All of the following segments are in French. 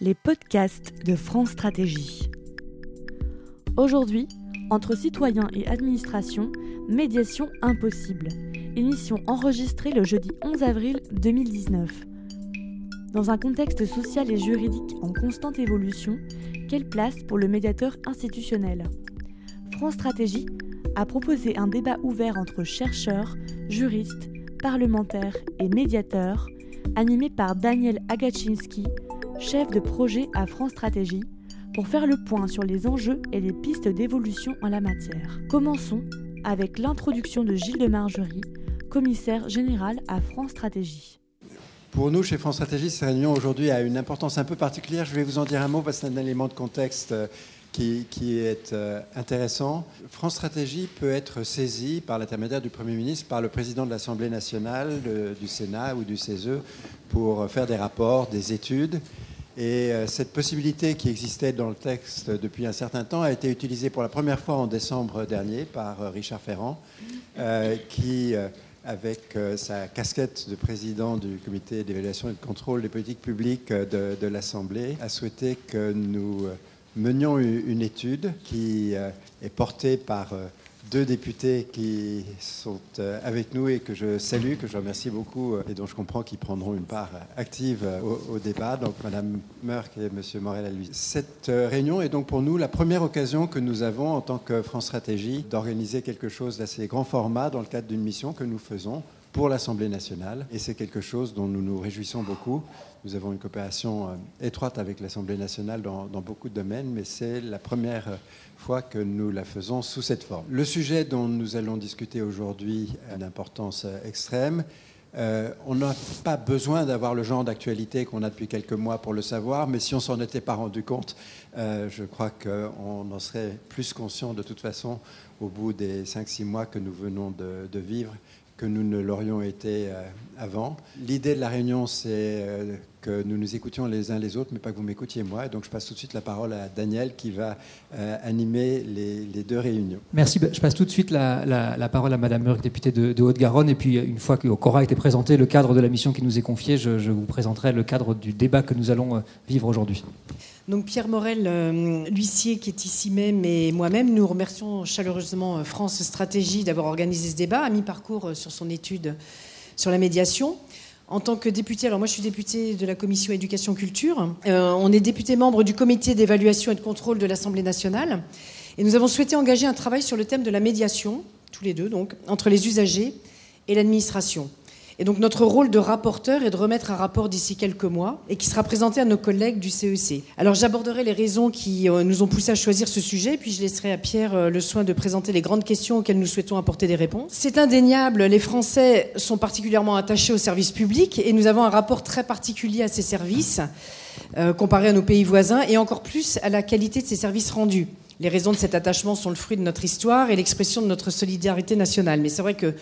les podcasts de France Stratégie. Aujourd'hui, entre citoyens et administration, médiation impossible. Émission enregistrée le jeudi 11 avril 2019. Dans un contexte social et juridique en constante évolution, quelle place pour le médiateur institutionnel? France Stratégie a proposé un débat ouvert entre chercheurs, juristes, parlementaires et médiateurs, animé par Daniel Agaczynski, chef de projet à France Stratégie, pour faire le point sur les enjeux et les pistes d'évolution en la matière. Commençons avec l'introduction de Gilles de Margerie, commissaire général à France Stratégie. Pour nous, chez France Stratégie, cette réunion aujourd'hui a une importance un peu particulière. Je vais vous en dire un mot parce que c'est un élément de contexte euh, qui, est euh, intéressant. France Stratégie peut être saisie par l'intermédiaire du Premier ministre, par le président de l'Assemblée nationale, du Sénat ou du CESE pour faire des rapports, des études. Et euh, cette possibilité qui existait dans le texte depuis un certain temps a été utilisée pour la première fois en décembre dernier par euh, Richard Ferrand, euh, qui, avec sa casquette de président du comité d'évaluation et de contrôle des politiques publiques de, de l'Assemblée, a souhaité que nous menions une étude qui est portée par deux députés qui sont euh, avec nous et que je salue, que je remercie beaucoup euh, et dont je comprends qu'ils prendront une part active euh, au, débat, donc Madame Merck et Monsieur Morel à lui. Cette réunion est donc pour nous la première occasion que nous avons en tant que France Stratégie d'organiser quelque chose d'assez grand format dans le cadre d'une mission que nous faisons pour l'Assemblée nationale et c'est quelque chose dont nous nous réjouissons beaucoup. Nous avons une coopération étroite avec l'Assemblée nationale dans, beaucoup de domaines, mais c'est la première fois que nous la faisons sous cette forme. Le sujet dont nous allons discuter aujourd'hui a une importance euh, extrême. Euh, on n'a pas besoin d'avoir le genre d'actualité qu'on a depuis quelques mois pour le savoir, mais si on s'en était pas rendu compte, euh, je crois qu'on en serait plus conscient de toute façon au bout des 5-6 mois que nous venons de, vivre que nous ne l'aurions été avant. L'idée de la réunion, c'est que nous nous écoutions les uns les autres, mais pas que vous m'écoutiez moi. Et donc je passe tout de suite la parole à Daniel qui va euh, animer les, deux réunions. Merci. Je passe tout de suite la, parole à Madame Murk, députée de, Haute-Garonne. Et puis une fois qu'aura été présenté le cadre de la mission qui nous est confiée, je, je vous présenterai le cadre du débat que nous allons vivre aujourd'hui. Donc Pierre Morel, euh, l'huissier qui est ici même, et moi-même, nous remercions chaleureusement euh, France Stratégie d'avoir organisé ce débat à mi-parcours euh, sur son étude sur la médiation. En tant que député, alors moi je suis député de la commission éducation-culture, on est député membre du comité d'évaluation et de contrôle de l'Assemblée nationale, et nous avons souhaité engager un travail sur le thème de la médiation, tous les deux donc, entre les usagers et l'administration. Et donc notre rôle de rapporteur est de remettre un rapport d'ici quelques mois et qui sera présenté à nos collègues du CEC. E Alors j'aborderai les raisons qui euh, nous ont poussé à choisir ce sujet, puis je laisserai à Pierre euh, le soin de présenter les grandes questions auxquelles nous souhaitons apporter des réponses. C'est indéniable, les Français sont particulièrement attachés aux services publics et nous avons un rapport très particulier à ces services euh, comparé à nos pays voisins et encore plus à la qualité de ces services rendus. Les raisons de cet attachement sont le fruit de notre histoire et l'expression de notre solidarité nationale. Mais c'est vrai que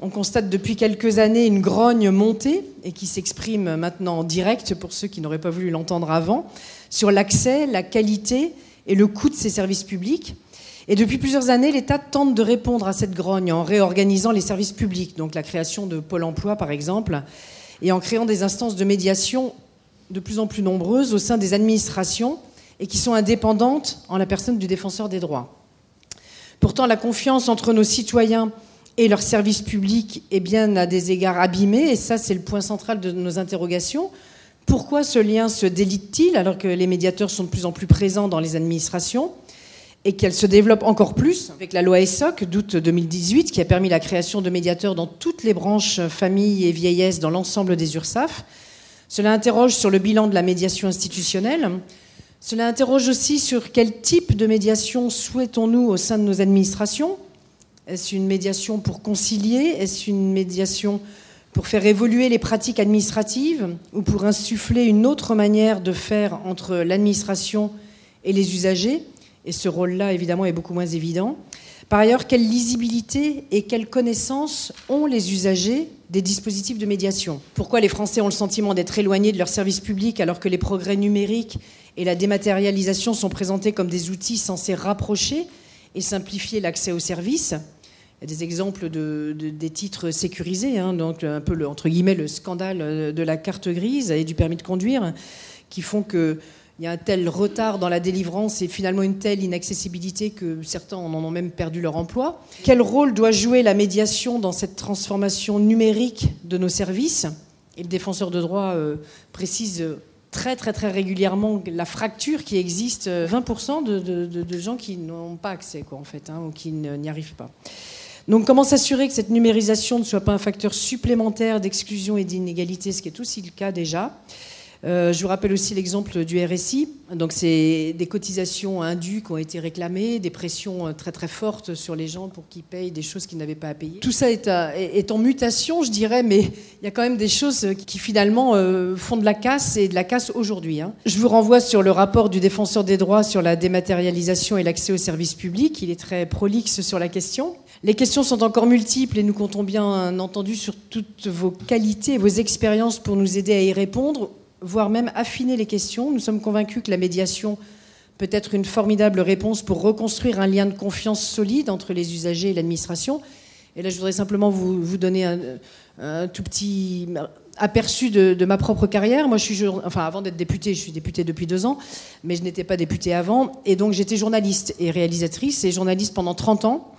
on constate depuis quelques années une grogne montée et qui s'exprime maintenant en direct pour ceux qui n'auraient pas voulu l'entendre avant sur l'accès, la qualité et le coût de ces services publics. Et depuis plusieurs années, l'État tente de répondre à cette grogne en réorganisant les services publics, donc la création de Pôle emploi par exemple, et en créant des instances de médiation de plus en plus nombreuses au sein des administrations et qui sont indépendantes en la personne du défenseur des droits. Pourtant, la confiance entre nos citoyens et leur service public est bien à des égards abîmés, et ça c'est le point central de nos interrogations. Pourquoi ce lien se délite-t-il alors que les médiateurs sont de plus en plus présents dans les administrations et qu'elle se développe encore plus avec la loi ESSOC d'août 2018 qui a permis la création de médiateurs dans toutes les branches famille et vieillesse dans l'ensemble des URSAF Cela interroge sur le bilan de la médiation institutionnelle. Cela interroge aussi sur quel type de médiation souhaitons-nous au sein de nos administrations? Est-ce une médiation pour concilier? Est-ce une médiation pour faire évoluer les pratiques administratives ou pour insuffler une autre manière de faire entre l'administration et les usagers? Et ce rôle-là, évidemment, est beaucoup moins évident. Par ailleurs, quelle lisibilité et quelle connaissance ont les usagers des dispositifs de médiation? Pourquoi les Français ont le sentiment d'être éloignés de leurs services publics alors que les progrès numériques et la dématérialisation sont présentés comme des outils censés rapprocher et simplifier l'accès aux services? Des exemples de, des titres sécurisés, hein, donc un peu le, entre guillemets le scandale de la carte grise et du permis de conduire, qui font que il y a un tel retard dans la délivrance et finalement une telle inaccessibilité que certains en ont même perdu leur emploi. Quel rôle doit jouer la médiation dans cette transformation numérique de nos services? Et le défenseur de droit euh, précise très très très régulièrement la fracture qui existe, 20% de, gens qui n'ont pas accès en fait, hein, ou qui n'y arrivent pas. Donc comment s'assurer que cette numérisation ne soit pas un facteur supplémentaire d'exclusion et d'inégalité, ce qui est aussi le cas déjà? Euh, je vous rappelle aussi l'exemple du RSI. Donc, c'est des cotisations indues qui ont été réclamées, des pressions euh, très très fortes sur les gens pour qu'ils payent des choses qu'ils n'avaient pas à payer. Tout ça est, est, en mutation, je dirais, mais il y a quand même des choses qui finalement euh, font de la casse et de la casse aujourd'hui. Hein. Je vous renvoie sur le rapport du défenseur des droits sur la dématérialisation et l'accès aux services publics. Il est très prolixe sur la question. Les questions sont encore multiples et nous comptons bien entendu sur toutes vos qualités et vos expériences pour nous aider à y répondre voire même affiner les questions. Nous sommes convaincus que la médiation peut être une formidable réponse pour reconstruire un lien de confiance solide entre les usagers et l'administration. Et là, je voudrais simplement vous, donner un, tout petit aperçu de, ma propre carrière. Moi, je suis, enfin, avant d'être députée, je suis députée depuis deux ans, mais je n'étais pas députée avant. Et donc, j'étais journaliste et réalisatrice, et journaliste pendant 30 ans.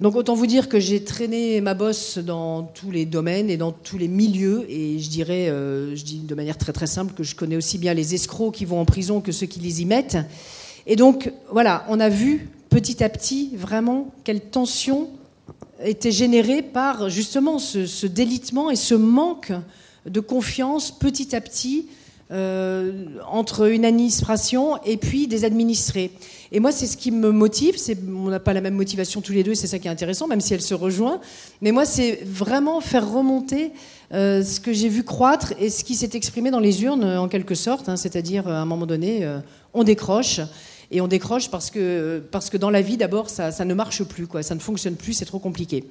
Donc autant vous dire que j'ai traîné ma bosse dans tous les domaines et dans tous les milieux, et je dirais, euh, je dis de manière très très simple, que je connais aussi bien les escrocs qui vont en prison que ceux qui les y mettent. Et donc voilà, on a vu petit à petit vraiment quelle tension était générée par justement ce, ce délitement et ce manque de confiance petit à petit euh, entre une administration et puis des administrés. Et moi, c'est ce qui me motive. On n'a pas la même motivation tous les deux, c'est ça qui est intéressant, même si elle se rejoint. Mais moi, c'est vraiment faire remonter euh, ce que j'ai vu croître et ce qui s'est exprimé dans les urnes, en quelque sorte. Hein. C'est-à-dire, à un moment donné, euh, on décroche. Et on décroche parce que, parce que dans la vie, d'abord, ça, ne marche plus, ça ne fonctionne plus, c'est trop compliqué.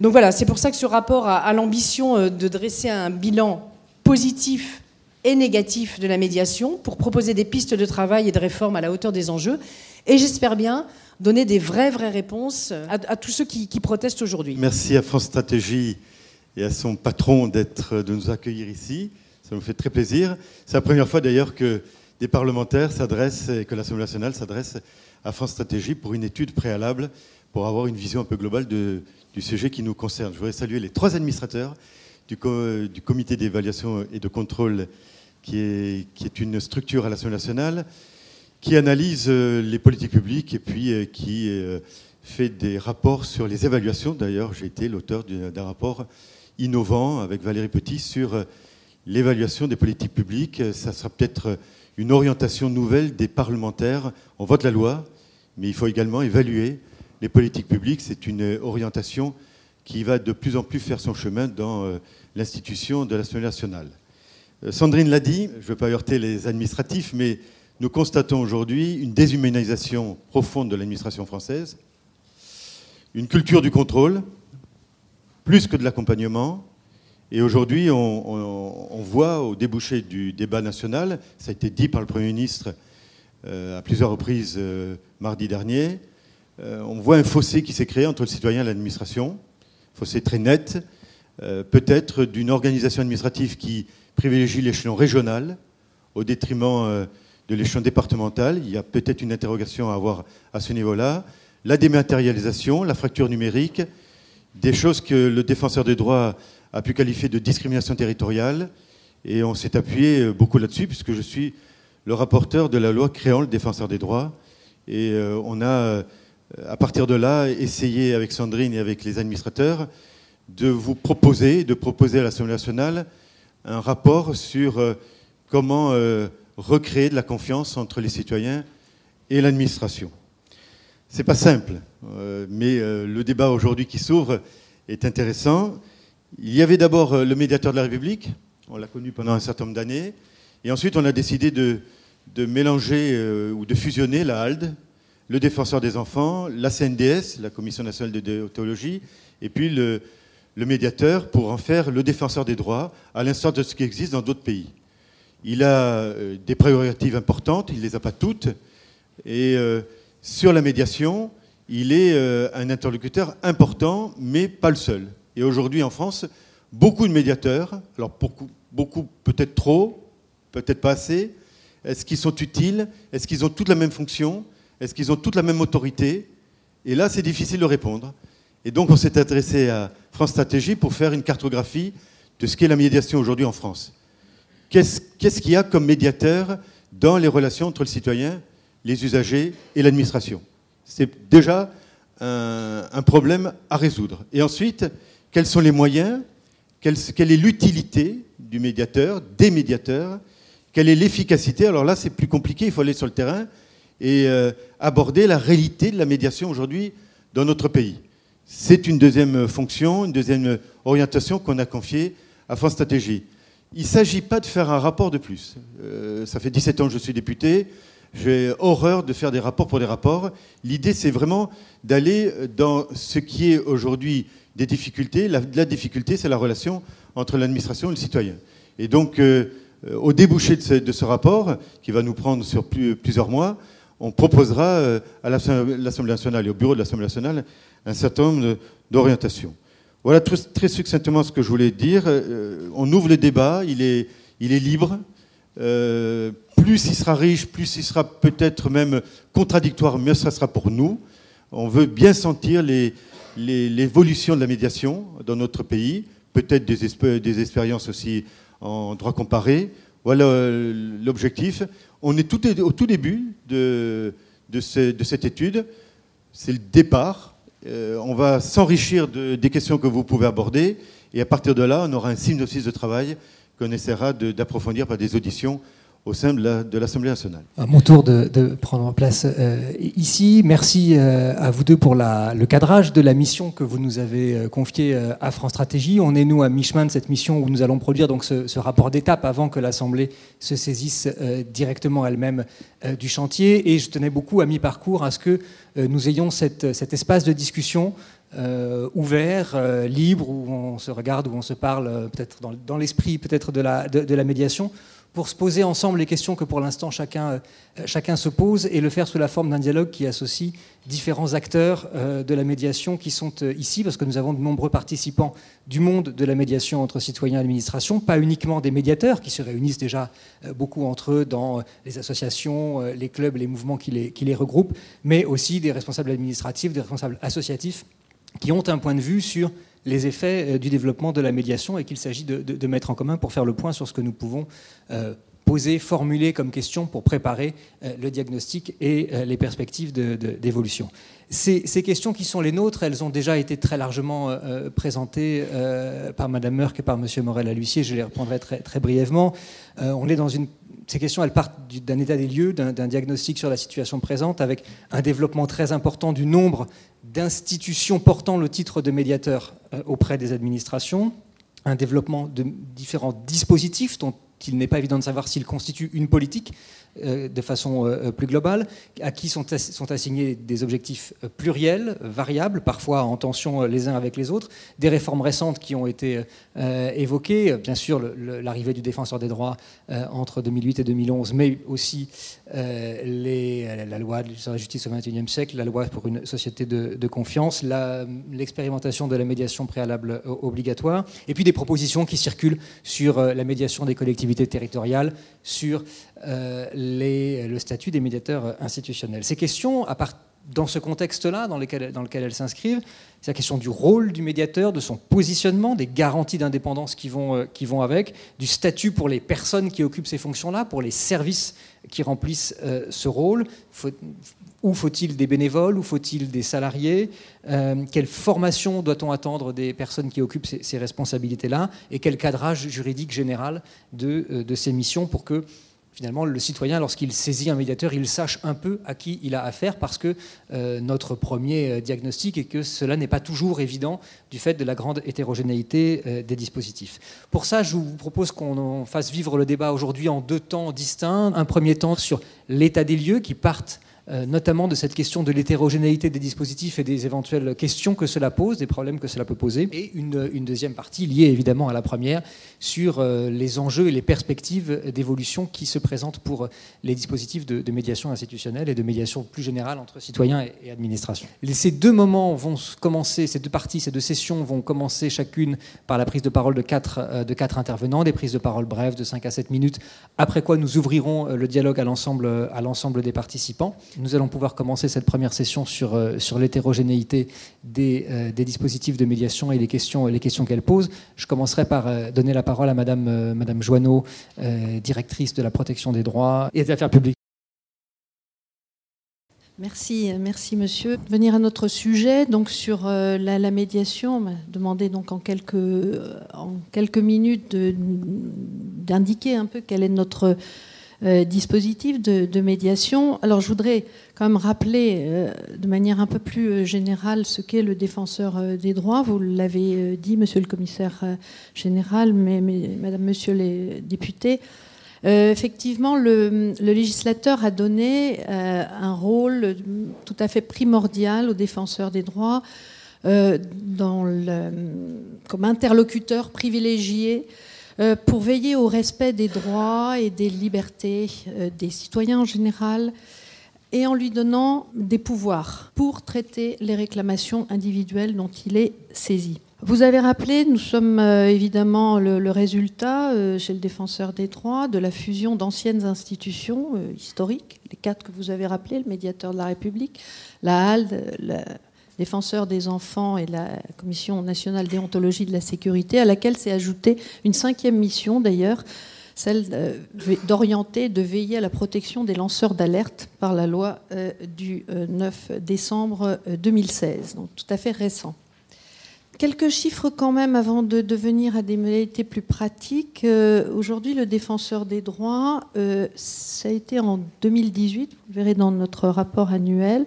Donc voilà, c'est pour ça que ce rapport a l'ambition de dresser un bilan positif et négatif de la médiation pour proposer des pistes de travail et de réforme à la hauteur des enjeux. Et j'espère bien donner des vraies, vraies réponses à, tous ceux qui, protestent aujourd'hui. Merci à France Stratégie et à son patron d'être, de nous accueillir ici. Ça nous fait très plaisir. C'est la première fois d'ailleurs que des parlementaires s'adressent et que l'Assemblée nationale s'adresse à France Stratégie pour une étude préalable pour avoir une vision un peu globale du sujet qui nous concerne. Je voudrais saluer les trois administrateurs du comité d'évaluation et de contrôle qui est, une structure à l'Assemblée nationale qui analyse euh, les politiques publiques et puis euh, qui euh, fait des rapports sur les évaluations. D'ailleurs, j'ai été l'auteur d'un rapport innovant avec Valérie Petit sur l'évaluation des politiques publiques. Ça sera peut-être une orientation nouvelle des parlementaires. On vote la loi, mais il faut également évaluer les politiques publiques. C'est une orientation qui va de plus en plus faire son chemin dans l'institution de l'Assemblée nationale. Euh, Sandrine l'a dit, je ne veux pas heurter les administratifs, mais nous constatons aujourd'hui une déshumanisation profonde de l'administration française, une culture du contrôle, plus que de l'accompagnement. Et aujourd'hui, on, voit au débouché du débat national, ça a été dit par le Premier ministre euh, à plusieurs reprises euh, mardi dernier, on voit un fossé qui s'est créé entre le citoyen et l'administration, fossé très net, peut-être d'une organisation administrative qui privilégie l'échelon régional au détriment euh, de l'échelon départemental. Il y a peut-être une interrogation à avoir à ce niveau-là. La dématérialisation, la fracture numérique, des choses que le défenseur des droits a pu qualifier de discrimination territoriale. Et on s'est appuyé euh, beaucoup là-dessus, puisque je suis le rapporteur de la loi créant le défenseur des droits. Et euh, on a, à partir de là, essayé avec Sandrine et avec les administrateurs de vous proposer, de proposer à l'Assemblée nationale un rapport sur euh, comment euh, recréer de la confiance entre les citoyens et l'administration. C'est pas simple, euh, mais le débat aujourd'hui qui s'ouvre est intéressant. Il y avait d'abord le médiateur de la République, on l'a connu pendant un certain nombre d'années, et ensuite on a décidé de, de mélanger ou de fusionner la HALD, le défenseur des enfants, la CNDS, la Commission nationale de déontologie, et puis le, le médiateur pour en faire le défenseur des droits, à l'instar de ce qui existe dans d'autres pays. Il a euh, des prérogatives importantes, il ne les a pas toutes, et euh, sur la médiation, il est euh, un interlocuteur important, mais pas le seul. Et aujourd'hui en France, beaucoup de médiateurs, alors beaucoup, beaucoup peut-être trop, peut-être pas assez, Est-ce qu'ils sont utiles Est-ce qu'ils ont toute la même fonction Est-ce qu'ils ont toute la même autorité? Et là, c'est difficile de répondre. Et donc, on s'est adressé à France Stratégie pour faire une cartographie de ce qu'est la médiation aujourd'hui en France. Qu'est-ce qu'il y a comme médiateur dans les relations entre le citoyen, les usagers et l'administration? C'est déjà un, problème à résoudre. Et ensuite, quels sont les moyens quelle, quelle est l'utilité du médiateur, des médiateurs? Quelle est l'efficacité? Alors là, c'est plus compliqué, il faut aller sur le terrain et euh, aborder la réalité de la médiation aujourd'hui dans notre pays. C'est une deuxième fonction, une deuxième orientation qu'on a confiée à France Stratégie. Il ne s'agit pas de faire un rapport de plus. Euh, ça fait 17 ans que je suis député. J'ai horreur de faire des rapports pour des rapports. L'idée, c'est vraiment d'aller dans ce qui est aujourd'hui des difficultés. La, difficulté, c'est la relation entre l'administration et le citoyen. Et donc, euh, au débouché de ce, rapport, qui va nous prendre sur plus, plusieurs mois, on proposera euh, à l'Assemblée nationale et au bureau de l'Assemblée nationale un certain nombre d'orientations. Voilà très, succinctement ce que je voulais dire. Euh, on ouvre le débat, il est, libre. Euh, plus il sera riche, plus il sera peut-être même contradictoire, mieux ça sera pour nous. On veut bien sentir l'évolution de la médiation dans notre pays, peut-être des, expériences aussi en droit comparé. Voilà euh, l'objectif. On est au tout début de cette étude. C'est le départ. Euh, on va s'enrichir de, des questions que vous pouvez aborder. Et à partir de là, on aura un synopsis de travail qu'on essaiera d'approfondir par des auditions au sein de l'Assemblée nationale. À mon tour de, prendre place euh, ici. Merci euh, à vous deux pour le cadrage de la mission que vous nous avez euh, confiée à France Stratégie. On est, nous, à mi-chemin de cette mission où nous allons produire donc, ce, rapport d'étape avant que l'Assemblée se saisisse directement elle-même du chantier. Et je tenais beaucoup, à mi-parcours, à ce que nous ayons cet espace de discussion ouvert, libre, où on se regarde, où on se parle, peut-être dans, l'esprit peut-être de la médiation, pour se poser ensemble les questions que pour l'instant chacun, chacun se pose et le faire sous la forme d'un dialogue qui associe différents acteurs de la médiation qui sont ici, parce que nous avons de nombreux participants du monde de la médiation entre citoyens et administration, pas uniquement des médiateurs qui se réunissent déjà beaucoup entre eux dans les associations, les clubs, les mouvements qui les, qui les regroupent, mais aussi des responsables administratifs, des responsables associatifs qui ont un point de vue sur les effets du développement de la médiation et qu'il s'agit de, mettre en commun pour faire le point sur ce que nous pouvons euh, poser, formuler comme question pour préparer euh, le diagnostic et euh, les perspectives d'évolution. Ces, questions qui sont les nôtres, elles ont déjà été très largement euh, présentées euh, par Madame Merck et par Monsieur Morel à l'huissier. Je les reprendrai très, très brièvement. Euh, on est dans une ces questions, partent d'un état des lieux, d'un diagnostic sur la situation présente, avec un développement très important du nombre d'institutions portant le titre de médiateur auprès des administrations, un développement de différents dispositifs dont il n'est pas évident de savoir s'ils constituent une politique euh, de façon euh, plus globale, à qui sont, ass sont assignés des objectifs euh, pluriels, variables, parfois en tension les uns avec les autres, des réformes récentes qui ont été euh, évoquées, bien sûr l'arrivée du défenseur des droits euh, entre 2008 et 2011, mais aussi euh, la loi sur la justice au XXIe siècle, la loi pour une société de, confiance, l'expérimentation de la médiation préalable obligatoire, et puis des propositions qui circulent sur la médiation des collectivités territoriales, sur euh, les, le statut des médiateurs institutionnels. Ces questions, dans ce contexte-là, dans, lequel elles s'inscrivent, c'est la question du rôle du médiateur, de son positionnement, des garanties d'indépendance qui, vont, euh, avec, du statut pour les personnes qui occupent ces fonctions-là, pour les services qui remplissent euh, ce rôle. Où faut-il des bénévoles? Où faut-il des salariés? Euh, Quelle formation doit-on attendre des personnes qui occupent ces, responsabilités-là? Et quel cadrage juridique général euh, de ces missions pour que finalement le citoyen, lorsqu'il saisit un médiateur, il sache un peu à qui il a affaire parce que euh, notre premier diagnostic est que cela n'est pas toujours évident du fait de la grande hétérogénéité euh, des dispositifs. Pour ça, je vous propose qu'on fasse vivre le débat aujourd'hui en deux temps distincts. Un premier temps sur l'état des lieux qui partent euh, notamment de cette question de l'hétérogénéité des dispositifs et des éventuelles questions que cela pose, des problèmes que cela peut poser, et une, deuxième partie liée évidemment à la première sur euh, les enjeux et les perspectives d'évolution qui se présentent pour les dispositifs de, médiation institutionnelle et de médiation plus générale entre citoyens et, et administration. ces deux moments vont commencer, ces deux parties, ces deux sessions vont commencer chacune par la prise de parole de quatre, euh, de quatre intervenants, des prises de parole brèves de 5 à 7 minutes, après quoi nous ouvrirons le dialogue à l'ensemble des participants. Nous allons pouvoir commencer cette première session sur, euh, l'hétérogénéité des, euh, des, dispositifs de médiation et les questions, les questions qu'elle pose. Je commencerai par euh, donner la parole à Madame, Joanneau, directrice de la protection des droits et des affaires publiques. Merci, merci monsieur. Venir à notre sujet, donc sur la, médiation, on m'a demandé donc en quelques, en quelques minutes d'indiquer un peu quelle est notre euh, dispositif de, médiation. Alors je voudrais quand même rappeler euh, de manière un peu plus euh, générale ce qu'est le défenseur des droits. Vous l'avez dit, monsieur le commissaire général, mais, madame, monsieur les députés. effectivement, le, législateur a donné un rôle tout à fait primordial aux défenseurs des droits comme interlocuteur privilégié euh, pour veiller au respect des droits et des libertés euh, des citoyens en général et en lui donnant des pouvoirs pour traiter les réclamations individuelles dont il est saisi. Vous avez rappelé, nous sommes euh, évidemment le, résultat chez le défenseur des droits de la fusion d'anciennes institutions historiques, les quatre que vous avez rappelés, le médiateur de la République, la HALD, la défenseur des enfants et la Commission nationale déontologie de la sécurité, à laquelle s'est ajoutée une cinquième mission d'ailleurs, celle d'orienter, de veiller à la protection des lanceurs d'alerte par la loi euh, du 9 euh, décembre 2016, euh, donc tout à fait récent. Quelques chiffres quand même avant de devenir à des modalités plus pratiques. Aujourd'hui, le défenseur des droits, ça a été en 2018, vous verrez dans notre rapport annuel,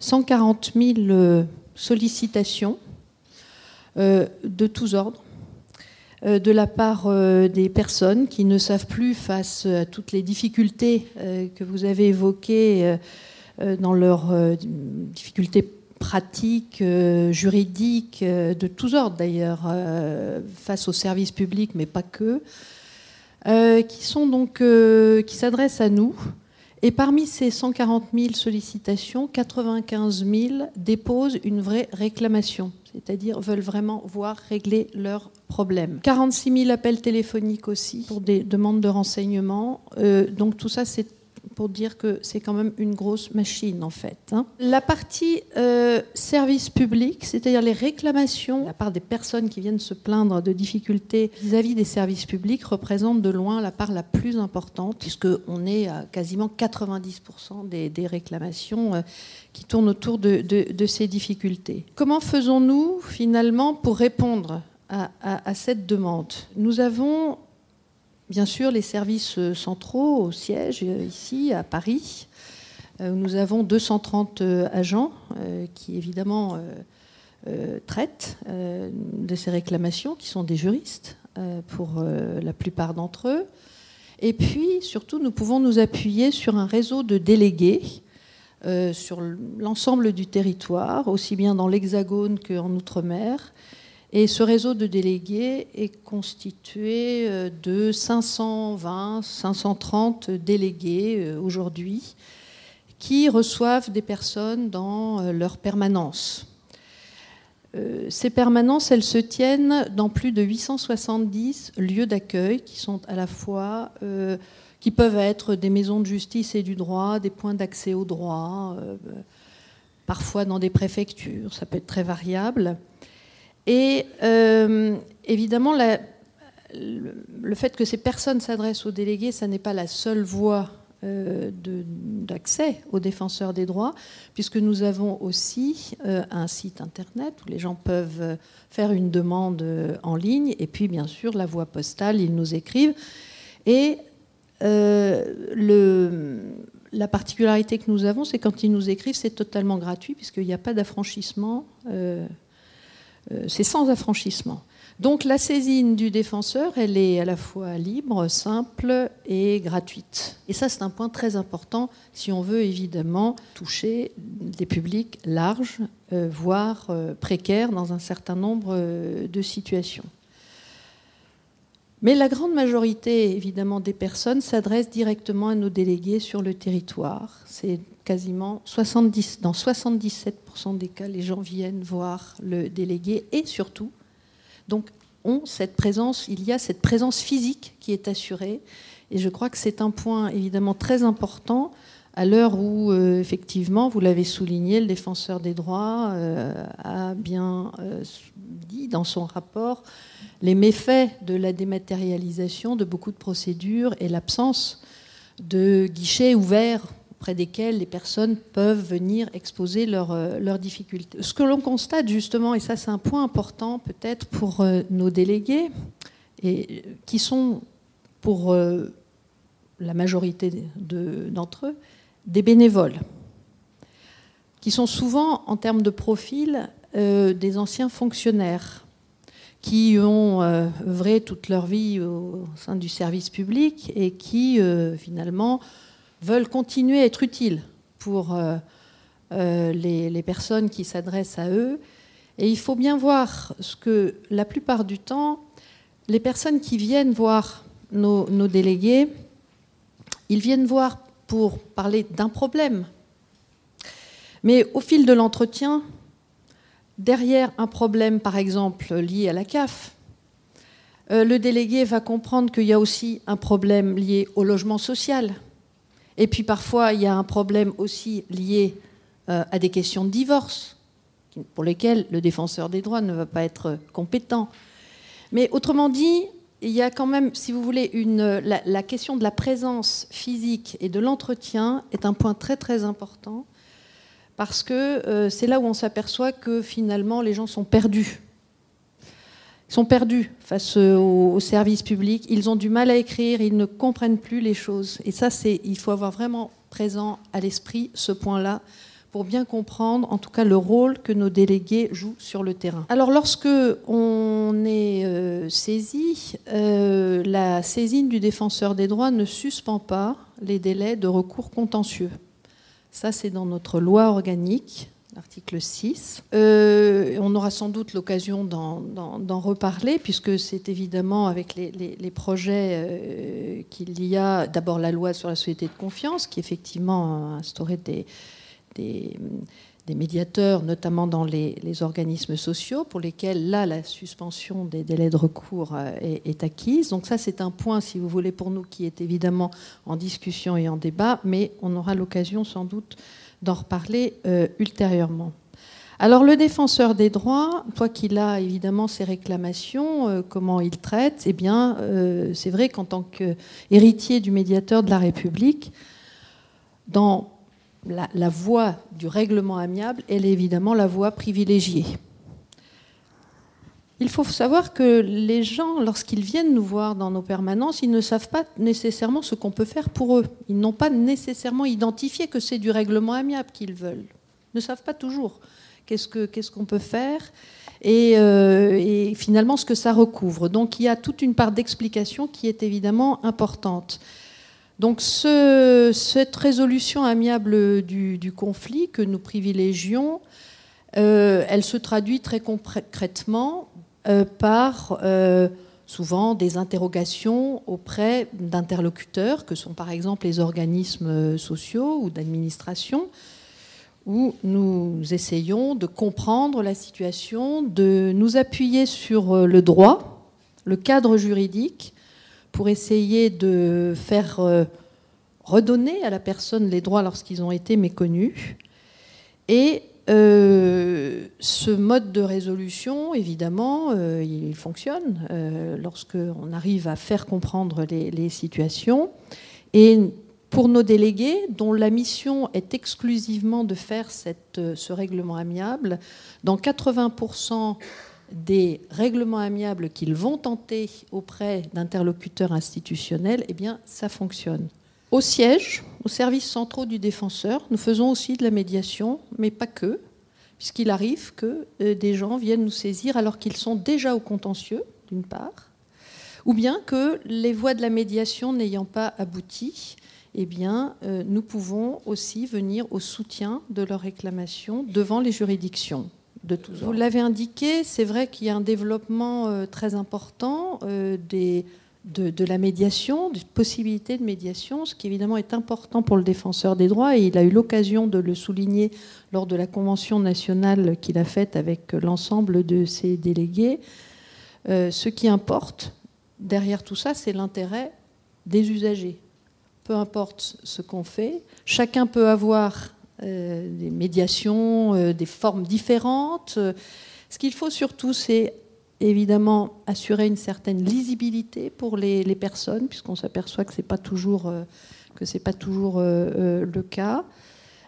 140 000 euh, sollicitations euh, de tous ordres euh, de la part des personnes qui ne savent plus face à toutes les difficultés que vous avez évoquées dans leurs difficultés pratiques, juridiques, de tous ordres d'ailleurs, face aux services publics, mais pas que, qui sont donc qui s'adressent à nous et parmi ces 140 000 sollicitations, 95 000 déposent une vraie réclamation, c'est-à-dire veulent vraiment voir régler leurs problèmes. 46 000 appels téléphoniques aussi pour des demandes de renseignements. Euh, donc tout ça, c'est pour dire que c'est quand même une grosse machine en fait. Hein. La partie euh, service public, c'est-à-dire les réclamations la part des personnes qui viennent se plaindre de difficultés vis-à-vis des services publics, représente de loin la part la plus importante, puisqu'on est à quasiment 90% des, réclamations euh, qui tournent autour de, ces difficultés. Comment faisons-nous finalement pour répondre à cette demande? Nous avons bien sûr les services euh, centraux au siège, euh, ici à Paris, euh, nous avons 230 agents qui évidemment traitent de ces réclamations, qui sont des juristes pour la plupart d'entre eux. Et puis, surtout, nous pouvons nous appuyer sur un réseau de délégués sur l'ensemble du territoire, aussi bien dans l'Hexagone qu'en Outre-mer, et ce réseau de délégués est constitué euh, de 520, 530 délégués euh, aujourd'hui qui reçoivent des personnes dans euh, leur permanence. Ces permanences, elles se tiennent dans plus de 870 lieux d'accueil qui sont à la fois, qui peuvent être des maisons de justice et du droit, des points d'accès au droit, parfois dans des préfectures, ça peut être très variable. Et euh, évidemment, le, fait que ces personnes s'adressent aux délégués, ça n'est pas la seule voie euh, d'accès aux défenseurs des droits, puisque nous avons aussi euh, un site internet où les gens peuvent faire une demande en ligne, et puis bien sûr la voie postale, ils nous écrivent. Et la particularité que nous avons, c'est quand ils nous écrivent, c'est totalement gratuit, puisqu'il n'y a pas d'affranchissement. Euh, c'est sans affranchissement. Donc la saisine du défenseur, elle est à la fois libre, simple et gratuite. Et ça, c'est un point très important si on veut évidemment toucher des publics larges, euh, voire euh, précaires dans un certain nombre de situations. Mais la grande majorité, évidemment, des personnes s'adressent directement à nos délégués sur le territoire. C'est quasiment 70, dans 77% des cas, les gens viennent voir le délégué et surtout donc, ont cette présence, il y a cette présence physique qui est assurée. Et je crois que c'est un point évidemment très important à l'heure où, euh, effectivement, vous l'avez souligné, le défenseur des droits euh, a bien euh, dit dans son rapport les méfaits de la dématérialisation de beaucoup de procédures et l'absence de guichets ouverts auprès desquels les personnes peuvent venir exposer euh, leurs difficultés. Ce que l'on constate justement, et ça c'est un point important peut-être pour nos délégués, et qui sont pour la majorité d'entre eux des bénévoles, qui sont souvent en termes de profil des anciens fonctionnaires qui ont œuvré toute leur vie au sein du service public et qui finalement veulent continuer à être utiles pour euh, euh, les, personnes qui s'adressent à eux. Et il faut bien voir ce que la plupart du temps, les personnes qui viennent voir nos délégués, ils viennent voir pour parler d'un problème. Mais au fil de l'entretien, derrière un problème, par exemple, lié à la CAF, euh, le délégué va comprendre qu'il y a aussi un problème lié au logement social, et puis parfois, il y a un problème aussi lié euh, à des questions de divorce, pour lesquelles le défenseur des droits ne va pas être compétent. Mais autrement dit, il y a quand même, si vous voulez, la, question de la présence physique et de l'entretien est un point très très important parce que euh, c'est là où on s'aperçoit que finalement les gens sont perdus. Sont perdus face aux, services publics, ils ont du mal à écrire, ils ne comprennent plus les choses. Et ça, c'est, il faut avoir vraiment présent à l'esprit ce point-là pour bien comprendre, en tout cas, le rôle que nos délégués jouent sur le terrain. Alors, lorsque on est euh, saisi, euh, la saisine du défenseur des droits ne suspend pas les délais de recours contentieux. Ça, c'est dans notre loi organique l'article 6. Euh, on aura sans doute l'occasion d'en reparler, puisque c'est évidemment avec les, projets euh, qu'il y a d'abord la loi sur la société de confiance, qui effectivement a instauré des, des, médiateurs, notamment dans les, organismes sociaux, pour lesquels là, la suspension des délais de recours euh, est, acquise. Donc ça, c'est un point, si vous voulez, pour nous, qui est évidemment en discussion et en débat, mais on aura l'occasion sans doute d'en reparler euh, ultérieurement. Alors le défenseur des droits, toi qu'il a évidemment ses réclamations, euh, comment il traite, eh bien c'est vrai qu'en tant qu'héritier du médiateur de la République, dans la, voie du règlement amiable, elle est évidemment la voie privilégiée. Il faut savoir que les gens, lorsqu'ils viennent nous voir dans nos permanences, ils ne savent pas nécessairement ce qu'on peut faire pour eux. Ils n'ont pas nécessairement identifié que c'est du règlement amiable qu'ils veulent. Ils ne savent pas toujours qu'est-ce qu'on peut faire euh, et, finalement ce que ça recouvre. Donc il y a toute une part d'explication qui est évidemment importante. Donc cette résolution amiable du, conflit que nous privilégions, euh, elle se traduit très concrètement euh, par euh, souvent des interrogations auprès d'interlocuteurs, que sont par exemple les organismes sociaux ou d'administration, où nous essayons de comprendre la situation, de nous appuyer sur le droit, le cadre juridique, pour essayer de faire redonner à la personne les droits lorsqu'ils ont été méconnus, et euh, ce mode de résolution, évidemment, euh, il fonctionne euh, lorsqu'on arrive à faire comprendre les, situations. Et pour nos délégués, dont la mission est exclusivement de faire ce règlement amiable, dans 80% des règlements amiables qu'ils vont tenter auprès d'interlocuteurs institutionnels, eh bien, ça fonctionne. Au siège, aux services centraux du défenseur, nous faisons aussi de la médiation, mais pas que, puisqu'il arrive que des gens viennent nous saisir alors qu'ils sont déjà au contentieux, d'une part, ou bien que les voies de la médiation n'ayant pas abouti, eh bien, nous pouvons aussi venir au soutien de leurs réclamations devant les juridictions. De Vous l'avez indiqué, c'est vrai qu'il y a un développement très important des de, la médiation, des possibilités de médiation, ce qui évidemment est important pour le défenseur des droits, et il a eu l'occasion de le souligner lors de la convention nationale qu'il a faite avec l'ensemble de ses délégués. Euh, ce qui importe derrière tout ça, c'est l'intérêt des usagers. Peu importe ce qu'on fait, chacun peut avoir euh, des médiations, euh, des formes différentes. Ce qu'il faut surtout, c'est évidemment assurer une certaine lisibilité pour les, personnes, puisqu'on s'aperçoit que ce n'est pas toujours, euh, pas toujours euh, euh, le cas.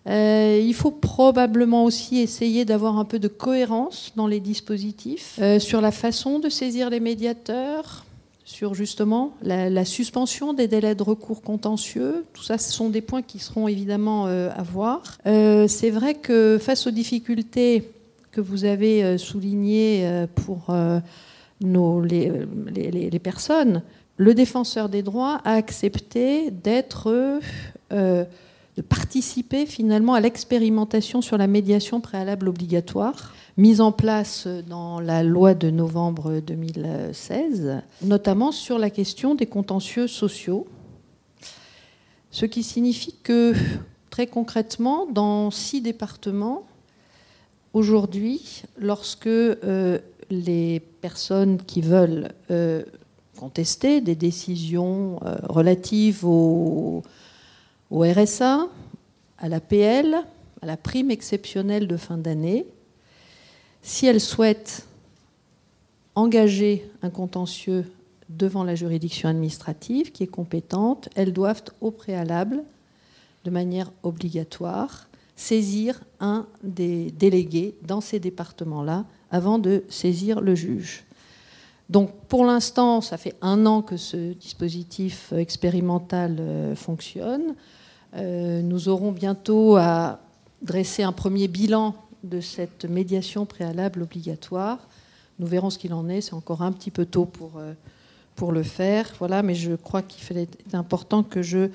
il faut probablement aussi essayer d'avoir un peu de cohérence dans les dispositifs sur la façon de saisir les médiateurs, sur justement la, suspension des délais de recours contentieux. Tout ça, ce sont des points qui seront évidemment à voir. c'est vrai que face aux difficultés que vous avez euh, souligné euh, pour euh, nos, les, les, personnes, le défenseur des droits a accepté d'être, de participer finalement à l'expérimentation sur la médiation préalable obligatoire mise en place dans la loi de novembre 2016, notamment sur la question des contentieux sociaux. Ce qui signifie que, très concrètement, dans six départements, aujourd'hui, lorsque euh, les personnes qui veulent euh, contester des décisions euh, relatives au, RSA, à l'APL, à la prime exceptionnelle de fin d'année, si elles souhaitent engager un contentieux devant la juridiction administrative qui est compétente, elles doivent au préalable, de manière obligatoire, saisir un des délégués dans ces départements-là avant de saisir le juge. Donc pour l'instant, ça fait un an que ce dispositif expérimental euh, fonctionne. Euh, nous aurons bientôt à dresser un premier bilan de cette médiation préalable obligatoire. Nous verrons ce qu'il en est. C'est encore un petit peu tôt pour, euh, le faire. Voilà, mais je crois qu'il est important que je,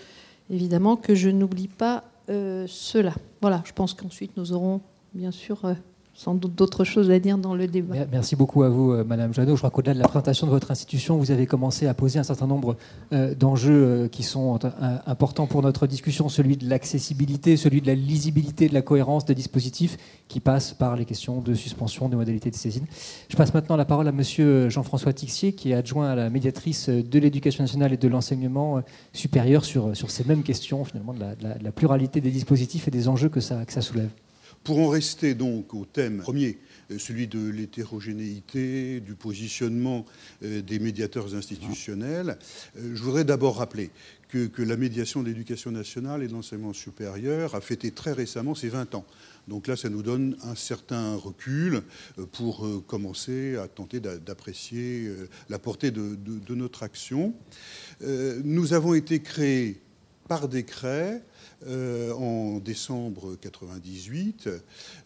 évidemment, que je n'oublie pas euh, cela. Voilà, je pense qu'ensuite nous aurons bien sûr euh, sans doute d'autres choses à dire dans le débat. Merci beaucoup à vous, euh, Madame Janot. Je crois qu'au-delà de la présentation de votre institution, vous avez commencé à poser un certain nombre euh, d'enjeux euh, qui sont importants pour notre discussion, celui de l'accessibilité, celui de la lisibilité, de la cohérence des dispositifs, qui passent par les questions de suspension des modalités de saisine. Je passe maintenant la parole à Monsieur Jean-François Tixier, qui est adjoint à la médiatrice de l'éducation nationale et de l'enseignement supérieur sur, ces mêmes questions, finalement, de la, pluralité des dispositifs et des enjeux que ça soulève. Pour en rester donc au thème premier, euh, celui de l'hétérogénéité, du positionnement euh, des médiateurs institutionnels, euh, je voudrais d'abord rappeler que, la médiation de l'éducation nationale et de l'enseignement supérieur a fêté très récemment ses 20 ans. Donc là, ça nous donne un certain recul pour commencer à tenter d'apprécier la portée de, de, notre action. Nous avons été créés par décret euh, en décembre 98,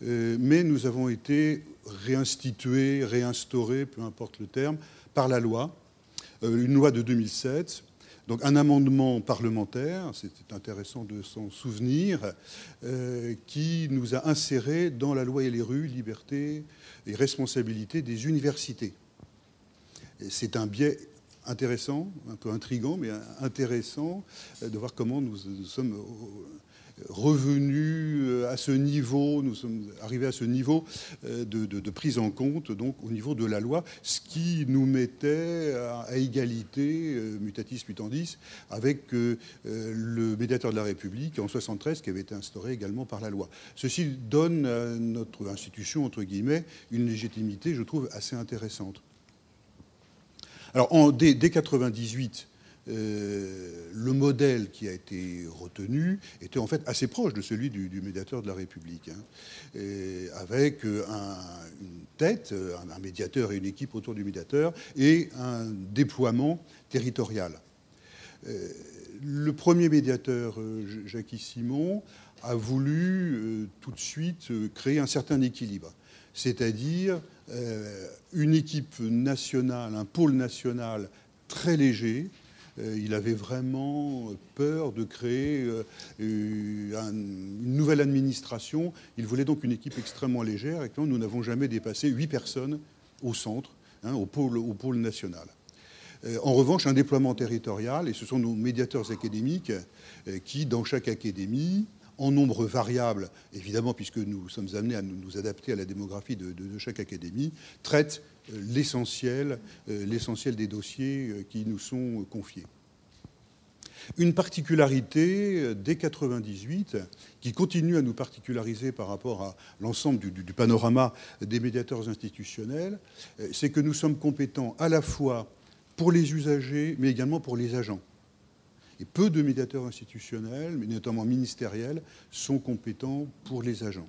euh, mais nous avons été réinstitués, réinstaurés, peu importe le terme, par la loi, euh, une loi de 2007. Donc un amendement parlementaire, c'était intéressant de s'en souvenir, qui nous a insérés dans la loi et les rues, liberté et responsabilité des universités. C'est un biais intéressant, un peu intrigant, mais intéressant euh, de voir comment nous, sommes euh, revenus euh, à ce niveau, nous sommes arrivés à ce niveau de, prise en compte, donc au niveau de la loi, ce qui nous mettait à, égalité, mutatis mutandis, avec le médiateur de la République en 73, qui avait été instauré également par la loi. Ceci donne à notre institution, entre guillemets, une légitimité, je trouve, assez intéressante. Alors, dès, 1998, euh, le modèle qui a été retenu était en fait assez proche de celui du, médiateur de la République, hein. avec euh, une tête, un, médiateur et une équipe autour du médiateur, et un déploiement territorial. Euh, le premier médiateur, Jacques Simon, a voulu tout de suite créer un certain équilibre, c'est-à-dire une équipe nationale, un pôle national très léger, euh, il avait vraiment peur de créer euh, une nouvelle administration. Il voulait donc une équipe extrêmement légère. Et nous n'avons jamais dépassé huit personnes au centre, hein, au, pôle, national. Euh, en revanche, un déploiement territorial, et ce sont nos médiateurs académiques qui, dans chaque académie, en nombre variable, évidemment, puisque nous sommes amenés à nous adapter à la démographie de, chaque académie, traitent l'essentiel, euh, l'essentiel des dossiers euh, qui nous sont confiés. Une particularité euh, dès 98, qui continue à nous particulariser par rapport à l'ensemble du, panorama des médiateurs institutionnels, c'est que nous sommes compétents à la fois pour les usagers, mais également pour les agents. Et peu de médiateurs institutionnels, mais notamment ministériels, sont compétents pour les agents.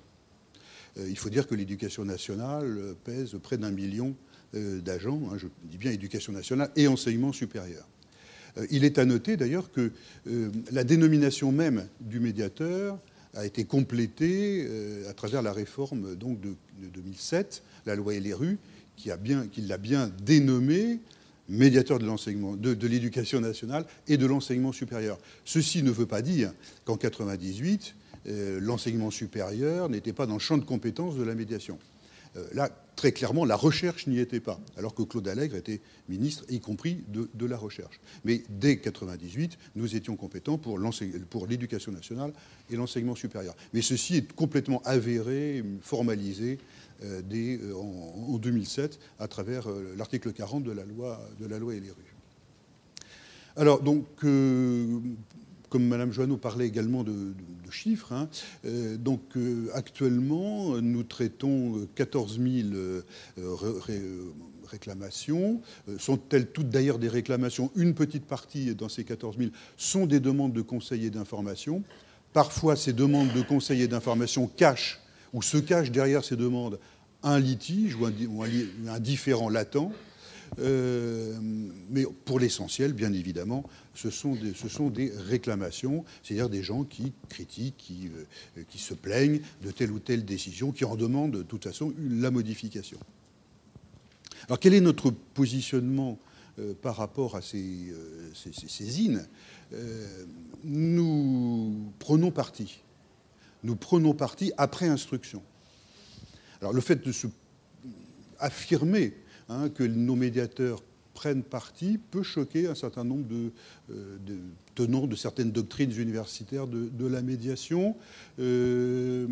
Euh, il faut dire que l'éducation nationale euh, pèse près d'un million euh, d'agents, hein, je dis bien éducation nationale et enseignement supérieur. Il est à noter d'ailleurs que la dénomination même du médiateur a été complétée à travers la réforme donc, de, 2007, la loi LRU, qui, a bien, l'a bien dénommé médiateur de l'enseignement, de, l'éducation nationale et de l'enseignement supérieur. Ceci ne veut pas dire qu'en 98, euh, l'enseignement supérieur n'était pas dans le champ de compétences de la médiation. Euh, là, très clairement, la recherche n'y était pas, alors que Claude Allègre était ministre, y compris de, la recherche. Mais dès 1998, nous étions compétents pour l'éducation nationale et l'enseignement supérieur. Mais ceci est complètement avéré, formalisé euh, dès, en, 2007 à travers l'article 40 de la loi, de la loi LRU. Alors, donc, comme Mme Joanneau parlait également de, chiffres, hein, euh, donc euh, actuellement, nous traitons 14 euh, 000 réclamations. Sont-elles toutes d'ailleurs des réclamations? Une petite partie dans ces 14 000 sont des demandes de conseillers d'information. Parfois, ces demandes de conseillers d'information cachent ou se cachent derrière ces demandes un litige ou un différent latent. Euh, mais pour l'essentiel, bien évidemment, ce sont des, réclamations, c'est-à-dire des gens qui critiquent, qui, euh, qui, se plaignent de telle ou telle décision, qui en demandent de toute façon la modification. Alors quel est notre positionnement euh, par rapport à ces, ces, Nous prenons parti. Nous prenons parti après instruction. Alors le fait de se affirmer Hein, que nos médiateurs prennent parti peut choquer un certain nombre de, euh, tenants de certaines doctrines universitaires de, la médiation. Euh,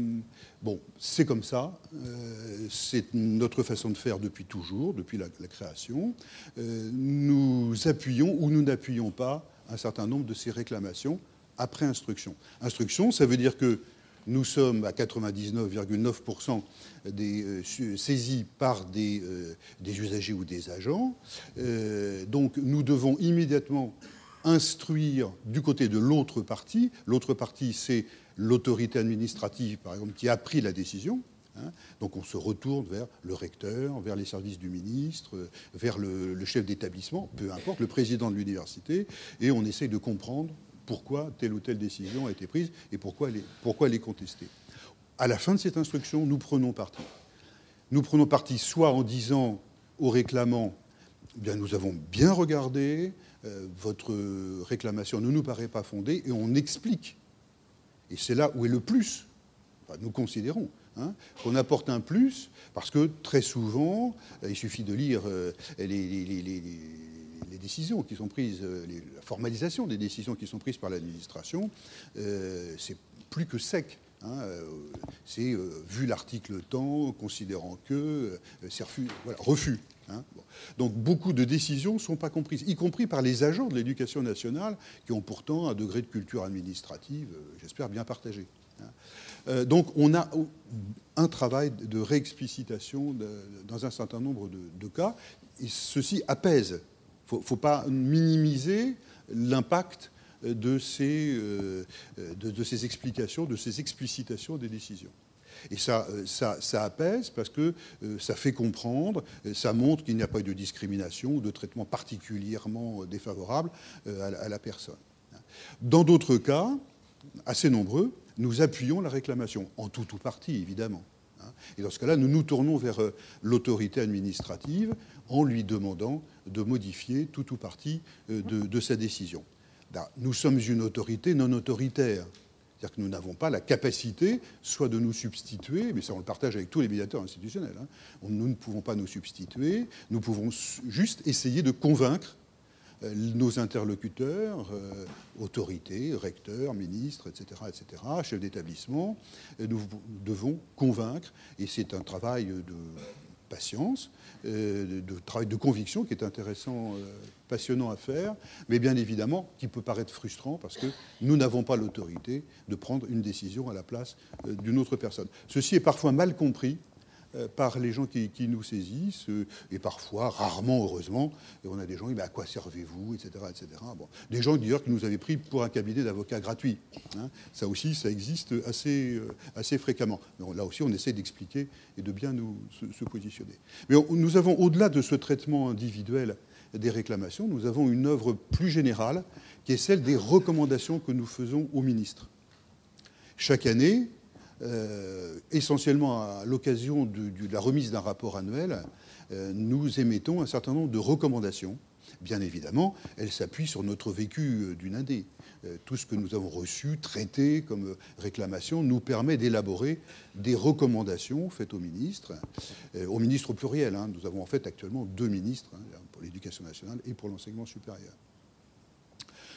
bon, c'est comme ça. Euh, c'est notre façon de faire depuis toujours, depuis la, la création. nous appuyons ou nous n'appuyons pas un certain nombre de ces réclamations après instruction. Instruction, ça veut dire que nous sommes à 99,9% des, euh, saisis par des, euh, des, usagers ou des agents. Euh, donc nous devons immédiatement instruire du côté de l'autre partie. L'autre partie, c'est l'autorité administrative, par exemple, qui a pris la décision. Hein. Donc on se retourne vers le recteur, vers les services du ministre, vers le chef d'établissement, peu importe, le président de l'université, et on essaye de comprendre pourquoi telle ou telle décision a été prise et pourquoi elle est, pourquoi contestée. À la fin de cette instruction, nous prenons parti. Nous prenons parti soit en disant aux réclamants, eh bien, nous avons bien regardé, euh, votre réclamation ne nous paraît pas fondée, et on explique. Et c'est là où est le plus, nous considérons, hein, qu'on apporte un plus, parce que très souvent, il suffit de lire euh, les décisions qui sont prises, euh, la formalisation des décisions qui sont prises par l'administration, euh, c'est plus que sec. Hein, euh, c'est vu l'article temps, considérant que, c'est refus. Voilà, refus hein, Donc beaucoup de décisions ne sont pas comprises, y compris par les agents de l'éducation nationale, qui ont pourtant un degré de culture administrative, j'espère, bien partagé. Hein. donc on a un travail de réexplicitation dans un certain nombre de, de cas, et ceci apaise ne faut pas minimiser l'impact de ces, euh, de, ces explications, de ces explicitations des décisions. Et ça, ça, ça, apaise parce que euh, ça fait comprendre, ça montre qu'il n'y a pas eu de discrimination ou de traitement particulièrement défavorable euh, à la personne. Dans d'autres cas, assez nombreux, nous appuyons la réclamation, en tout ou partie évidemment. Hein. Et dans ce cas-là, nous nous tournons vers euh, l'autorité administrative en lui demandant de modifier tout ou partie euh, de, sa décision. Nous sommes une autorité non autoritaire. C'est-à-dire que nous n'avons pas la capacité soit de nous substituer, mais ça on le partage avec tous les médiateurs institutionnels, hein. nous ne pouvons pas nous substituer, nous pouvons juste essayer de convaincre euh, nos interlocuteurs, euh, autorités, recteurs, ministres, etc., etc., chefs d'établissement, nous devons convaincre, et c'est un travail de patience, de travail de conviction qui est intéressant, passionnant à faire, mais bien évidemment qui peut paraître frustrant parce que nous n'avons pas l'autorité de prendre une décision à la place d'une autre personne. Ceci est parfois mal compris euh, par les gens qui, nous saisissent, euh, et parfois, rarement, heureusement, on a des gens qui disent à quoi servez-vous, etc. etc. Des gens d'ailleurs qui nous avaient pris pour un cabinet d'avocats gratuit. Hein. Ça aussi, ça existe assez, euh, assez fréquemment. Là aussi, on essaie d'expliquer et de bien nous se, positionner. Mais nous avons, au-delà de ce traitement individuel des réclamations, nous avons une œuvre plus générale qui est celle des recommandations que nous faisons aux ministres. Chaque année, euh, essentiellement à l'occasion de, la remise d'un rapport annuel, euh, nous émettons un certain nombre de recommandations. Bien évidemment, elles s'appuient sur notre vécu euh, d'une année. Tout ce que nous avons reçu, traité comme réclamation, nous permet d'élaborer des recommandations faites aux ministres, aux ministres au pluriel. Hein. Nous avons en fait actuellement deux ministres, hein, pour l'éducation nationale et pour l'enseignement supérieur.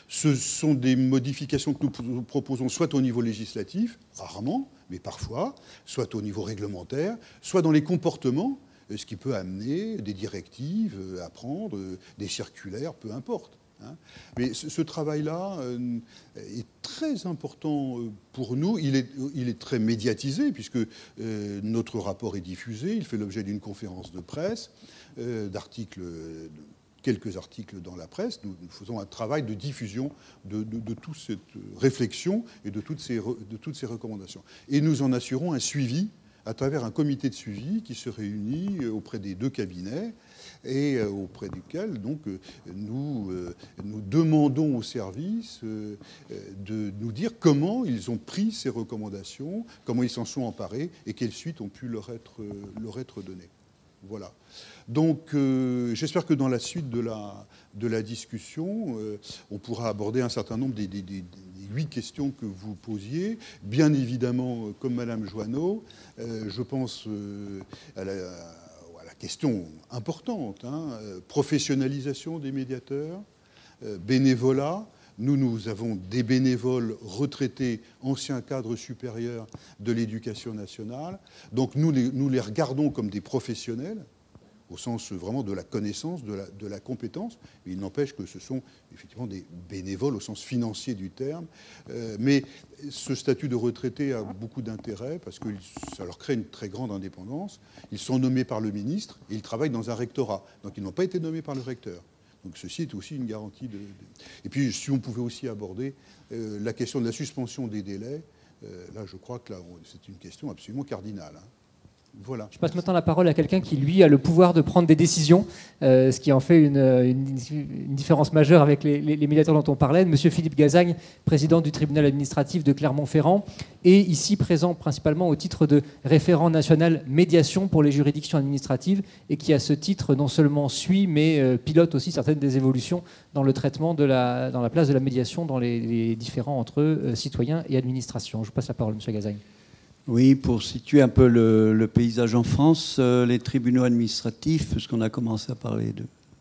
Ce sont des modifications que nous proposons soit au niveau législatif, rarement, mais parfois, soit au niveau réglementaire, soit dans les comportements, euh, ce qui peut amener des directives euh, à prendre, euh, des circulaires, peu importe. Hein. Mais ce, travail-là est très important pour nous. Il est, il est très médiatisé puisque notre rapport est diffusé. Il fait l'objet d'une conférence de presse, d'articles quelques articles dans la presse. Nous, faisons un travail de diffusion de, toute cette réflexion et de toutes, ces, recommandations. Et nous en assurons un suivi à travers un comité de suivi qui se réunit auprès des deux cabinets et euh, auprès duquel donc, euh, nous, euh, nous demandons aux services de nous dire comment ils ont pris ces recommandations, comment ils s'en sont emparés et quelles suites ont pu leur être, leur être données. Voilà. Donc euh, j'espère que dans la suite de la, de la discussion, euh, on pourra aborder un certain nombre des, huit questions que vous posiez. Bien évidemment, euh, comme Madame Joanneau, je pense à la, question importante, hein, professionnalisation des médiateurs, bénévolat. Nous, nous avons des bénévoles retraités, anciens cadres supérieurs de l'éducation nationale. Donc nous nous les regardons comme des professionnels au sens vraiment de la connaissance, de la, compétence. il n'empêche que ce sont effectivement des bénévoles au sens financier du terme. Euh, mais ce statut de retraité a beaucoup d'intérêt parce que ça leur crée une très grande indépendance. Ils sont nommés par le ministre et ils travaillent dans un rectorat. Donc ils n'ont pas été nommés par le recteur. Donc ceci est aussi une garantie de... Et puis si on pouvait aussi aborder euh, la question de la suspension des délais, euh, là je crois que c'est une question absolument cardinale. Hein. Je passe maintenant la parole à quelqu'un qui, lui, a le pouvoir de prendre des décisions, euh, ce qui en fait une, différence majeure avec les, médiateurs dont on parlait. Monsieur Philippe Gazagne, président du tribunal administratif de Clermont-Ferrand, et ici présent principalement au titre de référent national médiation pour les juridictions administratives, et qui, à ce titre, non seulement suit, mais euh, pilote aussi certaines des évolutions dans le traitement de la, place de la médiation dans les, différents entre euh, citoyens et administration. Je vous passe la parole, Monsieur Gazagne. Oui, pour situer un peu le, paysage en France, euh, les tribunaux administratifs, puisqu'on a commencé à parler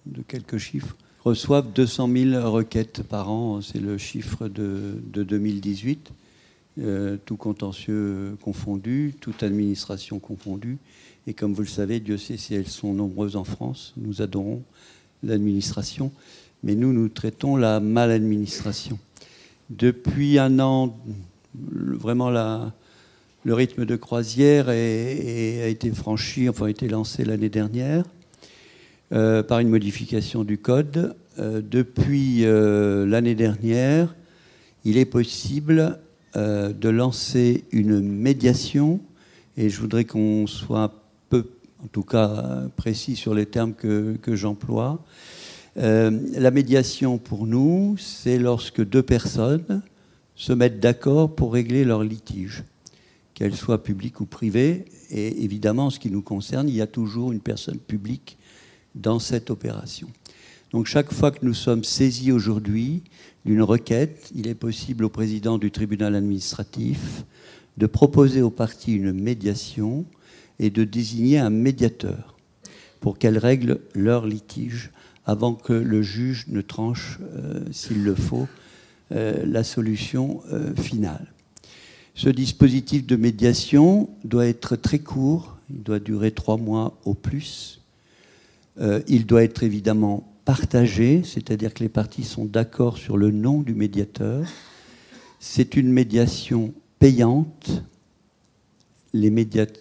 de, quelques chiffres, reçoivent 200 000 requêtes par an. C'est le chiffre de, 2018, euh, tout contentieux confondu, toute administration confondue. Et comme vous le savez, Dieu sait si elles sont nombreuses en France, nous adorons l'administration, mais nous, nous traitons la maladministration. Depuis un an, vraiment la le rythme de croisière a été franchi, enfin a été lancé l'année dernière euh, par une modification du code. Euh, depuis euh, l'année dernière, il est possible de lancer une médiation, et je voudrais qu'on soit un peu, en tout cas, précis sur les termes que, j'emploie. la médiation pour nous, c'est lorsque deux personnes se mettent d'accord pour régler leurs litiges, qu'elles soient publiques ou privées. Et évidemment, en ce qui nous concerne, il y a toujours une personne publique dans cette opération. Donc chaque fois que nous sommes saisis aujourd'hui d'une requête, il est possible au président du tribunal administratif de proposer aux parties une médiation et de désigner un médiateur pour qu'elles règlent leur litige avant que le juge ne tranche, euh, s'il le faut, euh, la solution euh, finale. Ce dispositif de médiation doit être très court, il doit durer trois mois au plus. il doit être évidemment partagé, c'est-à-dire que les parties sont d'accord sur le nom du médiateur. C'est une médiation payante. Les,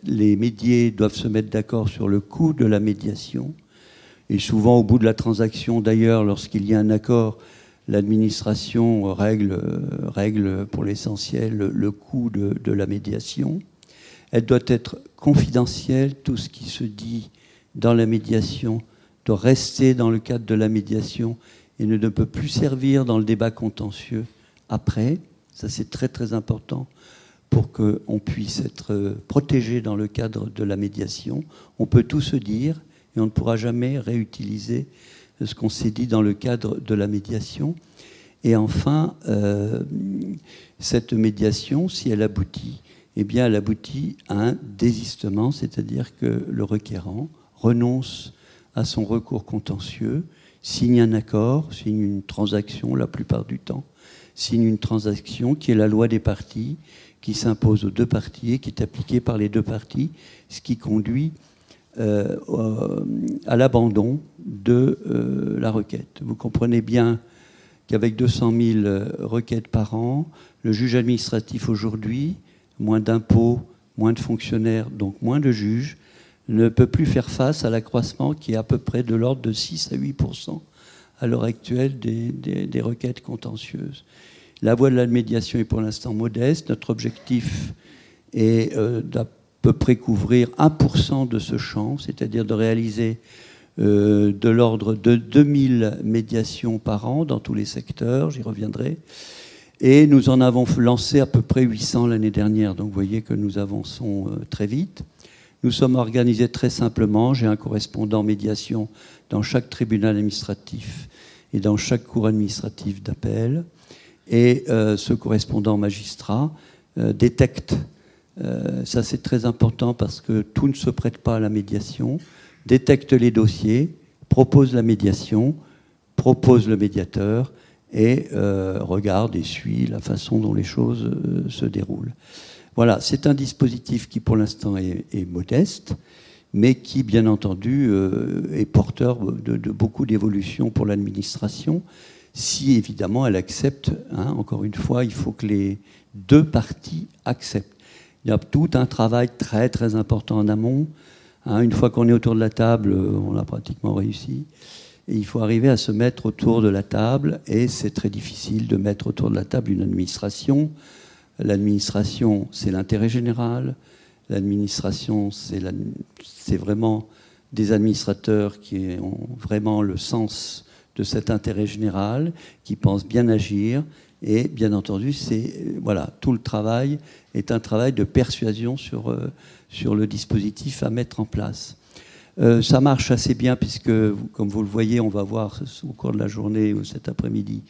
les médiés doivent se mettre d'accord sur le coût de la médiation. Et souvent, au bout de la transaction, d'ailleurs, lorsqu'il y a un accord, l'administration règle, règle pour l'essentiel le, coût de, de, la médiation. Elle doit être confidentielle. Tout ce qui se dit dans la médiation doit rester dans le cadre de la médiation et ne peut plus servir dans le débat contentieux après. Ça, c'est très très important pour qu'on puisse être protégé dans le cadre de la médiation. On peut tout se dire et on ne pourra jamais réutiliser ce qu'on s'est dit dans le cadre de la médiation. Et enfin, euh, cette médiation, si elle aboutit, eh bien, elle aboutit à un désistement, c'est-à-dire que le requérant renonce à son recours contentieux, signe un accord, signe une transaction la plupart du temps, signe une transaction qui est la loi des parties, qui s'impose aux deux parties et qui est appliquée par les deux parties, ce qui conduit euh, à l'abandon de euh, la requête. Vous comprenez bien qu'avec 200 000 requêtes par an, le juge administratif aujourd'hui, moins d'impôts, moins de fonctionnaires, donc moins de juges, ne peut plus faire face à l'accroissement qui est à peu près de l'ordre de 6 à 8% à l'heure actuelle des, requêtes contentieuses. La voie de la médiation est pour l'instant modeste. Notre objectif est euh, peu près couvrir 1% de ce champ, c'est-à-dire de réaliser euh, de l'ordre de 2000 médiations par an dans tous les secteurs, j'y reviendrai. Et nous en avons lancé à peu près 800 l'année dernière, donc vous voyez que nous avançons euh, très vite. Nous sommes organisés très simplement. J'ai un correspondant médiation dans chaque tribunal administratif et dans chaque cour administrative d'appel. Et euh, ce correspondant magistrat détecte, euh, ça c'est très important parce que tout ne se prête pas à la médiation, détecte les dossiers, propose la médiation, propose le médiateur et regarde et suit la façon dont les choses se déroulent. Voilà, c'est un dispositif qui pour l'instant est, modeste, mais qui bien entendu euh, est porteur de, beaucoup d'évolutions pour l'administration, si évidemment elle accepte, hein, encore une fois, il faut que les deux parties acceptent. Il y a tout un travail très très important en amont. Hein. une fois qu'on est autour de la table, euh, on a pratiquement réussi. Il faut arriver à se mettre autour de la table, et c'est très difficile de mettre autour de la table une administration L'administration, c'est l'intérêt général. L'administration, c'est vraiment des administrateurs qui ont vraiment le sens de cet intérêt général, qui pensent bien agir. Et bien entendu, c'est voilà, tout le travail est un travail de persuasion sur, euh, sur le dispositif à mettre en place. Euh, ça marche assez bien puisque, comme vous le voyez, on va voir au cours de la journée ou cet après-midi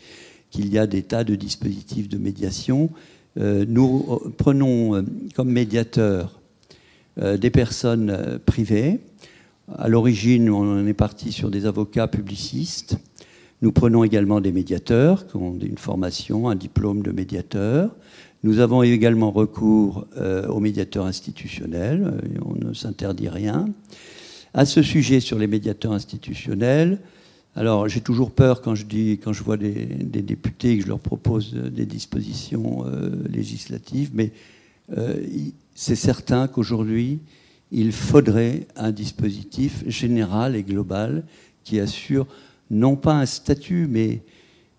qu'il y a des tas de dispositifs de médiation euh, nous prenons comme médiateurs des personnes privées. À l'origine, on est parti sur des avocats publicistes. Nous prenons également des médiateurs qui ont une formation, un diplôme de médiateur. Nous avons également recours aux médiateurs institutionnels. On ne s'interdit rien. À ce sujet, sur les médiateurs institutionnels, alors j'ai toujours peur quand je, dis, quand je vois des, députés que je leur propose des dispositions euh, législatives, mais euh, c'est certain qu'aujourd'hui, il faudrait un dispositif général et global qui assure non pas un statut, mais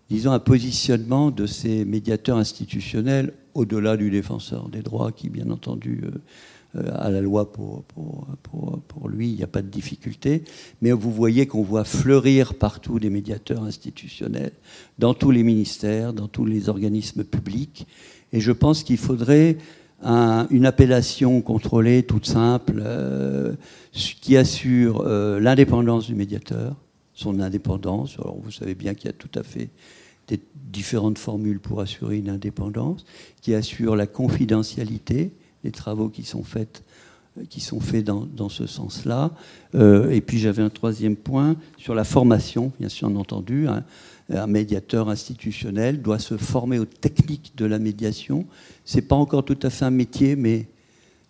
disons un positionnement de ces médiateurs institutionnels au-delà du défenseur des droits qui, bien entendu, euh, à la loi pour, lui, il n'y a pas de difficulté. Mais vous voyez qu'on voit fleurir partout des médiateurs institutionnels, dans tous les ministères, dans tous les organismes publics. Et je pense qu'il faudrait une appellation contrôlée, toute simple, euh, qui assure euh, l'indépendance du médiateur, son indépendance. Alors vous savez bien qu'il y a tout à fait différentes formules pour assurer une indépendance, qui assure la confidentialité des travaux qui sont faits dans, ce sens-là. Euh, et puis j'avais un troisième point sur la formation, bien sûr, entendu. Hein, un médiateur institutionnel doit se former aux techniques de la médiation. Ce n'est pas encore tout à fait un métier, mais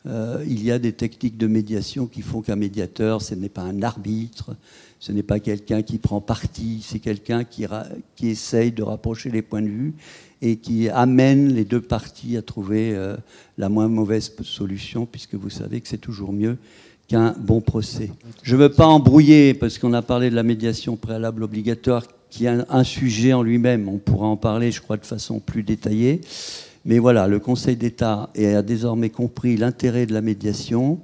euh, il y a des techniques de médiation qui font qu'un médiateur, ce n'est pas un arbitre, ce n'est pas quelqu'un qui prend parti, c'est quelqu'un qui, essaye de rapprocher les points de vue et qui amène les deux parties à trouver euh, la moins mauvaise solution, puisque vous savez que c'est toujours mieux qu'un bon procès. Je ne veux pas embrouiller, parce qu'on a parlé de la médiation préalable obligatoire qui est un, sujet en lui-même. On pourra en parler, je crois, de façon plus détaillée. Mais voilà, le Conseil d'État a désormais compris l'intérêt de la médiation.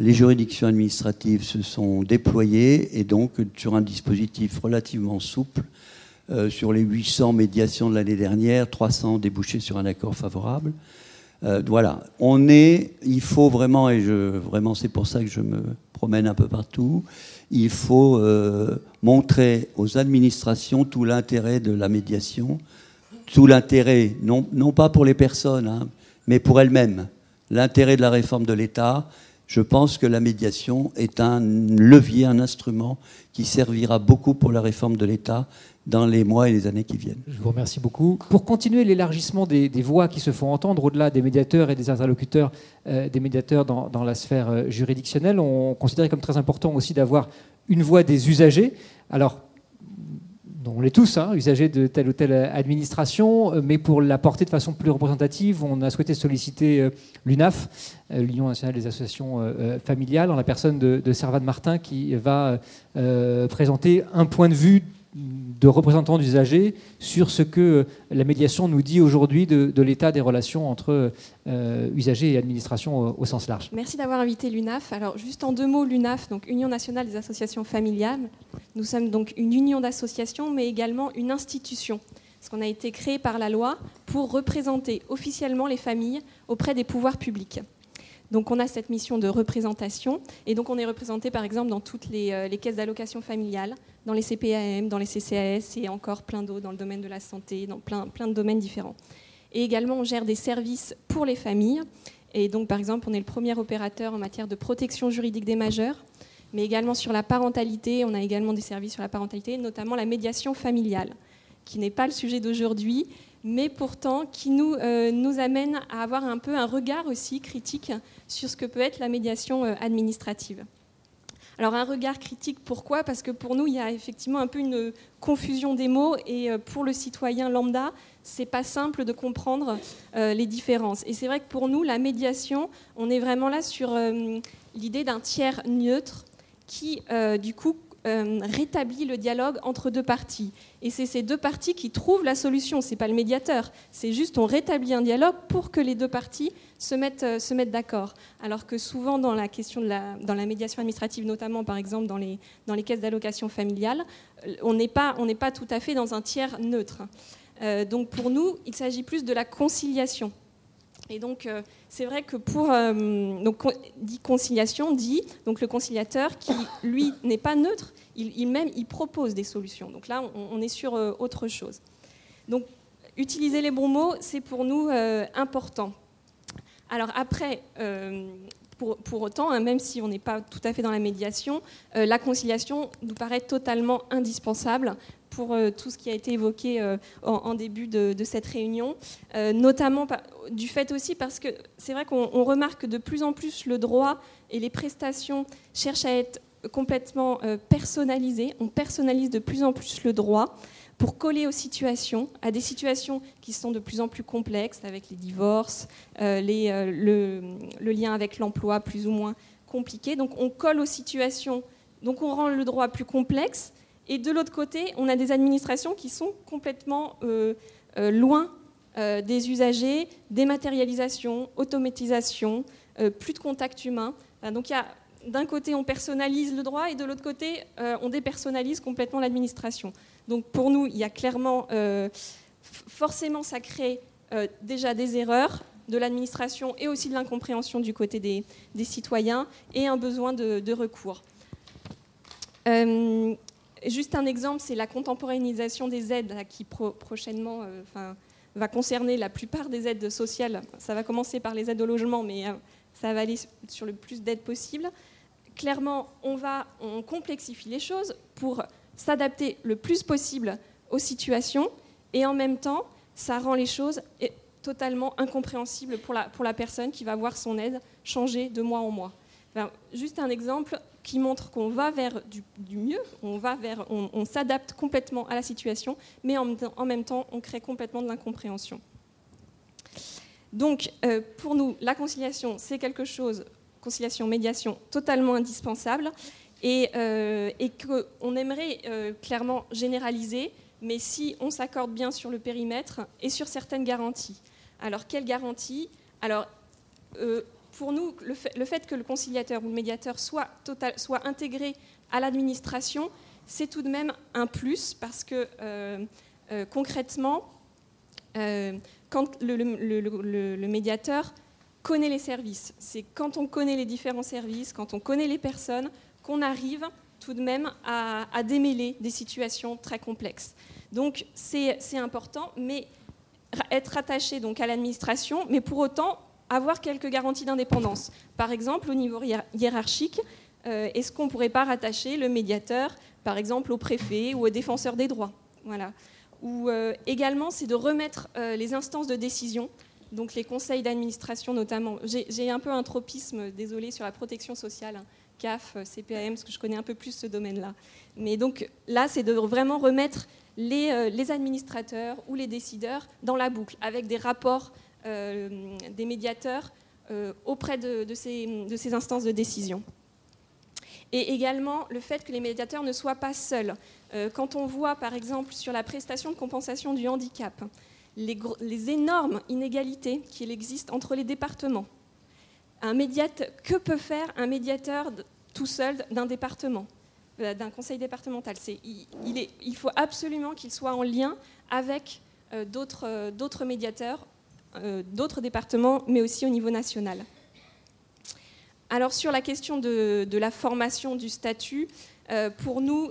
Les juridictions administratives se sont déployées et donc sur un dispositif relativement souple, euh, sur les 800 médiations de l'année dernière, 300 débouchés sur un accord favorable. Euh, voilà, on est, il faut vraiment, et je, vraiment c'est pour ça que je me promène un peu partout, il faut euh, montrer aux administrations tout l'intérêt de la médiation, tout l'intérêt, non, pas pour les personnes, hein, mais pour elles-mêmes, l'intérêt de la réforme de l'État. Je pense que la médiation est un levier, un instrument qui servira beaucoup pour la réforme de l'État dans les mois et les années qui viennent. Je vous remercie beaucoup. Pour continuer l'élargissement des, voix qui se font entendre au-delà des médiateurs et des interlocuteurs euh, des médiateurs dans, la sphère euh, juridictionnelle, on considérait comme très important aussi d'avoir une voix des usagers. Alors, on l'est tous, hein, usagers de telle ou telle administration, euh, mais pour la porter de façon plus représentative, on a souhaité solliciter l'UNAF, l'Union nationale des associations familiales, en la personne de, de Servane Martin, qui va présenter un point de vue de représentants d'usagers sur ce que la médiation nous dit aujourd'hui de, l'état des relations entre euh, usagers et administration au, sens large. Merci d'avoir invité l'UNAF. Alors juste en deux mots, l'UNAF, donc Union nationale des associations familiales, nous sommes donc une union d'associations, mais également une institution. Parce qu'on a été créé par la loi pour représenter officiellement les familles auprès des pouvoirs publics. Donc on a cette mission de représentation et donc on est représenté par exemple dans toutes les, euh, caisses d'allocation familiale, dans les CPAM, dans les CCAS et encore plein d'autres dans le domaine de la santé, dans plein de domaines différents. Et également, on gère des services pour les familles. Et donc, par exemple, on est le premier opérateur en matière de protection juridique des majeurs, mais également sur la parentalité. On a également des services sur la parentalité, notamment la médiation familiale, qui n'est pas le sujet d'aujourd'hui, mais pourtant qui nous, euh, nous amène à avoir un peu un regard aussi critique sur ce que peut être la médiation euh, administrative. Alors un regard critique, pourquoi? Parce que pour nous, il y a effectivement un peu une confusion des mots et euh, pour le citoyen lambda, c'est pas simple de comprendre les différences. Et c'est vrai que pour nous, la médiation, on est vraiment là sur l'idée d'un tiers neutre qui, du coup, euh, rétablit le dialogue entre deux parties. Et c'est ces deux parties qui trouvent la solution, ce n'est pas le médiateur. C'est juste on rétablit un dialogue pour que les deux parties se mettent, euh, se mettent d'accord. Alors que souvent dans la question de la, dans la médiation administrative, notamment par exemple dans les, dans les caisses d'allocation familiale, euh, on n'est pas, pas tout à fait dans un tiers neutre. donc pour nous, il s'agit plus de la conciliation. Et donc, euh, c'est vrai que pour euh, donc, dit conciliation, dit donc le conciliateur qui lui n'est pas neutre, il, même il propose des solutions. Donc là, on, est sur euh, autre chose. Donc, utiliser les bons mots, c'est pour nous important. Alors après, pour, pour, autant, hein, même si on n'est pas tout à fait dans la médiation, la conciliation nous paraît totalement indispensable pour euh, tout ce qui a été évoqué euh, en, début de, cette réunion, euh, notamment du fait aussi parce que c'est vrai qu'on remarque que de plus en plus le droit et les prestations cherchent à être complètement personnalisées. On personnalise de plus en plus le droit pour coller aux situations, à des situations qui sont de plus en plus complexes, avec les divorces, le, lien avec l'emploi plus ou moins compliqué. Donc on colle aux situations, donc on rend le droit plus complexe, et de l'autre côté, on a des administrations qui sont complètement euh, euh, loin des usagers, dématérialisation, automatisation, plus de contact humain. donc d'un côté, on personnalise le droit et de l'autre côté, on dépersonnalise complètement l'administration. Donc pour nous, il y a clairement, forcément, ça crée déjà des erreurs, de l'administration et aussi de l'incompréhension du côté des, citoyens et un besoin de, recours. Euh, juste un exemple, c'est la contemporanéisation des aides qui prochainement euh, va concerner la plupart des aides sociales. Ça va commencer par les aides au logement, mais euh, ça va aller sur le plus d'aides possible. Clairement, on, va, on complexifie les choses pour s'adapter le plus possible aux situations et en même temps, ça rend les choses totalement incompréhensible pour la, pour la personne qui va voir son aide changer de mois en mois. juste un exemple qui montre qu'on va vers du, mieux, on, va vers, on, s'adapte complètement à la situation, mais en, même temps, on crée complètement de l'incompréhension. Donc, euh, pour nous, la conciliation, c'est quelque chose, conciliation, médiation, totalement indispensable, et, euh, qu'on aimerait euh, clairement généraliser, mais si on s'accorde bien sur le périmètre et sur certaines garanties. Alors, quelle garantie Alors, pour nous, le fait, que le conciliateur ou le médiateur soit, intégré à l'administration, c'est tout de même un plus parce que euh, euh, concrètement, quand le, médiateur connaît les services, c'est quand on connaît les différents services, quand on connaît les personnes, qu'on arrive tout de même à, à démêler des situations très complexes. Donc c'est important, mais être attaché donc à l'administration, mais pour autant avoir quelques garanties d'indépendance. Par exemple, au niveau hiérarchique, euh, est-ce qu'on ne pourrait pas rattacher le médiateur, par exemple, au préfet ou au défenseur des droits? Voilà. Ou euh, également, c'est de remettre euh, les instances de décision, donc les conseils d'administration notamment. J'ai un peu un tropisme, désolé, sur la protection sociale, hein, CAF, CPAM, parce que je connais un peu plus ce domaine-là. Mais donc là, c'est de vraiment remettre les, administrateurs ou les décideurs dans la boucle, avec des rapports des médiateurs euh, auprès de, ces, instances de décision. Et également le fait que les médiateurs ne soient pas seuls. quand on voit par exemple sur la prestation de compensation du handicap, les, énormes inégalités qu'il existe entre les départements, que peut faire un médiateur tout seul d'un département euh, d'un conseil départemental? il, faut absolument qu'il soit en lien avec euh, euh, d'autres médiateurs, d'autres départements, mais aussi au niveau national. Alors sur la question de, la formation du statut, pour nous,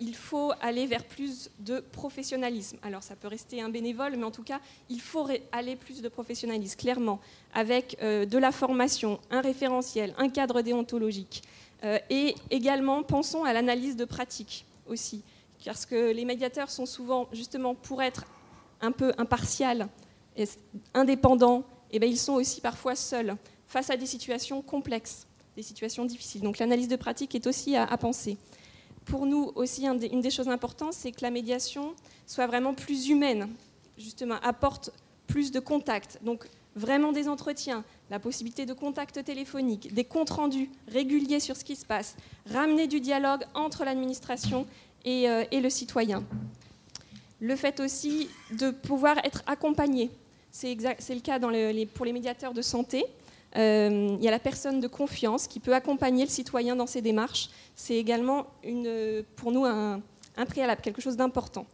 il faut aller vers plus de professionnalisme. Alors ça peut rester un bénévole, mais en tout cas, il faut aller plus de professionnalisme, clairement, avec de la formation, un référentiel, un cadre déontologique, euh, et également, pensons à l'analyse de pratique aussi, parce que les médiateurs sont souvent, justement, pour être un peu impartial, indépendants, eh bien, ils sont aussi parfois seuls face à des situations complexes, des situations difficiles. Donc l'analyse de pratique est aussi à, penser. Pour nous aussi, une des choses importantes, c'est que la médiation soit vraiment plus humaine, justement, apporte plus de contact. Donc vraiment des entretiens, la possibilité de contact téléphonique, des comptes rendus réguliers sur ce qui se passe, ramener du dialogue entre l'administration et, euh, le citoyen. Le fait aussi de pouvoir être accompagné, c'est le cas pour les médiateurs de santé. Euh, il y a la personne de confiance qui peut accompagner le citoyen dans ses démarches. C'est également pour nous un préalable, quelque chose d'important.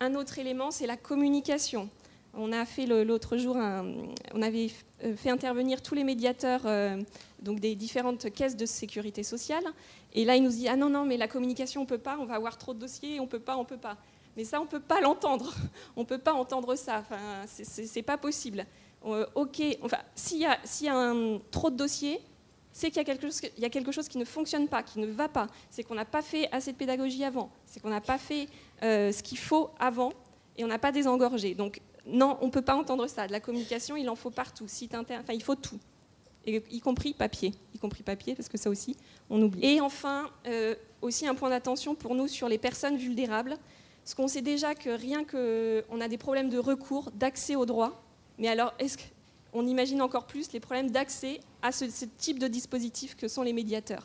Un autre élément, c'est la communication. On a fait l'autre jour, on avait euh, fait intervenir tous les médiateurs euh, donc des différentes caisses de sécurité sociale. Et là, il nous dit ah non non, mais la communication on peut pas, on va avoir trop de dossiers, on peut pas, on peut pas. Mais ça, on peut pas l'entendre. On peut pas entendre ça. Enfin, c'est pas possible. Euh, ok, enfin, s'il y a, a trop de dossiers, c'est qu'il y, y, a quelque chose qui ne fonctionne pas, qui ne va pas. C'est qu'on n'a pas fait assez de pédagogie avant. C'est qu'on n'a pas fait ce qu'il faut avant et on n'a pas désengorgé. Donc non, on ne peut pas entendre ça. De la communication, il en faut partout. Site enfin, il faut tout. y compris papier. Y compris papier, parce que ça aussi, on oublie. Et enfin, euh, aussi un point d'attention pour nous sur les personnes vulnérables. Parce qu'on sait déjà que rien qu'on a des problèmes de recours, d'accès aux droits. Mais alors, est-ce qu'on imagine encore plus les problèmes d'accès à ce, ce type de dispositif que sont les médiateurs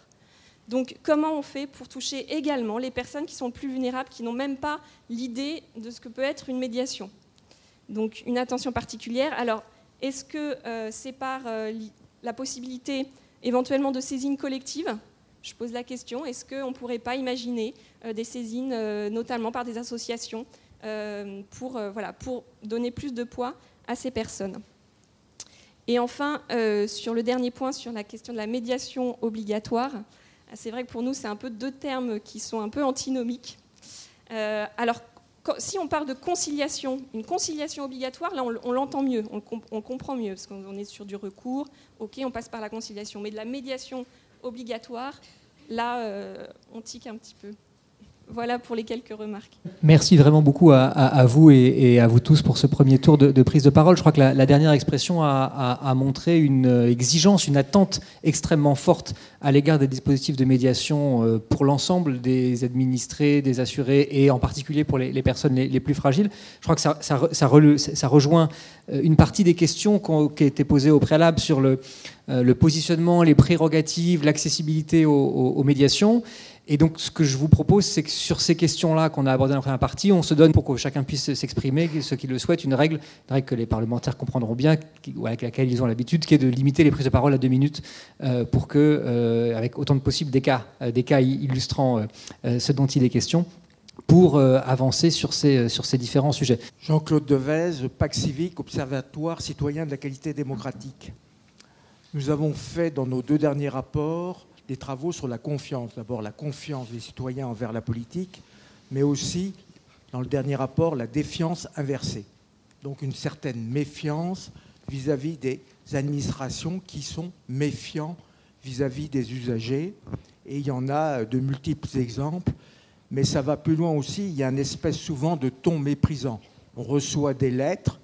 donc comment on fait pour toucher également les personnes qui sont plus vulnérables, qui n'ont même pas l'idée de ce que peut être une médiation? Donc une attention particulière. Alors, est-ce que c'est par la possibilité éventuellement de saisine collective? Je pose la question. Est-ce qu'on ne pourrait pas imaginer des saisines, notamment par des associations, pour, voilà, pour donner plus de poids à ces personnes? Et enfin, euh, sur le dernier point, sur la question de la médiation obligatoire, c'est vrai que pour nous, c'est un peu deux termes qui sont un peu antinomiques. Euh, alors, si on parle de conciliation, une conciliation obligatoire, là, on, l'entend mieux, on, on, comprend mieux, parce qu'on est sur du recours, ok, on passe par la conciliation. Mais de la médiation obligatoire, là, euh, on tique un petit peu. Voilà pour les quelques remarques. Merci vraiment beaucoup à, vous et, à vous tous pour ce premier tour de, prise de parole. Je crois que la, dernière expression a, montré une exigence, une attente extrêmement forte à l'égard des dispositifs de médiation euh, pour l'ensemble des administrés, des assurés et en particulier pour les, personnes les, plus fragiles. Je crois que ça, rejoint euh, une partie des questions qui ont été posées au préalable sur euh, le positionnement, les prérogatives, l'accessibilité aux médiations. Et donc, ce que je vous propose, c'est que sur ces questions-là qu'on a abordées dans la première partie, on se donne pour que chacun puisse s'exprimer, ceux qui le souhaitent, une règle, une règle que les parlementaires comprendront bien, avec laquelle ils ont l'habitude, qui est de limiter les prises de parole à deux minutes euh, pour que, euh, avec autant de possible des cas, euh, des cas illustrant ce dont il est question, pour avancer sur ces, sur ces différents sujets. Jean-Claude Devez, PAC Civique, Observatoire citoyen de la qualité démocratique. Nous avons fait dans nos deux derniers rapports des travaux sur la confiance. D'abord la confiance des citoyens envers la politique, mais aussi, dans le dernier rapport, la défiance inversée. Donc une certaine méfiance vis-à-vis des administrations qui sont méfiants vis-à-vis des usagers. Et il y en a de multiples exemples, mais ça va plus loin aussi. Il y a une espèce souvent de ton méprisant. On reçoit des lettres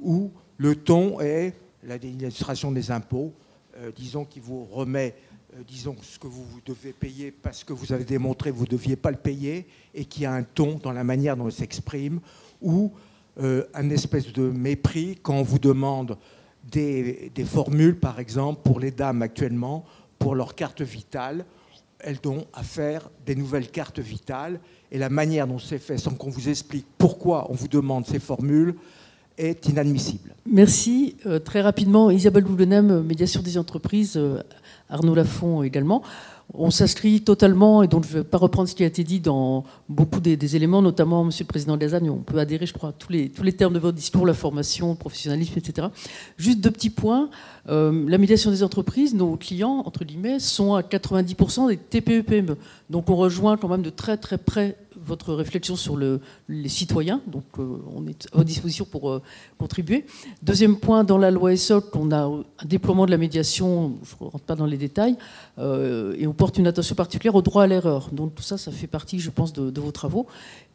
où le ton est l'administration des impôts, euh, disons, qui vous remet euh, disons, ce que vous, devez payer parce que vous avez démontré que vous ne deviez pas le payer et qui a un ton dans la manière dont il s'exprime ou euh, un espèce de mépris quand on vous demande des, formules, par exemple, pour les dames actuellement, pour leur carte vitale. Elles ont à faire des nouvelles cartes vitales et la manière dont c'est fait, sans qu'on vous explique pourquoi on vous demande ces formules, est inadmissible. Merci. Euh, très rapidement, Isabelle Boulenem, médiation des entreprises. Arnaud Lafont également. On s'inscrit totalement, et donc je ne vais pas reprendre ce qui a été dit dans beaucoup des, éléments, notamment, Monsieur le Président Lasagne, on peut adhérer, je crois, à tous les, tous les termes de votre discours, la formation, le professionnalisme, etc. Juste deux petits points. Euh, la médiation des entreprises, nos clients, entre guillemets, sont à 90% des TPE-PME. Donc on rejoint quand même de très très près votre réflexion sur le, les citoyens. Donc, euh, on est à votre disposition pour euh, contribuer. Deuxième point, dans la loi ESSOC, on a un déploiement de la médiation, je ne rentre pas dans les détails, et on porte une attention particulière au droit à l'erreur. Donc, tout ça, ça fait partie, je pense, de, vos travaux.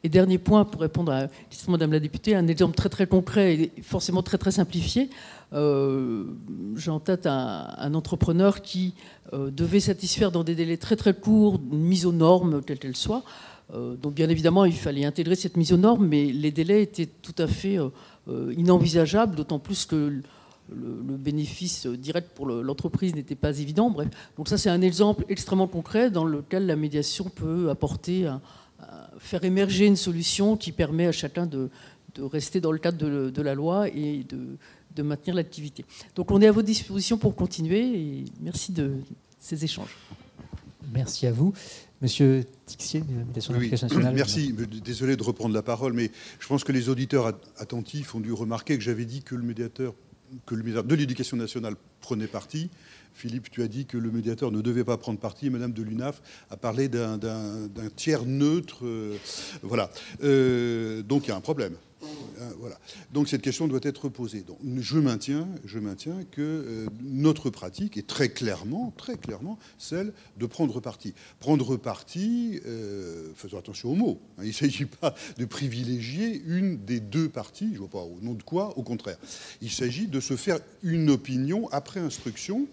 Et dernier point, pour répondre à Madame la députée, un exemple très très concret et forcément très très simplifié. J'ai en tête un, entrepreneur qui devait satisfaire dans des délais très très courts une mise aux normes, quelle qu'elle soit, euh, donc bien évidemment, il fallait intégrer cette mise aux normes, mais les délais étaient tout à fait euh, euh, inenvisageables, d'autant plus que le, bénéfice direct pour l'entreprise n'était pas évident. Bref, donc ça c'est un exemple extrêmement concret dans lequel la médiation peut apporter, faire émerger une solution qui permet à chacun de, rester dans le cadre de, la loi et de, maintenir l'activité. Donc on est à votre disposition pour continuer et merci de ces échanges. Merci à vous. Monsieur Tixier, de de l'Éducation nationale. Merci. Désolé de reprendre la parole, mais je pense que les auditeurs attentifs ont dû remarquer que j'avais dit que le médiateur, que le médiateur de l'Éducation nationale prenait parti. Philippe, tu as dit que le médiateur ne devait pas prendre parti. Madame de l'UNAF a parlé d'un tiers neutre. Euh, voilà. Euh, donc il y a un problème. Hein, voilà. Donc cette question doit être posée. Donc, je maintiens, je maintiens que euh, notre pratique est très clairement, très clairement, celle de prendre parti. Prendre parti, euh, faisons attention aux mots. Hein. il ne s'agit pas de privilégier une des deux parties. Je ne vois pas au nom de quoi. Au contraire, il s'agit de se faire une opinion après instruction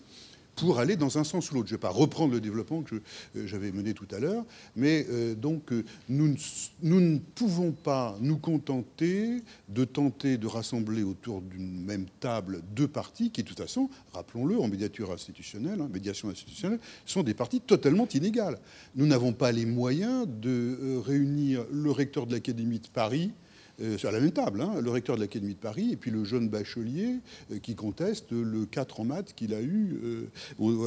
pour aller dans un sens ou l'autre. Je ne vais pas reprendre le développement que euh, j'avais mené tout à l'heure, mais euh, donc euh, nous, ne pouvons pas nous contenter de tenter de rassembler autour d'une même table deux partis qui, de toute façon, rappelons-le, en médiature institutionnelle, hein, médiation institutionnelle, sont des partis totalement inégales. Nous n'avons pas les moyens de réunir le recteur de l'Académie de Paris à la même table, hein, le recteur de l'Académie de Paris et puis le jeune bachelier euh, qui conteste le 4 en maths qu'il a eu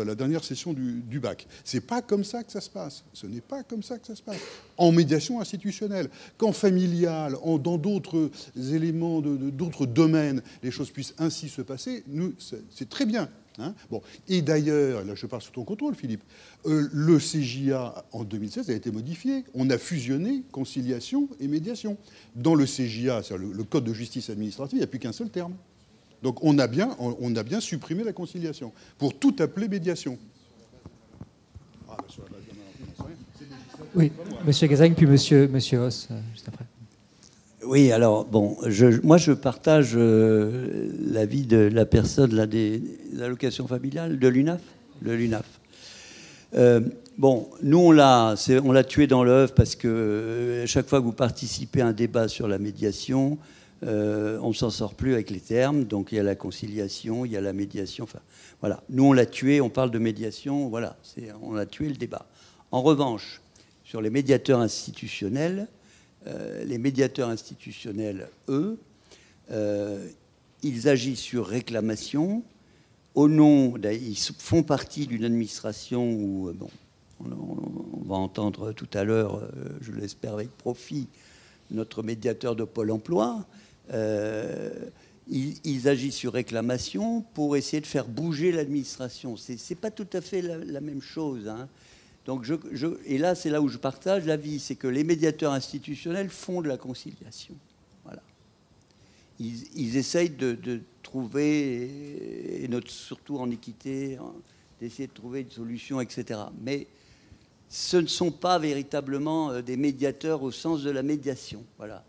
à la dernière session du, du bac. C'est pas comme ça que ça se passe. Ce n'est pas comme ça que ça se passe. En médiation institutionnelle, quand familiale, dans d'autres éléments, d'autres domaines, les choses puissent ainsi se passer, c'est très bien. Hein. bon. Et d'ailleurs, là je parle sous ton contrôle, Philippe, euh, le CJA en 2016 a été modifié. On a fusionné conciliation et médiation. Dans le CJA, le, le Code de justice administrative, il n'y a plus qu'un seul terme. Donc on a, bien, on, a bien supprimé la conciliation pour tout appeler médiation. Ah, oui, Monsieur Gazagne, puis Monsieur, monsieur Haas, euh, juste après. Oui, alors, bon, moi je partage euh, l'avis de la personne là, des, allocations familiales, de l'UNAF. Euh, bon, nous, on l'a, on l'a tué dans l'œuf parce que euh, chaque fois que vous participez à un débat sur la médiation, on ne s'en sort plus avec les termes. Donc, il y a la conciliation, il y a la médiation. Enfin, voilà. Nous, on l'a tué, on parle de médiation, voilà. on a tué le débat. En revanche, sur les médiateurs institutionnels, euh, les médiateurs institutionnels, eux, euh, ils agissent sur réclamation. Au nom, ils font partie d'une administration où, euh, bon, on, va entendre tout à l'heure, je l'espère avec profit, notre médiateur de Pôle Emploi. ils, agissent sur réclamation pour essayer de faire bouger l'administration. Ce n'est pas tout à fait la, même chose. Hein. Donc je, et là, c'est là où je partage l'avis, c'est que les médiateurs institutionnels font de la conciliation. Voilà. Ils, essayent de, trouver, et surtout en équité, d'essayer de trouver une solution, etc. Mais ce ne sont pas véritablement euh, des médiateurs au sens de la médiation. Voilà.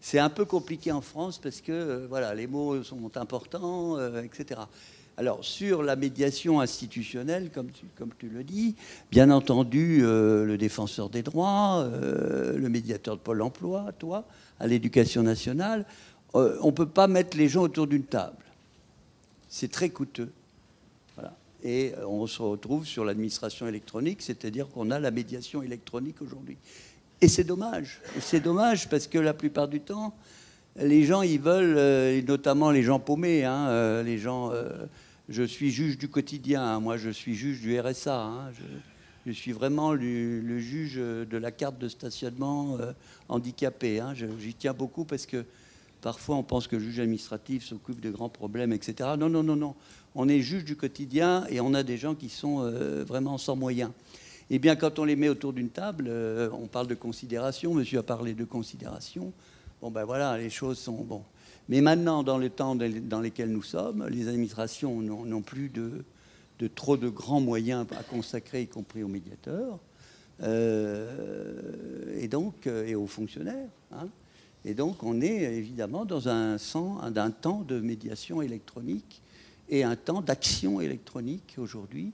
C'est un peu compliqué en France parce que euh, voilà, les mots sont importants, euh, etc. Alors, sur la médiation institutionnelle, comme tu, le dis, bien entendu, euh, le défenseur des droits, euh, le médiateur de Pôle emploi, toi, à l'éducation nationale, euh, on ne peut pas mettre les gens autour d'une table. C'est très coûteux. Et on se retrouve sur l'administration électronique, c'est-à-dire qu'on a la médiation électronique aujourd'hui. Et c'est dommage. C'est dommage parce que la plupart du temps, les gens, ils veulent, et notamment les gens paumés, hein, les gens je suis juge du quotidien, hein. moi je suis juge du RSA, hein. je, suis vraiment le, juge de la carte de stationnement euh, handicapé. J'y tiens beaucoup parce que parfois on pense que le juge administratif s'occupe de grands problèmes, etc. Non, non, non, non. On est juge du quotidien et on a des gens qui sont euh, vraiment sans moyens. Eh bien, quand on les met autour d'une table, euh, on parle de considération. Monsieur a parlé de considération. Bon, ben voilà, les choses sont bon. Mais maintenant, dans les temps dans lesquels nous sommes, les administrations n'ont plus de, trop de grands moyens à consacrer, y compris aux médiateurs, euh, et donc euh, et aux fonctionnaires. Hein. Et donc, on est évidemment dans un, temps de médiation électronique et un temps d'action électronique aujourd'hui.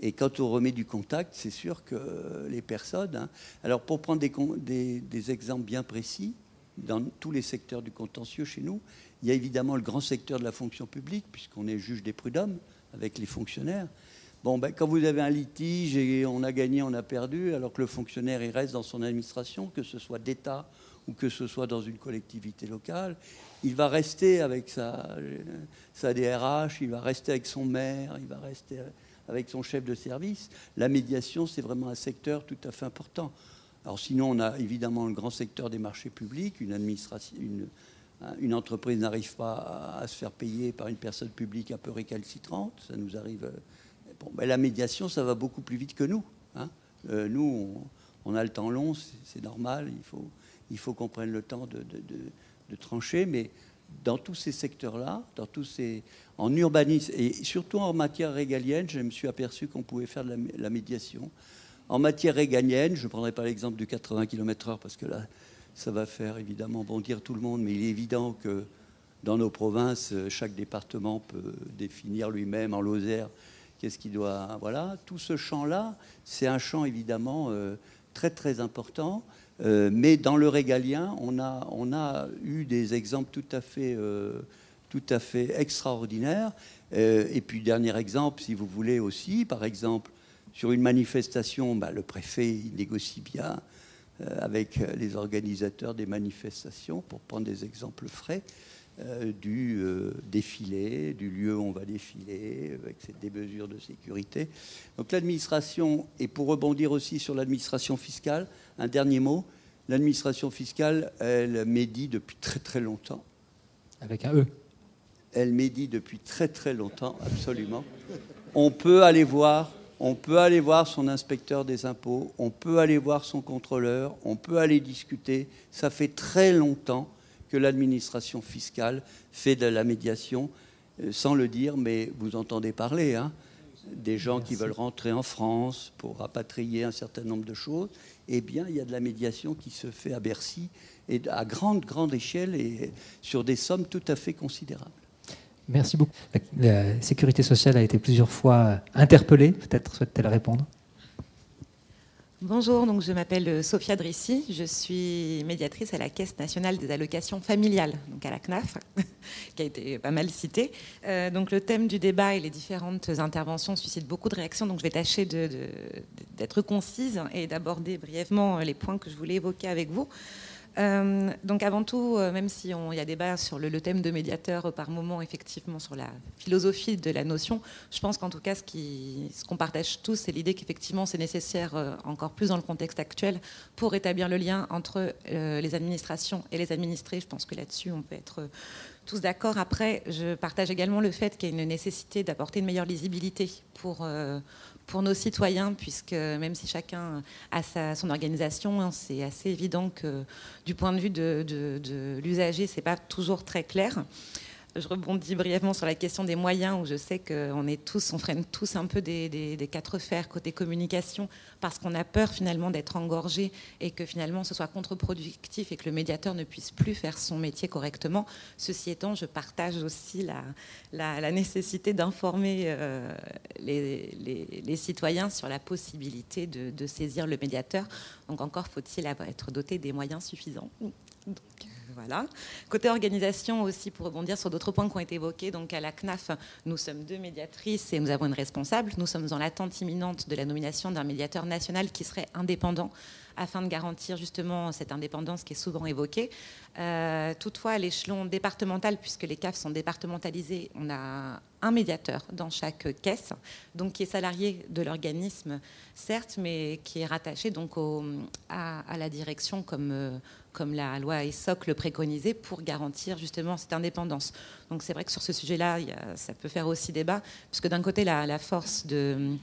Et quand on remet du contact, c'est sûr que les personnes. Hein, alors, pour prendre des exemples bien précis, dans tous les secteurs du contentieux chez nous. Il y a évidemment le grand secteur de la fonction publique, puisqu'on est juge des prud'hommes avec les fonctionnaires. Bon, ben, quand vous avez un litige et on a gagné, on a perdu, alors que le fonctionnaire il reste dans son administration, que ce soit d'État ou que ce soit dans une collectivité locale, il va rester avec sa, sa DRH, il va rester avec son maire, il va rester avec son chef de service. La médiation, c'est vraiment un secteur tout à fait important. Alors sinon, on a évidemment le grand secteur des marchés publics. Une, une, entreprise n'arrive pas à, se faire payer par une personne publique un peu récalcitrante. Ça nous arrive. Euh, bon, ben, la médiation, ça va beaucoup plus vite que nous. Hein. Euh, nous, on, a le temps long, c'est normal. Il faut, il faut qu'on prenne le temps de, trancher. Mais dans tous ces secteurs-là, dans tous ces, en urbanisme et surtout en matière régalienne, je me suis aperçu qu'on pouvait faire de la médiation. En matière réganienne, je ne prendrai pas l'exemple du 80 km/h parce que là, ça va faire évidemment bondir tout le monde, mais il est évident que dans nos provinces, chaque département peut définir lui-même en Lozère qu'est-ce qu'il doit. Voilà, tout ce champ-là, c'est un champ évidemment euh, très très important. Euh, mais dans le régalien, on a, on a eu des exemples tout à fait, euh, tout à fait extraordinaires. et puis, dernier exemple, si vous voulez aussi, par exemple, sur une manifestation, bah, le préfet il négocie bien avec les organisateurs des manifestations, pour prendre des exemples frais, du défilé, du lieu où on va défiler, avec des mesures de sécurité. Donc l'administration, et pour rebondir aussi sur l'administration fiscale, un dernier mot, l'administration fiscale, elle médit depuis très très longtemps. Avec un E elle médit depuis très très longtemps, absolument. On peut aller voir, on peut aller voir son inspecteur des impôts, on peut aller voir son contrôleur, on peut aller discuter. Ça fait très longtemps que l'administration fiscale fait de la médiation, euh, sans le dire, mais vous entendez parler, hein, des gens qui veulent rentrer en France pour rapatrier un certain nombre de choses. Eh bien, il y a de la médiation qui se fait à Bercy et à grande, grande échelle et sur des sommes tout à fait considérables. Merci beaucoup. La sécurité sociale a été plusieurs fois interpellée. Peut-être souhaite-t-elle répondre Bonjour, donc je m'appelle euh, Sophia Drissi, je suis médiatrice à la Caisse nationale des allocations familiales, donc à la CNAF, qui a été pas mal citée. Euh, donc le thème du débat et les différentes interventions suscitent beaucoup de réactions, donc je vais tâcher d'être concise et d'aborder brièvement les points que je voulais évoquer avec vous. Euh, donc avant tout, euh, même s'il y a débat sur le, thème de médiateur par moment, effectivement, sur la philosophie de la notion, je pense qu'en tout cas, ce qu'on partage tous, c'est l'idée qu'effectivement, c'est nécessaire, euh, encore plus dans le contexte actuel, pour établir le lien entre les administrations et les administrés. Je pense que là-dessus, on peut être tous d'accord. Après, je partage également le fait qu'il y a une nécessité d'apporter une meilleure lisibilité pour pour nos citoyens, puisque même si chacun a sa, son organisation, hein, c'est assez évident que du point de vue de, de, de l'usager, c'est pas toujours très clair je rebondis brièvement sur la question des moyens, où je sais qu'on est tous, on freine tous un peu des, quatre fers côté communication, parce qu'on a peur finalement d'être engorgé et que finalement ce soit contre-productif et que le médiateur ne puisse plus faire son métier correctement. Ceci étant, je partage aussi la, nécessité d'informer euh, les, citoyens sur la possibilité de, saisir le médiateur. Donc encore faut-il être doté des moyens suffisants. Voilà. Côté organisation aussi, pour rebondir sur d'autres points qui ont été évoqués, donc à la CNAF, nous sommes deux médiatrices et nous avons une responsable. Nous sommes dans l'attente imminente de la nomination d'un médiateur national qui serait indépendant afin de garantir justement cette indépendance qui est souvent évoquée. Euh, toutefois, à l'échelon départemental, puisque les CAF sont départementalisés, on a un médiateur dans chaque caisse, donc qui est salarié de l'organisme, certes, mais qui est rattaché donc à, la direction comme euh, comme la loi ESSOC le préconisait, pour garantir justement cette indépendance. Donc c'est vrai que sur ce sujet-là, ça peut faire aussi débat, puisque d'un côté, la, force de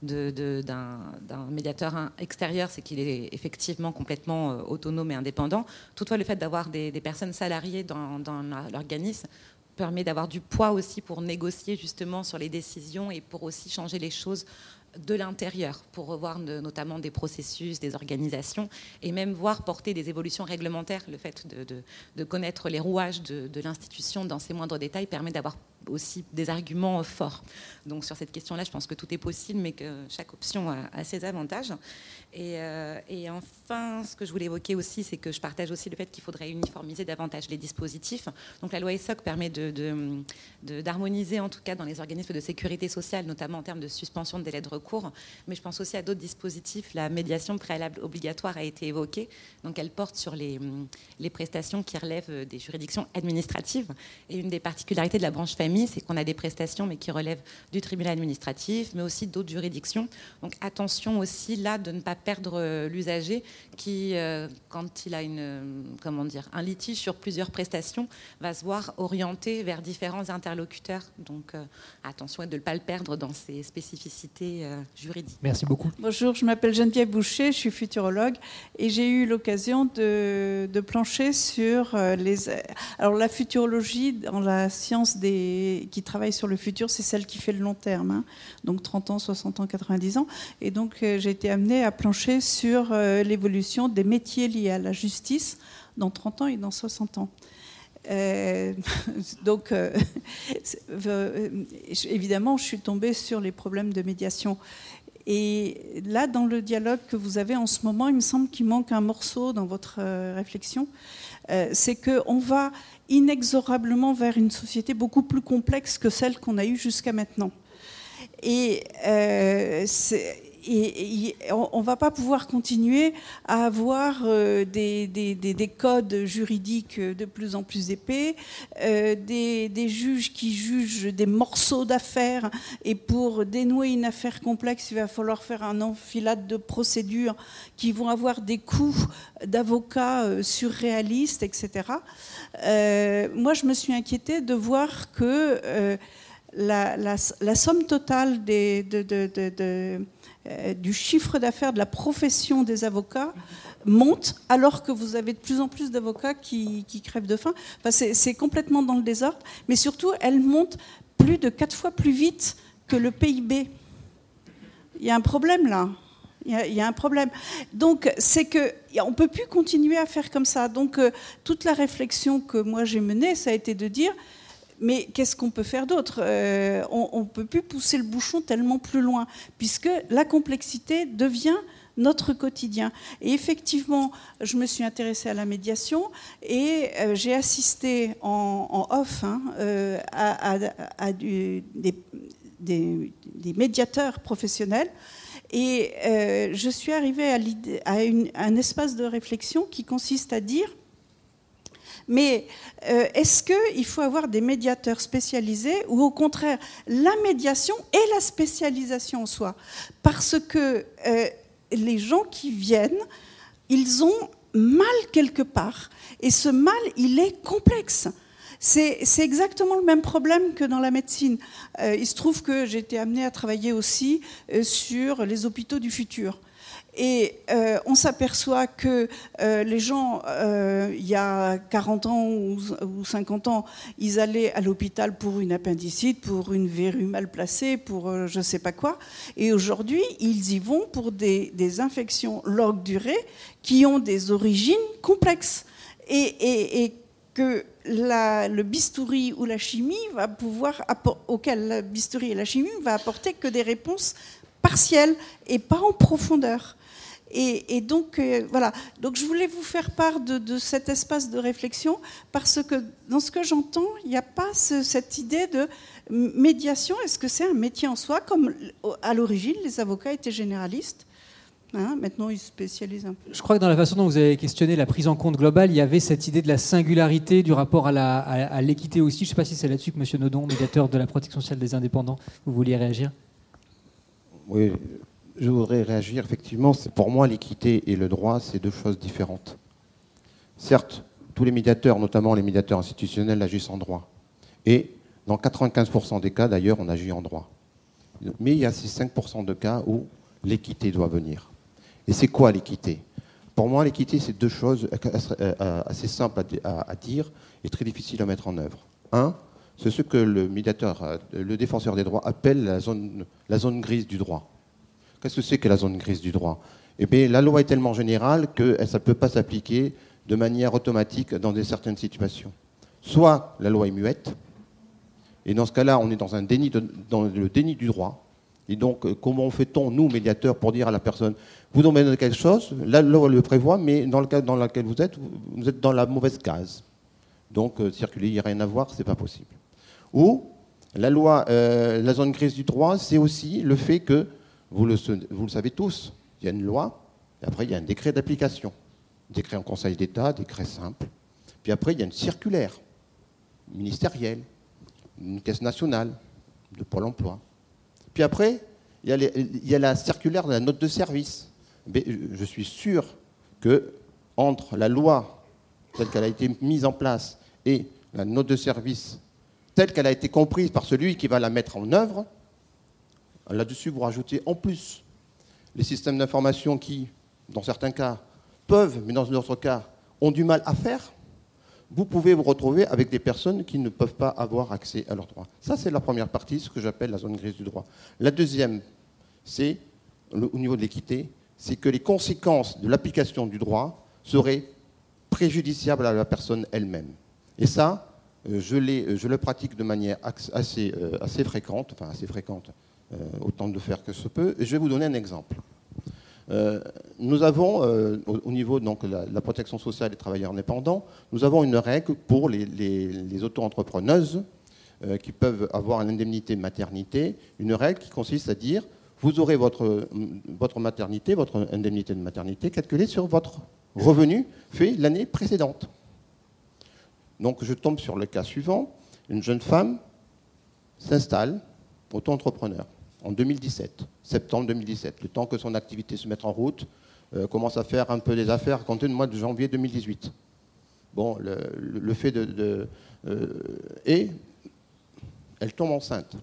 d'un médiateur extérieur, c'est qu'il est effectivement complètement euh, autonome et indépendant. Toutefois, le fait d'avoir des, personnes salariées dans, dans l'organisme permet d'avoir du poids aussi pour négocier justement sur les décisions et pour aussi changer les choses de l'intérieur pour revoir notamment des processus, des organisations et même voir porter des évolutions réglementaires. Le fait de, connaître les rouages de, l'institution dans ses moindres détails permet d'avoir aussi des arguments forts. Donc sur cette question-là, je pense que tout est possible, mais que chaque option a, ses avantages. Euh, et, enfin, ce que je voulais évoquer aussi, c'est que je partage aussi le fait qu'il faudrait uniformiser davantage les dispositifs. Donc la loi ESSOC permet d'harmoniser, en tout cas dans les organismes de sécurité sociale, notamment en termes de suspension de délai de recours. Mais je pense aussi à d'autres dispositifs. La médiation préalable obligatoire a été évoquée. Donc elle porte sur les prestations qui relèvent des juridictions administratives. Et une des particularités de la branche famille, c'est qu'on a des prestations, mais qui relèvent du tribunal administratif, mais aussi d'autres juridictions. Donc attention aussi là de ne pas perdre euh, l'usager qui, euh, quand il a une, euh, comment dire, un litige sur plusieurs prestations, va se voir orienté vers différents interlocuteurs. Donc attention de ne pas le perdre dans ses spécificités juridiques. Merci beaucoup. Bonjour, je m'appelle Geneviève Boucher, je suis futurologue et j'ai eu l'occasion de, de plancher sur les... Alors la futurologie dans la science des qui travaille sur le futur, c'est celle qui fait le long terme, hein. donc 30 ans, 60 ans, 90 ans. Et donc euh, j'ai été amenée à plancher sur euh, l'évolution des métiers liés à la justice dans 30 ans et dans 60 ans. Euh, donc, évidemment, je suis tombée sur les problèmes de médiation. Et là, dans le dialogue que vous avez en ce moment, il me semble qu'il manque un morceau dans votre réflexion. c'est qu'on va inexorablement vers une société beaucoup plus complexe que celle qu'on a eue jusqu'à maintenant. Euh, on ne va pas pouvoir continuer à avoir euh, des, codes juridiques de plus en plus épais, euh, des, juges qui jugent des morceaux d'affaires, et pour dénouer une affaire complexe, il va falloir faire un enfilade de procédures qui vont avoir des coûts d'avocats euh, surréalistes, etc. moi, je me suis inquiétée de voir que la, somme totale des, de du chiffre d'affaires de la profession des avocats monte alors que vous avez de plus en plus d'avocats qui, crèvent de faim. c'est complètement dans le désordre, mais surtout, elle monte plus de quatre fois plus vite que le PIB. Il y a un problème là. Il y, a, un problème. Donc, c'est que on peut plus continuer à faire comme ça. Donc, euh, toute la réflexion que moi j'ai menée, ça a été de dire mais qu'est-ce qu'on peut faire d'autre? Euh, On ne peut plus pousser le bouchon tellement plus loin, puisque la complexité devient notre quotidien. Et effectivement, je me suis intéressée à la médiation et euh, j'ai assisté en, off hein, euh, à, des, médiateurs professionnels. Et je suis arrivée à, à un espace de réflexion qui consiste à dire mais euh, est-ce qu'il faut avoir des médiateurs spécialisés ou au contraire la médiation et la spécialisation en soi? Parce que euh, les gens qui viennent, ils ont mal quelque part. Et ce mal, il est complexe. C'est exactement le même problème que dans la médecine. Euh, il se trouve que j'ai été amenée à travailler aussi sur les hôpitaux du futur. Et euh, on s'aperçoit que euh, les gens, euh, il y a 40 ans ou, 50 ans, ils allaient à l'hôpital pour une appendicite, pour une verrue mal placée, pour je ne sais pas quoi. Et aujourd'hui, ils y vont pour des, infections longue durée qui ont des origines complexes. Et, que le bistouri ou la chimie va pouvoir, auquel la bistouri et la chimie va apporter que des réponses partielles et pas en profondeur. Et, donc, euh, voilà. Donc, je voulais vous faire part de, cet espace de réflexion parce que dans ce que j'entends, il n'y a pas cette idée de médiation. Est-ce que c'est un métier en soi? Comme à l'origine, les avocats étaient généralistes. Hein, maintenant, ils se spécialisent un peu. Je crois que dans la façon dont vous avez questionné la prise en compte globale, il y avait cette idée de la singularité du rapport à l'équité aussi. Je ne sais pas si c'est là-dessus que M. Nodon, médiateur de la protection sociale des indépendants, vous vouliez réagir Oui, je voudrais réagir. Effectivement, pour moi, l'équité et le droit, c'est deux choses différentes. Certes, tous les médiateurs, notamment les médiateurs institutionnels, agissent en droit. Et dans 95% des cas, d'ailleurs, on agit en droit. Mais il y a ces 5% de cas où l'équité doit venir. Et c'est quoi l'équité? Pour moi, l'équité, c'est deux choses assez simples à dire et très difficiles à mettre en œuvre. Un, c'est ce que le médiateur, le défenseur des droits appelle la zone, la zone grise du droit. Qu'est-ce que c'est que la zone grise du droit? Eh bien, la loi est tellement générale que ça ne peut pas s'appliquer de manière automatique dans certaines situations. Soit la loi est muette, et dans ce cas-là, on est dans, dans le déni du droit. Et donc, euh, comment fait-on, nous, médiateurs, pour dire à la personne, vous demandez quelque chose, la loi le prévoit, mais dans le cas dans lequel vous êtes, vous êtes dans la mauvaise case. Donc, euh, circuler, il n'y a rien à voir, ce n'est pas possible. Ou, la loi, euh, la zone grise du droit, c'est aussi le fait que vous le, savez tous, il y a une loi, et après il y a un décret d'application. Décret en Conseil d'État, décret simple. Puis après, il y a une circulaire ministérielle, une caisse nationale de Pôle emploi. Puis après, il y a, la circulaire de la note de service. Mais je suis sûr que entre la loi telle qu'elle a été mise en place et la note de service telle qu'elle a été comprise par celui qui va la mettre en œuvre, Là-dessus, vous rajoutez en plus les systèmes d'information qui, dans certains cas, peuvent, mais dans d'autres cas, ont du mal à faire. Vous pouvez vous retrouver avec des personnes qui ne peuvent pas avoir accès à leurs droits. Ça, c'est la première partie, ce que j'appelle la zone grise du droit. La deuxième, c'est, au niveau de l'équité, c'est que les conséquences de l'application du droit seraient préjudiciables à la personne elle-même. Et ça, euh, je, je, le pratique de manière assez, euh, assez fréquente, enfin assez fréquente, euh, autant de faire que ce peut. Et je vais vous donner un exemple. Euh, nous avons, euh, au, niveau de la, protection sociale des travailleurs indépendants, nous avons une règle pour les, auto-entrepreneuses qui peuvent avoir une indemnité maternité, une règle qui consiste à dire vous aurez votre, votre maternité, votre indemnité de maternité calculée sur votre revenu fait l'année précédente. Donc je tombe sur le cas suivant. Une jeune femme s'installe, auto-entrepreneur, en 2017, septembre 2017, le temps que son activité se mette en route, euh, commence à faire un peu des affaires à compter du mois de janvier 2018. Bon, le, fait de... Euh, et elle tombe enceinte.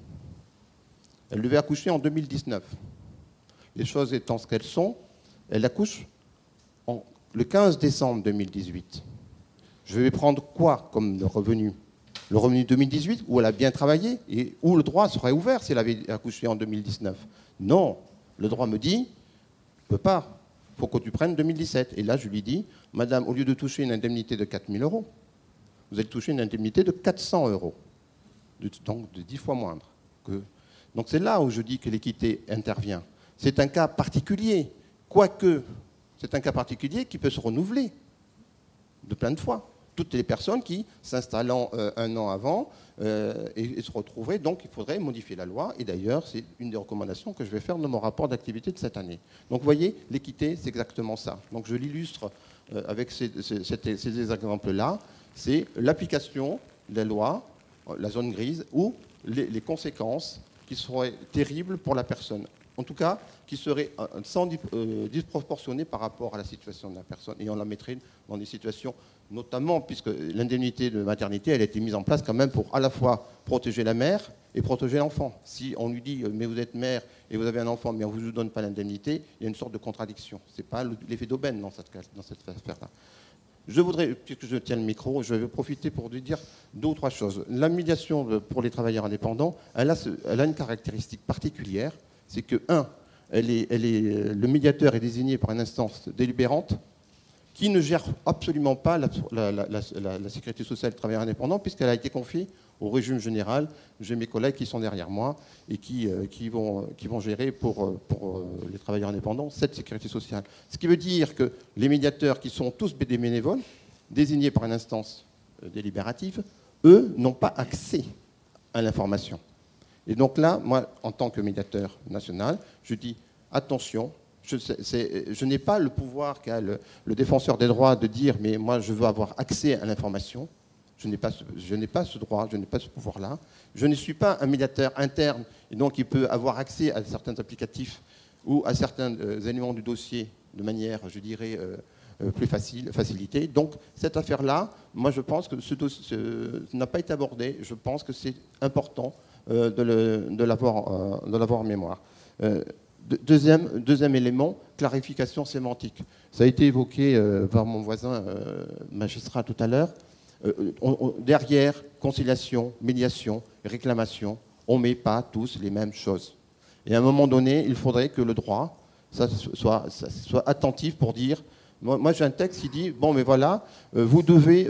Elle devait accoucher en 2019. Les choses étant ce qu'elles sont, elle accouche le 15 décembre 2018. Je vais prendre quoi comme revenu? Le revenu 2018, où elle a bien travaillé, et où le droit serait ouvert si elle avait accouché en 2019 Non, le droit me dit, ne peux pas, il faut que tu prennes 2017. Et là, je lui dis, Madame, au lieu de toucher une indemnité de 4 000 euros, vous allez toucher une indemnité de 400 euros, donc de 10 fois moindre. Donc c'est là où je dis que l'équité intervient. C'est un cas particulier, quoique c'est un cas particulier qui peut se renouveler de plein de fois toutes les personnes qui, s'installant euh, un an avant, euh, et, se retrouveraient. Donc, il faudrait modifier la loi. Et d'ailleurs, c'est une des recommandations que je vais faire dans mon rapport d'activité de cette année. Donc, vous voyez, l'équité, c'est exactement ça. Donc, je l'illustre euh, avec ces, exemples-là. C'est l'application des lois, la zone grise, ou les, conséquences qui seraient terribles pour la personne. En tout cas, qui seraient sans disproportionnées par rapport à la situation de la personne. Et on la mettrait dans des situations notamment puisque l'indemnité de maternité, elle a été mise en place quand même pour à la fois protéger la mère et protéger l'enfant. Si on lui dit, euh, mais vous êtes mère et vous avez un enfant, mais on ne vous donne pas l'indemnité, il y a une sorte de contradiction. Ce n'est pas l'effet d'aubaine dans cette, dans cette affaire-là. Je voudrais, puisque je tiens le micro, je vais profiter pour lui dire deux ou trois choses. La médiation pour les travailleurs indépendants, elle a, elle a une caractéristique particulière, c'est que, un, elle est, elle est, le médiateur est désigné par une instance délibérante, qui ne gère absolument pas la, sécurité sociale des travailleurs indépendants, puisqu'elle a été confiée au régime général. J'ai mes collègues qui sont derrière moi et qui, euh, vont, gérer pour, euh, euh, les travailleurs indépendants cette sécurité sociale. Ce qui veut dire que les médiateurs, qui sont tous des bénévoles, désignés par une instance délibérative, eux n'ont pas accès à l'information. Et donc là, moi, en tant que médiateur national, je dis attention, je, n'ai pas le pouvoir qu'a le, défenseur des droits de dire mais moi je veux avoir accès à l'information. Je n'ai pas, pas, ce droit, je n'ai pas ce pouvoir-là. Je ne suis pas un médiateur interne et donc il peut avoir accès à certains applicatifs ou à certains euh, éléments du dossier de manière, je dirais, euh, euh, plus facile, facilitée. Donc cette affaire-là, moi je pense que ce dossier n'a pas été abordé. Je pense que c'est important de l'avoir en mémoire. Deuxième, deuxième élément, clarification sémantique. Ça a été évoqué euh, par mon voisin euh, magistrat tout à l'heure. Euh, derrière conciliation, médiation, réclamation, on ne met pas tous les mêmes choses. Et à un moment donné, il faudrait que le droit soit, soit, attentif pour dire moi, j'ai un texte qui dit bon mais voilà vous devez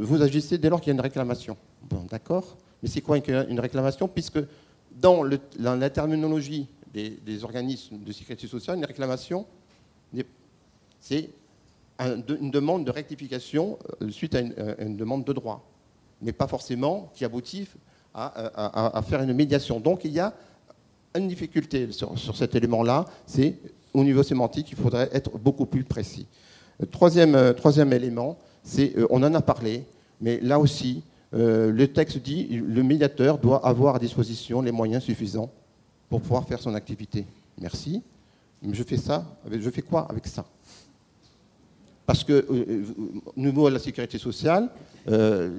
vous agissez dès lors qu'il y a une réclamation bon d'accord mais c'est quoi une, réclamation? Puisque dans, la terminologie des, organismes de sécurité sociale, une réclamation, c'est une demande de rectification euh, suite à euh, une, demande de droit, mais pas forcément qui aboutit à, faire une médiation. Donc il y a une difficulté sur, cet élément-là, c'est au niveau sémantique, il faudrait être beaucoup plus précis. Troisième, euh, troisième élément, c'est, on en a parlé, mais là aussi, le texte dit le médiateur doit avoir à disposition les moyens suffisants pour pouvoir faire son activité. Merci. Mais je fais ça, je fais quoi avec ça? Parce que euh, euh, au niveau de la sécurité sociale, euh,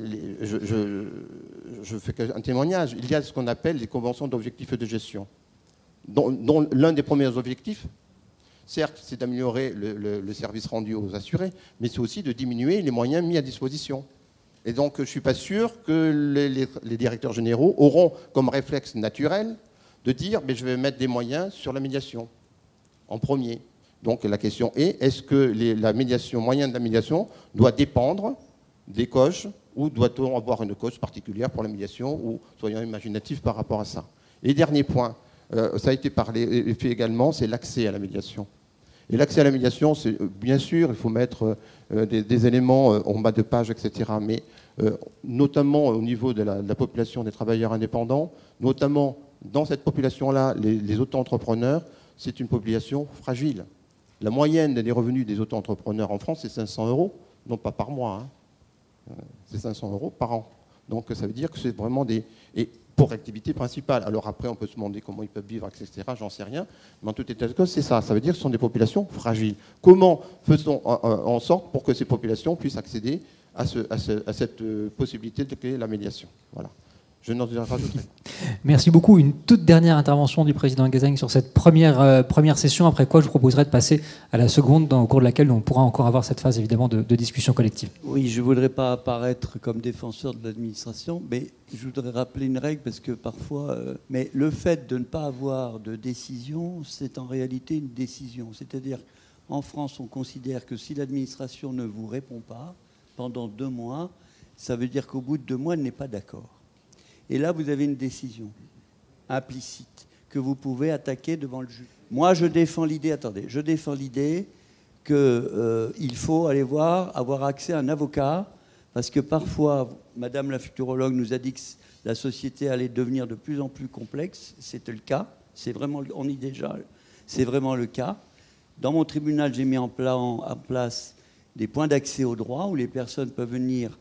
je, fais un témoignage. Il y a ce qu'on appelle les conventions d'objectifs de gestion, dont, l'un des premiers objectifs, certes, c'est d'améliorer le, service rendu aux assurés, mais c'est aussi de diminuer les moyens mis à disposition. Et donc, je ne suis pas sûr que les directeurs généraux auront comme réflexe naturel de dire mais je vais mettre des moyens sur la médiation en premier. Donc la question est est-ce que la médiation, moyen de la médiation, doit dépendre des coches ou doit-on avoir une coche particulière pour la médiation ou soyons imaginatifs par rapport à ça Et dernier point, euh, ça a été parlé et fait également, c'est l'accès à la médiation. Et l'accès à la médiation, c'est euh, bien sûr, il faut mettre euh, des, éléments en bas de page, etc. Mais notamment au niveau de la, population des travailleurs indépendants, notamment dans cette population-là, les, auto-entrepreneurs, c'est une population fragile. La moyenne des revenus des auto-entrepreneurs en France, c'est 500 euros, non pas par mois, hein. euh, c'est 500 euros par an. Donc ça veut dire que c'est vraiment des... Et pour activité principale. Alors après, on peut se demander comment ils peuvent vivre, etc. J'en sais rien. Mais en tout état de cause, c'est ça. Ça veut dire que ce sont des populations fragiles. Comment faisons en sorte pour que ces populations puissent accéder à, à cette euh, possibilité de créer la médiation? Voilà. Je n'en rajouterai. Merci beaucoup. Une toute dernière intervention du président Gazagne sur cette première, euh, première session, après quoi je vous proposerai de passer à la seconde, dans, au cours de laquelle on pourra encore avoir cette phase évidemment de, discussion collective. Oui, je ne voudrais pas apparaître comme défenseur de l'administration, mais je voudrais rappeler une règle parce que parfois, euh, mais le fait de ne pas avoir de décision, c'est en réalité une décision. C'est-à-dire, en France, on considère que si l'administration ne vous répond pas pendant deux mois, ça veut dire qu'au bout de deux mois, elle n'est pas d'accord. Et là, vous avez une décision implicite que vous pouvez attaquer devant le juge. Moi, je défends l'idée, attendez, je défends l'idée qu'il euh, faut aller voir, avoir accès à un avocat, parce que parfois, Madame la futurologue nous a dit que la société allait devenir de plus en plus complexe. C'était le cas. C'est vraiment, on y déjà, c'est vraiment le cas. Dans mon tribunal, j'ai mis en, place des points d'accès au droit où les personnes peuvent venir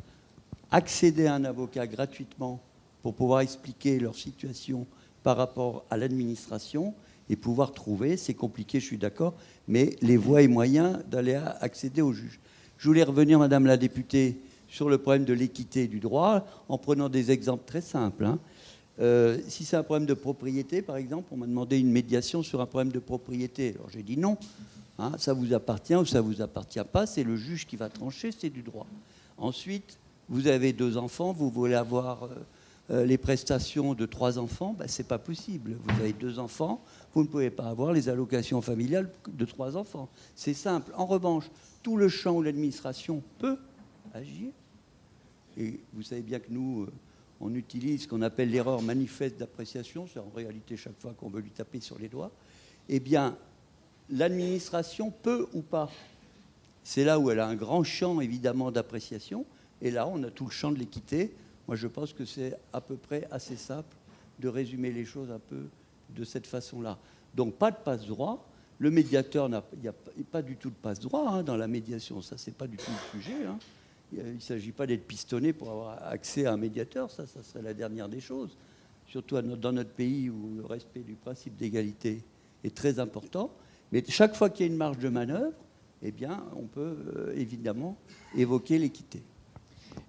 accéder à un avocat gratuitement pour pouvoir expliquer leur situation par rapport à l'administration et pouvoir trouver, c'est compliqué, je suis d'accord, mais les voies et moyens d'aller accéder au juge. Je voulais revenir, Madame la députée, sur le problème de l'équité du droit en prenant des exemples très simples. Hein. Euh, si c'est un problème de propriété, par exemple, on m'a demandé une médiation sur un problème de propriété. Alors j'ai dit non, hein, ça vous appartient ou ça vous appartient pas, c'est le juge qui va trancher, c'est du droit. Ensuite, vous avez deux enfants, vous voulez avoir euh, les prestations de trois enfants, ben, ce n'est pas possible. Vous avez deux enfants, vous ne pouvez pas avoir les allocations familiales de trois enfants. C'est simple. En revanche, tout le champ où l'administration peut agir, et vous savez bien que nous, euh, on utilise ce qu'on appelle l'erreur manifeste d'appréciation, c'est en réalité chaque fois qu'on veut lui taper sur les doigts, eh bien, l'administration peut ou pas. C'est là où elle a un grand champ, évidemment, d'appréciation, et là, on a tout le champ de l'équité moi, je pense que c'est à peu près assez simple de résumer les choses un peu de cette façon-là. Donc, pas de passe-droit. Le médiateur n'a pas du tout de passe-droit hein, dans la médiation. Ça, c'est pas du tout le sujet. Hein. Il ne s'agit pas d'être pistonné pour avoir accès à un médiateur. Ça, ça serait la dernière des choses. Surtout dans notre pays où le respect du principe d'égalité est très important. Mais chaque fois qu'il y a une marge de manœuvre, eh bien, on peut euh, évidemment évoquer l'équité.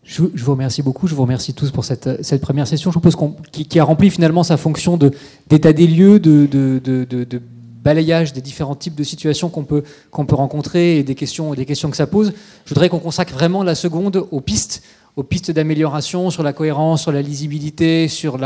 Je, vous remercie beaucoup, je vous remercie tous pour cette, première session. Je propose qui, a rempli finalement sa fonction d'état des lieux, de, balayage des différents types de situations qu'on peut, rencontrer et des questions, des questions que ça pose. Je voudrais qu'on consacre vraiment la seconde aux pistes, aux pistes d'amélioration sur la cohérence, sur la lisibilité, sur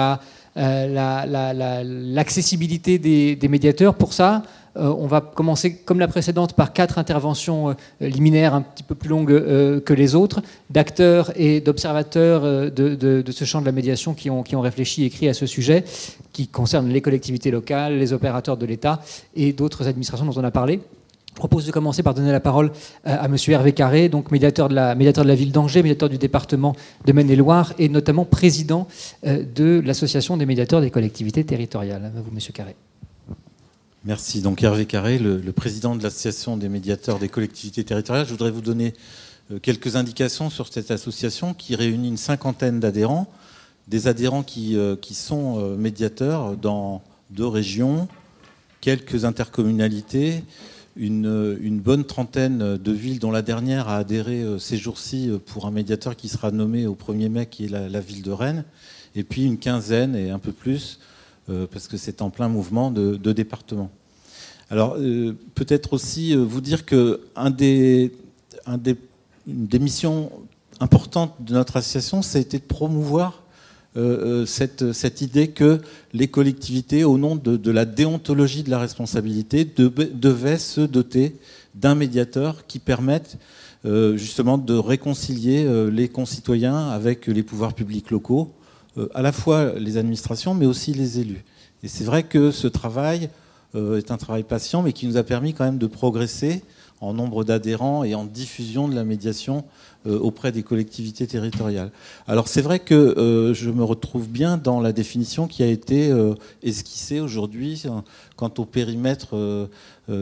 euh, l'accessibilité des, des, médiateurs. Pour ça, on va commencer, comme la précédente, par quatre interventions euh, liminaires un petit peu plus longues euh, que les autres, d'acteurs et d'observateurs de, ce champ de la médiation qui ont, réfléchi et écrit à ce sujet, qui concerne les collectivités locales, les opérateurs de l'État et d'autres administrations dont on a parlé. Je propose de commencer par donner la parole à M. Hervé Carré, donc médiateur de la, médiateur de la ville d'Angers, médiateur du département de Maine-et-Loire et notamment président de l'Association des médiateurs des collectivités territoriales. vous, M. Carré. Merci. Donc Hervé Carré, le, président de l'Association des médiateurs des collectivités territoriales. Je voudrais vous donner euh, quelques indications sur cette association qui réunit une cinquantaine d'adhérents, des adhérents qui, euh, sont euh, médiateurs dans deux régions, quelques intercommunalités, une, bonne trentaine de villes dont la dernière a adhéré ces jours-ci pour un médiateur qui sera nommé au 1er mai, qui est la, ville de Rennes, et puis une quinzaine et un peu plus parce que c'est en plein mouvement de, département. Alors, euh, peut-être aussi euh, vous dire que des, une des missions importantes de notre association, été de promouvoir cette, idée que les collectivités, au nom de, la déontologie de la responsabilité, devaient se doter d'un médiateur qui permette justement de réconcilier les concitoyens avec les pouvoirs publics locaux euh, à la fois les administrations, mais aussi les élus. Et c'est vrai que ce travail euh, est un travail patient, mais qui nous a permis quand même de progresser en nombre d'adhérents et en diffusion de la médiation euh, auprès des collectivités territoriales. Alors c'est vrai que euh, je me retrouve bien dans la définition qui a été euh, esquissée aujourd'hui quant au périmètre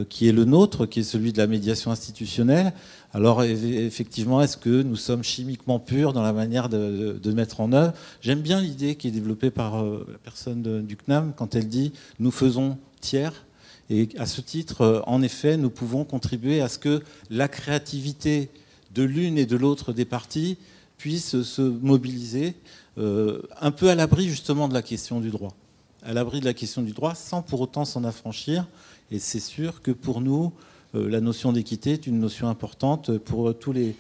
qui est le nôtre, qui est celui de la médiation institutionnelle. Alors effectivement, est-ce que nous sommes chimiquement purs dans la manière de, mettre en œuvre? J'aime bien l'idée qui est développée par la personne du CNAM quand elle dit nous faisons tiers. Et à ce titre, en effet, nous pouvons contribuer à ce que la créativité de l'une et de l'autre des parties puissent se mobiliser euh, un peu à l'abri justement de la question du droit. À l'abri de la question du droit sans pour autant s'en affranchir. Et c'est sûr que pour nous, euh, la notion d'équité est une notion importante pour les,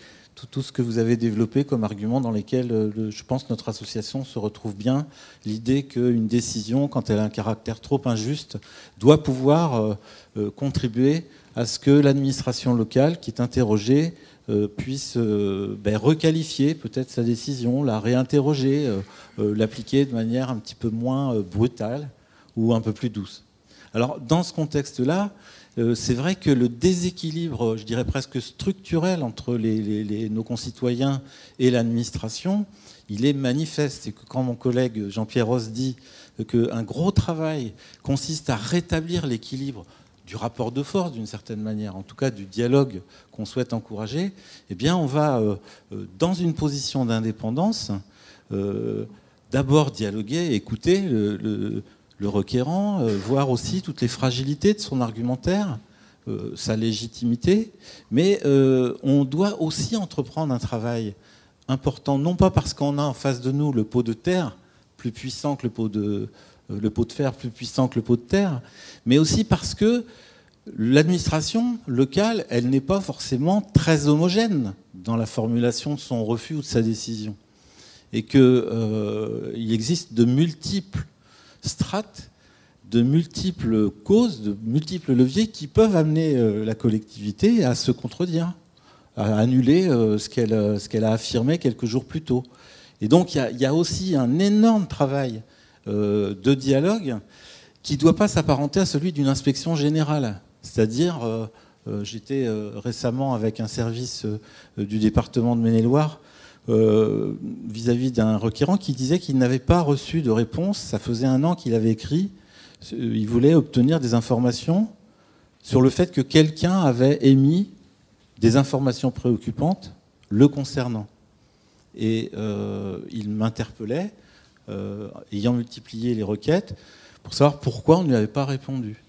tout, ce que vous avez développé comme argument dans lesquels euh, je pense notre association se retrouve bien. L'idée qu'une décision, quand elle a un caractère trop injuste, doit pouvoir contribuer à ce que l'administration locale qui est interrogée euh, puisse euh, ben, requalifier peut-être sa décision, la réinterroger, euh, l'appliquer de manière un petit peu moins brutale ou un peu plus douce. Alors dans ce contexte-là, c'est vrai que le déséquilibre, je dirais presque structurel entre nos concitoyens et l'administration, il est manifeste. Et que quand mon collègue Jean-Pierre Ross dit qu'un gros travail consiste à rétablir l'équilibre du rapport de force d'une certaine manière, en tout cas du dialogue qu'on souhaite encourager, eh bien on va, euh, euh, dans une position d'indépendance, euh, d'abord dialoguer, écouter le, requérant, voir aussi toutes les fragilités de son argumentaire, sa légitimité, mais on doit aussi entreprendre un travail important, non pas parce qu'on a en face de nous le pot de terre plus puissant que le pot de, le pot de fer plus puissant que le pot de terre, mais aussi parce que l'administration locale, elle n'est pas forcément très homogène dans la formulation de son refus ou de sa décision. Et qu'il euh, existe de multiples strates, de multiples causes, de multiples leviers qui peuvent amener euh, la collectivité à se contredire, à annuler euh, ce qu'elle a affirmé quelques jours plus tôt. Et donc il y, a aussi un énorme travail de dialogue qui ne doit pas s'apparenter à celui d'une inspection générale. C'est-à-dire, euh, euh, j'étais euh, récemment avec un service du département de Maine-et-Loire vis-à-vis d'un requérant qui disait qu'il n'avait pas reçu de réponse. Ça faisait un an qu'il avait écrit. Il voulait obtenir des informations sur le fait que quelqu'un avait émis des informations préoccupantes le concernant. Et il m'interpellait, ayant multiplié les requêtes, pour savoir pourquoi on ne lui avait pas répondu.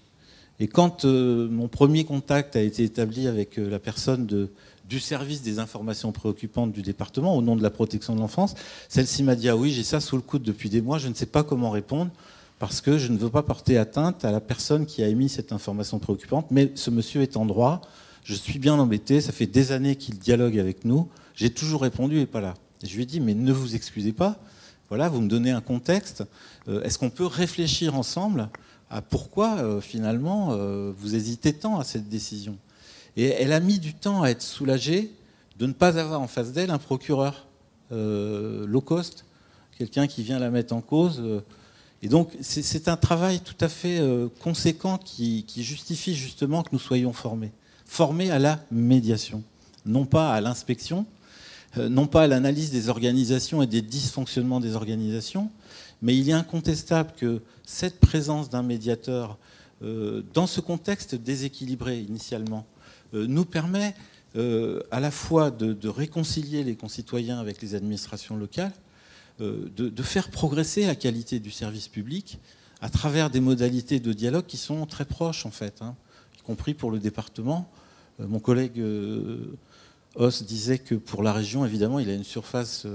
Et quand euh, mon premier contact a été établi avec euh, la personne du service des informations préoccupantes du département au nom de la protection de l'enfance, celle-ci m'a dit Ah oui, j'ai ça sous le coude depuis des mois, je ne sais pas comment répondre parce que je ne veux pas porter atteinte à la personne qui a émis cette information préoccupante, mais ce monsieur est en droit, je suis bien embêté, ça fait des années qu'il dialogue avec nous, j'ai toujours répondu et pas là. Je lui ai dit Mais ne vous excusez pas, voilà, vous me donnez un contexte, euh, est-ce qu'on peut réfléchir ensemble pourquoi euh, finalement euh, vous hésitez tant à cette décision? Et elle a mis du temps à être soulagée de ne pas avoir en face d'elle un procureur euh, low cost, quelqu'un qui vient la mettre en cause. Et donc c'est un travail tout à fait conséquent qui, justifie justement que nous soyons formés. Formés à la médiation, non pas à l'inspection, non pas à l'analyse des organisations et des dysfonctionnements des organisations, mais il est incontestable que cette présence d'un médiateur euh, dans ce contexte déséquilibré initialement euh, nous permet euh, à la fois de, réconcilier les concitoyens avec les administrations locales, de, faire progresser la qualité du service public à travers des modalités de dialogue qui sont très proches en fait, hein, y compris pour le département. mon collègue Os disait que pour la région, évidemment, il a une surface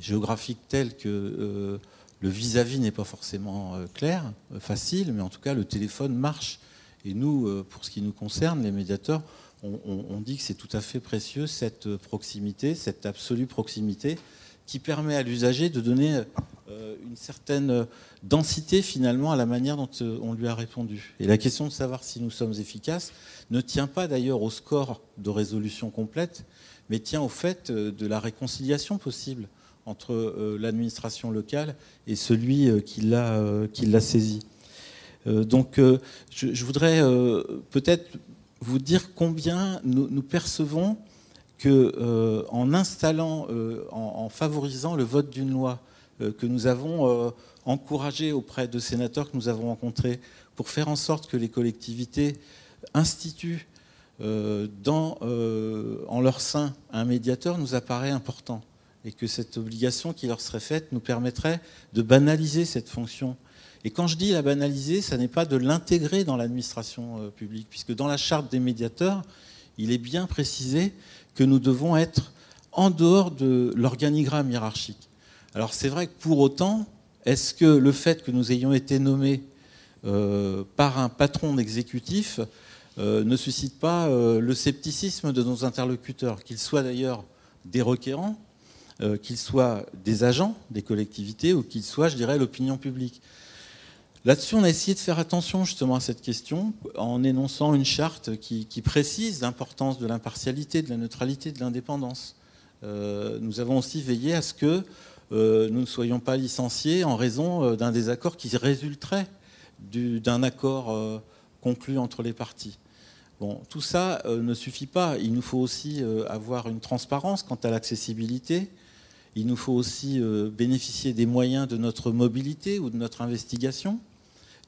géographique telle que euh, le vis-à-vis n'est pas forcément euh, clair, euh, facile, mais en tout cas le téléphone marche. Et nous, pour ce qui nous concerne, les médiateurs, on, dit que c'est tout à fait précieux cette proximité, cette absolue proximité qui permet à l'usager de donner une certaine densité finalement à la manière dont on lui a répondu. Et la question de savoir si nous sommes efficaces ne tient pas d'ailleurs au score de résolution complète, mais tient au fait de la réconciliation possible entre euh, l'administration locale et celui euh, qui l'a euh, saisi. Donc je, voudrais peut-être vous dire combien nous, percevons que euh, en installant, euh, en, favorisant le vote d'une loi euh, que nous avons encouragé auprès de sénateurs que nous avons rencontrés pour faire en sorte que les collectivités instituent dans, en leur sein un médiateur nous apparaît important et que cette obligation qui leur serait faite nous permettrait de banaliser cette fonction et quand je dis la banaliser, ça n'est pas de l'intégrer dans l'administration euh, publique, puisque dans la charte des médiateurs, il est bien précisé que nous devons être en dehors de l'organigramme hiérarchique. Alors c'est vrai que pour autant, est-ce que le fait que nous ayons été nommés euh, par un patron d'exécutif euh, ne suscite pas le scepticisme de nos interlocuteurs, qu'ils soient d'ailleurs des requérants, qu'ils soient des agents des collectivités ou qu'ils soient, je dirais, l'opinion publique? Là-dessus, on a essayé de faire attention justement à cette question en énonçant une charte qui, précise l'importance de l'impartialité, de la neutralité, de l'indépendance. Euh, nous avons aussi veillé à ce que euh, nous ne soyons pas licenciés en raison euh, d'un désaccord qui résulterait d'un accord conclu entre les parties. Tout ça ne suffit pas. Il nous faut aussi avoir une transparence quant à l'accessibilité. Il nous faut aussi bénéficier des moyens de notre mobilité ou de notre investigation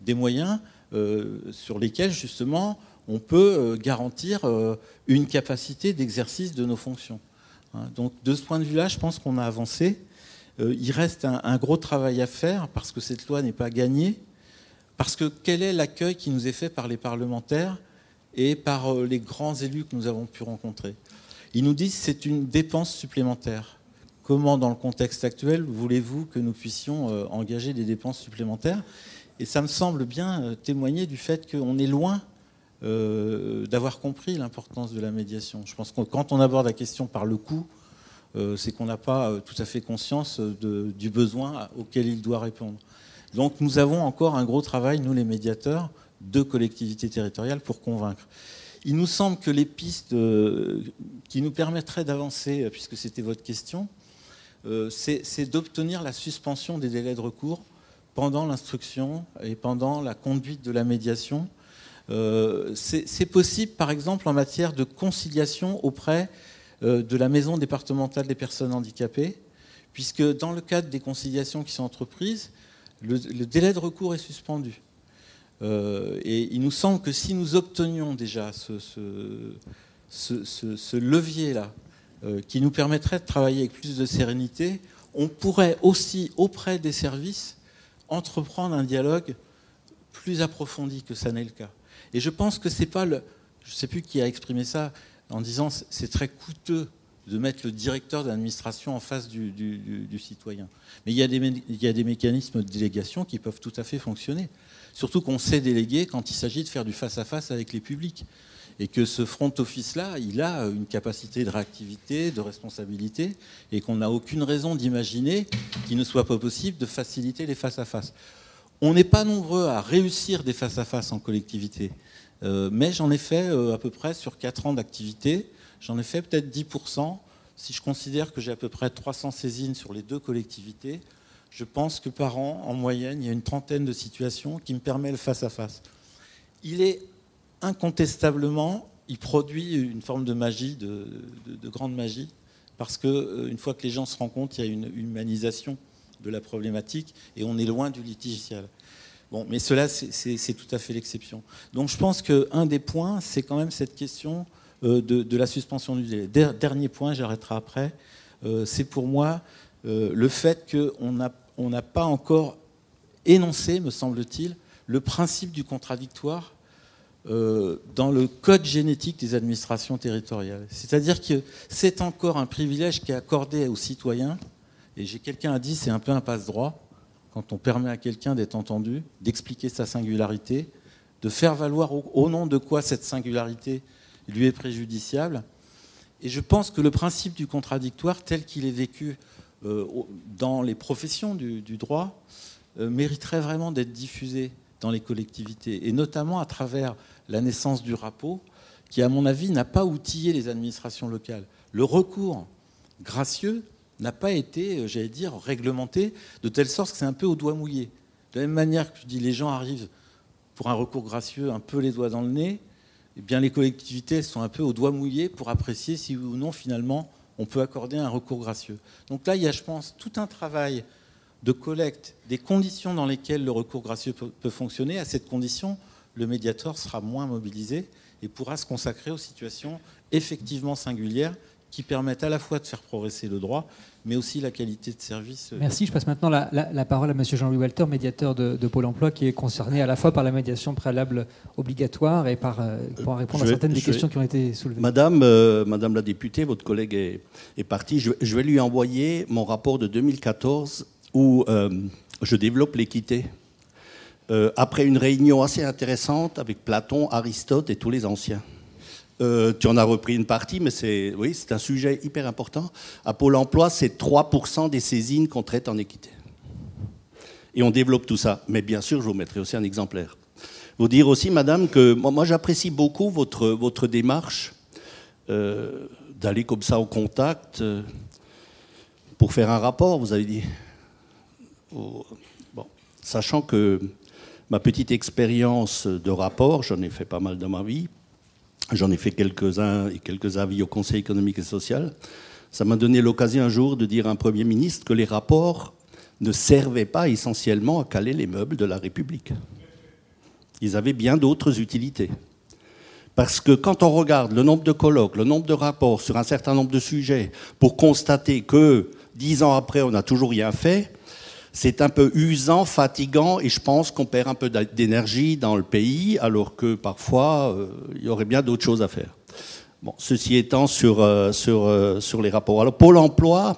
des moyens euh, sur lesquels justement on peut euh, garantir euh, une capacité d'exercice de nos fonctions. Hein, donc de ce point de vue-là, je pense qu'on a avancé. il reste un, gros travail à faire parce que cette loi n'est pas gagnée. Parce que quel est l'accueil qui nous est fait par les parlementaires et par les grands élus que nous avons pu rencontrer? Ils nous disent que c'est une dépense supplémentaire. Comment, dans le contexte actuel, voulez-vous que nous puissions engager des dépenses supplémentaires? Et ça me semble bien euh, témoigner du fait qu'on est loin euh, d'avoir compris l'importance de la médiation. Je pense que quand on aborde la question par le coût, euh, c'est qu'on n'a pas tout à fait conscience du besoin auquel il doit répondre. Donc nous avons encore un gros travail, nous les médiateurs, de collectivités territoriales pour convaincre. Il nous semble que les pistes qui nous permettraient d'avancer, puisque c'était votre question, c'est d'obtenir la suspension des délais de recours pendant l'instruction et pendant la conduite de la médiation. Euh, c'est possible, par exemple, en matière de conciliation auprès euh, de la maison départementale des personnes handicapées, puisque dans le cadre des conciliations qui sont entreprises, le, délai de recours est suspendu. Euh, et il nous semble que si nous obtenions déjà ce levier-là, qui nous permettrait de travailler avec plus de sérénité, on pourrait aussi, auprès des services, entreprendre un dialogue plus approfondi que ça n'est le cas. Et je pense que c'est pas le. Je ne sais plus qui a exprimé ça en disant c'est très coûteux de mettre le directeur d'administration en face du, citoyen. Mais il y, a des, il y, a des, mécanismes de délégation qui peuvent tout à fait fonctionner. Surtout qu'on sait déléguer quand il s'agit de faire du face-à-face -face avec les publics. Et que ce front office-là, il a une capacité de réactivité, de responsabilité, et qu'on n'a aucune raison d'imaginer qu'il ne soit pas possible de faciliter les face-à-face. On n'est pas nombreux à réussir des face-à-face en collectivité, euh, mais j'en ai fait euh, à peu près sur 4 ans d'activité, j'en ai fait peut-être 10%. Si je considère que j'ai à peu près 300 saisines sur les deux collectivités, je pense que par an, en moyenne, il y a une trentaine de situations qui me permettent le face-à-face. Il est incontestablement, il produit une forme de magie, de, grande magie, parce qu'une euh, fois que les gens se rendent compte, il y a une humanisation de la problématique et on est loin du litigiciel. Bon, mais cela, c'est tout à fait l'exception. Donc je pense qu'un des points, c'est quand même cette question euh, de, la suspension du délai. Dernier point, j'arrêterai après, euh, c'est pour moi le fait qu'on n'a pas encore énoncé, me semble-t-il, le principe du contradictoire dans le code génétique des administrations territoriales. C'est-à-dire que c'est encore un privilège qui est accordé aux citoyens, et j'ai quelqu'un a dit c'est un peu un passe-droit, quand on permet à quelqu'un d'être entendu, d'expliquer sa singularité, de faire valoir au, nom de quoi cette singularité lui est préjudiciable. Et je pense que le principe du contradictoire, tel qu'il est vécu euh, dans les professions du, droit, euh, mériterait vraiment d'être diffusé dans les collectivités, et notamment à travers la naissance du RAPO, qui, à mon avis, n'a pas outillé les administrations locales. Le recours gracieux n'a pas été, euh, j'allais dire, réglementé de telle sorte que c'est un peu au doigt mouillé. De la même manière que je dis, les gens arrivent pour un recours gracieux un peu les doigts dans le nez, eh bien, les collectivités sont un peu au doigt mouillé pour apprécier si ou non, finalement, on peut accorder un recours gracieux. Donc là, il y a, je pense, tout un travail de collecte des conditions dans lesquelles le recours gracieux peut, fonctionner. À cette condition, le médiateur sera moins mobilisé et pourra se consacrer aux situations effectivement singulières qui permettent à la fois de faire progresser le droit, mais aussi la qualité de service. Euh, Merci. Je passe maintenant la, parole à M. Jean-Louis Walter, médiateur de, Pôle emploi, qui est concerné à la fois par la médiation préalable obligatoire et par, euh, pour répondre à certaines des questions qui ont été soulevées. Madame, euh, Madame la députée, votre collègue est, est parti. Je, je, vais lui envoyer mon rapport de 2014 où je développe l'équité. après une réunion assez intéressante avec Platon, Aristote et tous les anciens. Euh, tu en as repris une partie, mais c'est un sujet hyper important. À Pôle Emploi, c'est 3% des saisines qu'on traite en équité. Et on développe tout ça. Mais bien sûr, je vous mettrai aussi un exemplaire. Vous dire aussi, Madame, que moi, j'apprécie beaucoup votre, démarche euh, d'aller comme ça au contact euh, pour faire un rapport, vous avez dit. Sachant que ma petite expérience de rapport, j'en ai fait pas mal dans ma vie, J'en ai fait quelques-uns et quelques avis au Conseil économique et social. Ça m'a donné l'occasion un jour de dire à un Premier ministre que les rapports ne servaient pas essentiellement à caler les meubles de la République. Ils avaient bien d'autres utilités. Parce que quand on regarde le nombre de colloques, le nombre de rapports sur un certain nombre de sujets, pour constater que dix ans après, on n'a toujours rien fait, c'est un peu usant, fatigant, et je pense qu'on perd un peu d'énergie dans le pays, alors que parfois, euh, il y aurait bien d'autres choses à faire. Bon, ceci étant sur, euh, sur, euh, sur les rapports. Alors, Pôle emploi,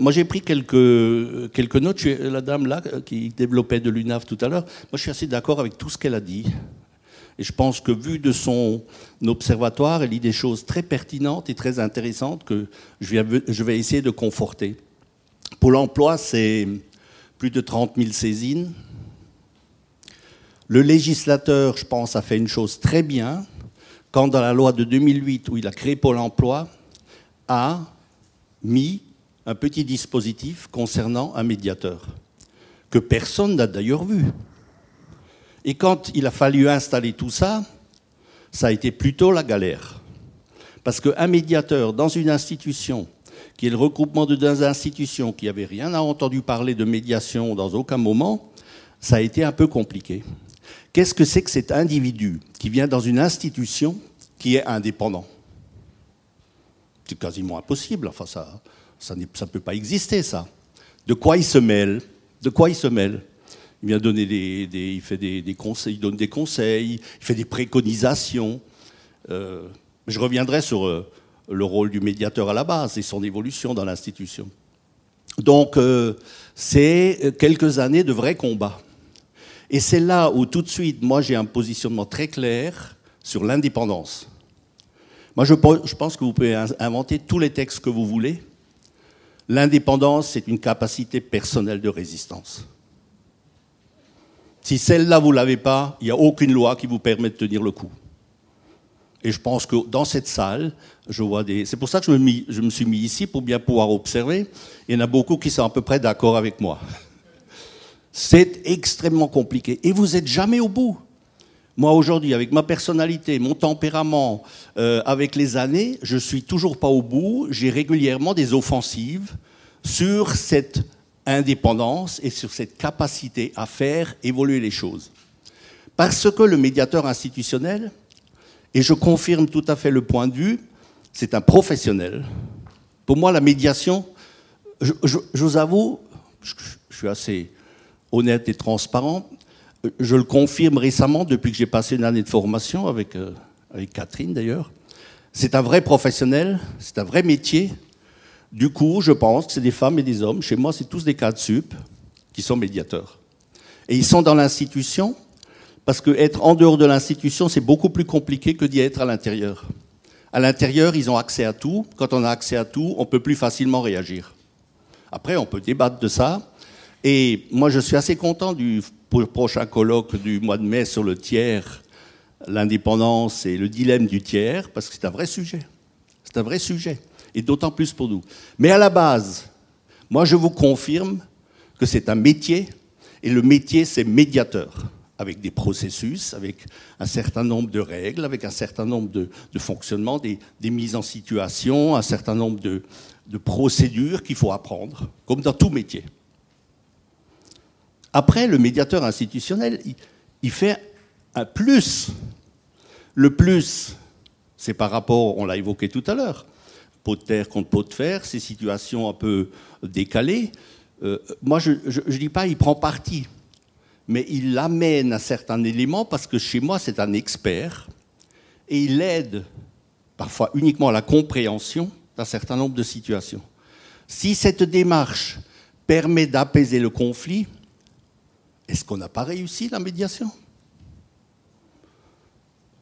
moi j'ai pris quelques, quelques notes. La dame là, qui développait de l'UNAF tout à l'heure, moi je suis assez d'accord avec tout ce qu'elle a dit. Et je pense que vu de son observatoire, elle dit des choses très pertinentes et très intéressantes que je vais, je vais essayer de conforter. Pôle emploi, c'est plus de 30 000 saisines. Le législateur, je pense, a fait une chose très bien quand dans la loi de 2008, où il a créé Pôle Emploi, a mis un petit dispositif concernant un médiateur, que personne n'a d'ailleurs vu. Et quand il a fallu installer tout ça, ça a été plutôt la galère. Parce qu'un médiateur dans une institution qui est le regroupement de deux institutions qui n'avaient rien entendu parler de médiation dans aucun moment, ça a été un peu compliqué. Qu'est-ce que c'est que cet individu qui vient dans une institution qui est indépendant? C'est quasiment impossible. Enfin, ça, ça ne peut pas exister, ça. De quoi il se mêle? De quoi il se mêle? Il vient donner des, il fait des, conseils, il donne des conseils, il fait des préconisations. Euh, je reviendrai sur euh, le rôle du médiateur à la base et son évolution dans l'institution. Donc, euh, c'est quelques années de vrais combats. Et c'est là où tout de suite, moi, j'ai un positionnement très clair sur l'indépendance. Moi, je pense que vous pouvez inventer tous les textes que vous voulez. L'indépendance, c'est une capacité personnelle de résistance. Si celle-là, vous ne l'avez pas, il n'y a aucune loi qui vous permet de tenir le coup. Et je pense que dans cette salle, je vois des. C'est pour ça que je me, suis mis ici pour bien pouvoir observer. Il y en a beaucoup qui sont à peu près d'accord avec moi. C'est extrêmement compliqué. Et vous n'êtes jamais au bout. Moi, aujourd'hui, avec ma personnalité, mon tempérament, euh, avec les années, je suis toujours pas au bout. J'ai régulièrement des offensives sur cette indépendance et sur cette capacité à faire évoluer les choses. Parce que le médiateur institutionnel, et je confirme tout à fait le point de vue, c'est un professionnel. Pour moi, la médiation, je, vous avoue, je, suis assez honnête et transparent, je le confirme récemment depuis que j'ai passé une année de formation avec, euh, avec Catherine d'ailleurs. C'est un vrai professionnel, c'est un vrai métier. Du coup, je pense que c'est des femmes et des hommes. Chez moi, c'est tous des cadres sup qui sont médiateurs. Et ils sont dans l'institution, parce qu'être en dehors de l'institution, c'est beaucoup plus compliqué que d'y être à l'intérieur. À l'intérieur, ils ont accès à tout. Quand on a accès à tout, on peut plus facilement réagir. Après, on peut débattre de ça. Et moi, je suis assez content du prochain colloque du mois de mai sur le tiers, l'indépendance et le dilemme du tiers, parce que c'est un vrai sujet. C'est un vrai sujet. Et d'autant plus pour nous. Mais à la base, moi, je vous confirme que c'est un métier, et le métier, c'est médiateur. Avec des processus, avec un certain nombre de règles, avec un certain nombre de, fonctionnements, des, mises en situation, un certain nombre de, procédures qu'il faut apprendre, comme dans tout métier. Après, le médiateur institutionnel, il, fait un plus. Le plus, c'est par rapport, on l'a évoqué tout à l'heure, pot de terre contre pot de fer, ces situations un peu décalées. Euh, moi, je ne dis pas il prend parti mais il amène à certains éléments parce que chez moi, c'est un expert et il aide parfois uniquement à la compréhension d'un certain nombre de situations. Si cette démarche permet d'apaiser le conflit, est-ce qu'on n'a pas réussi la médiation?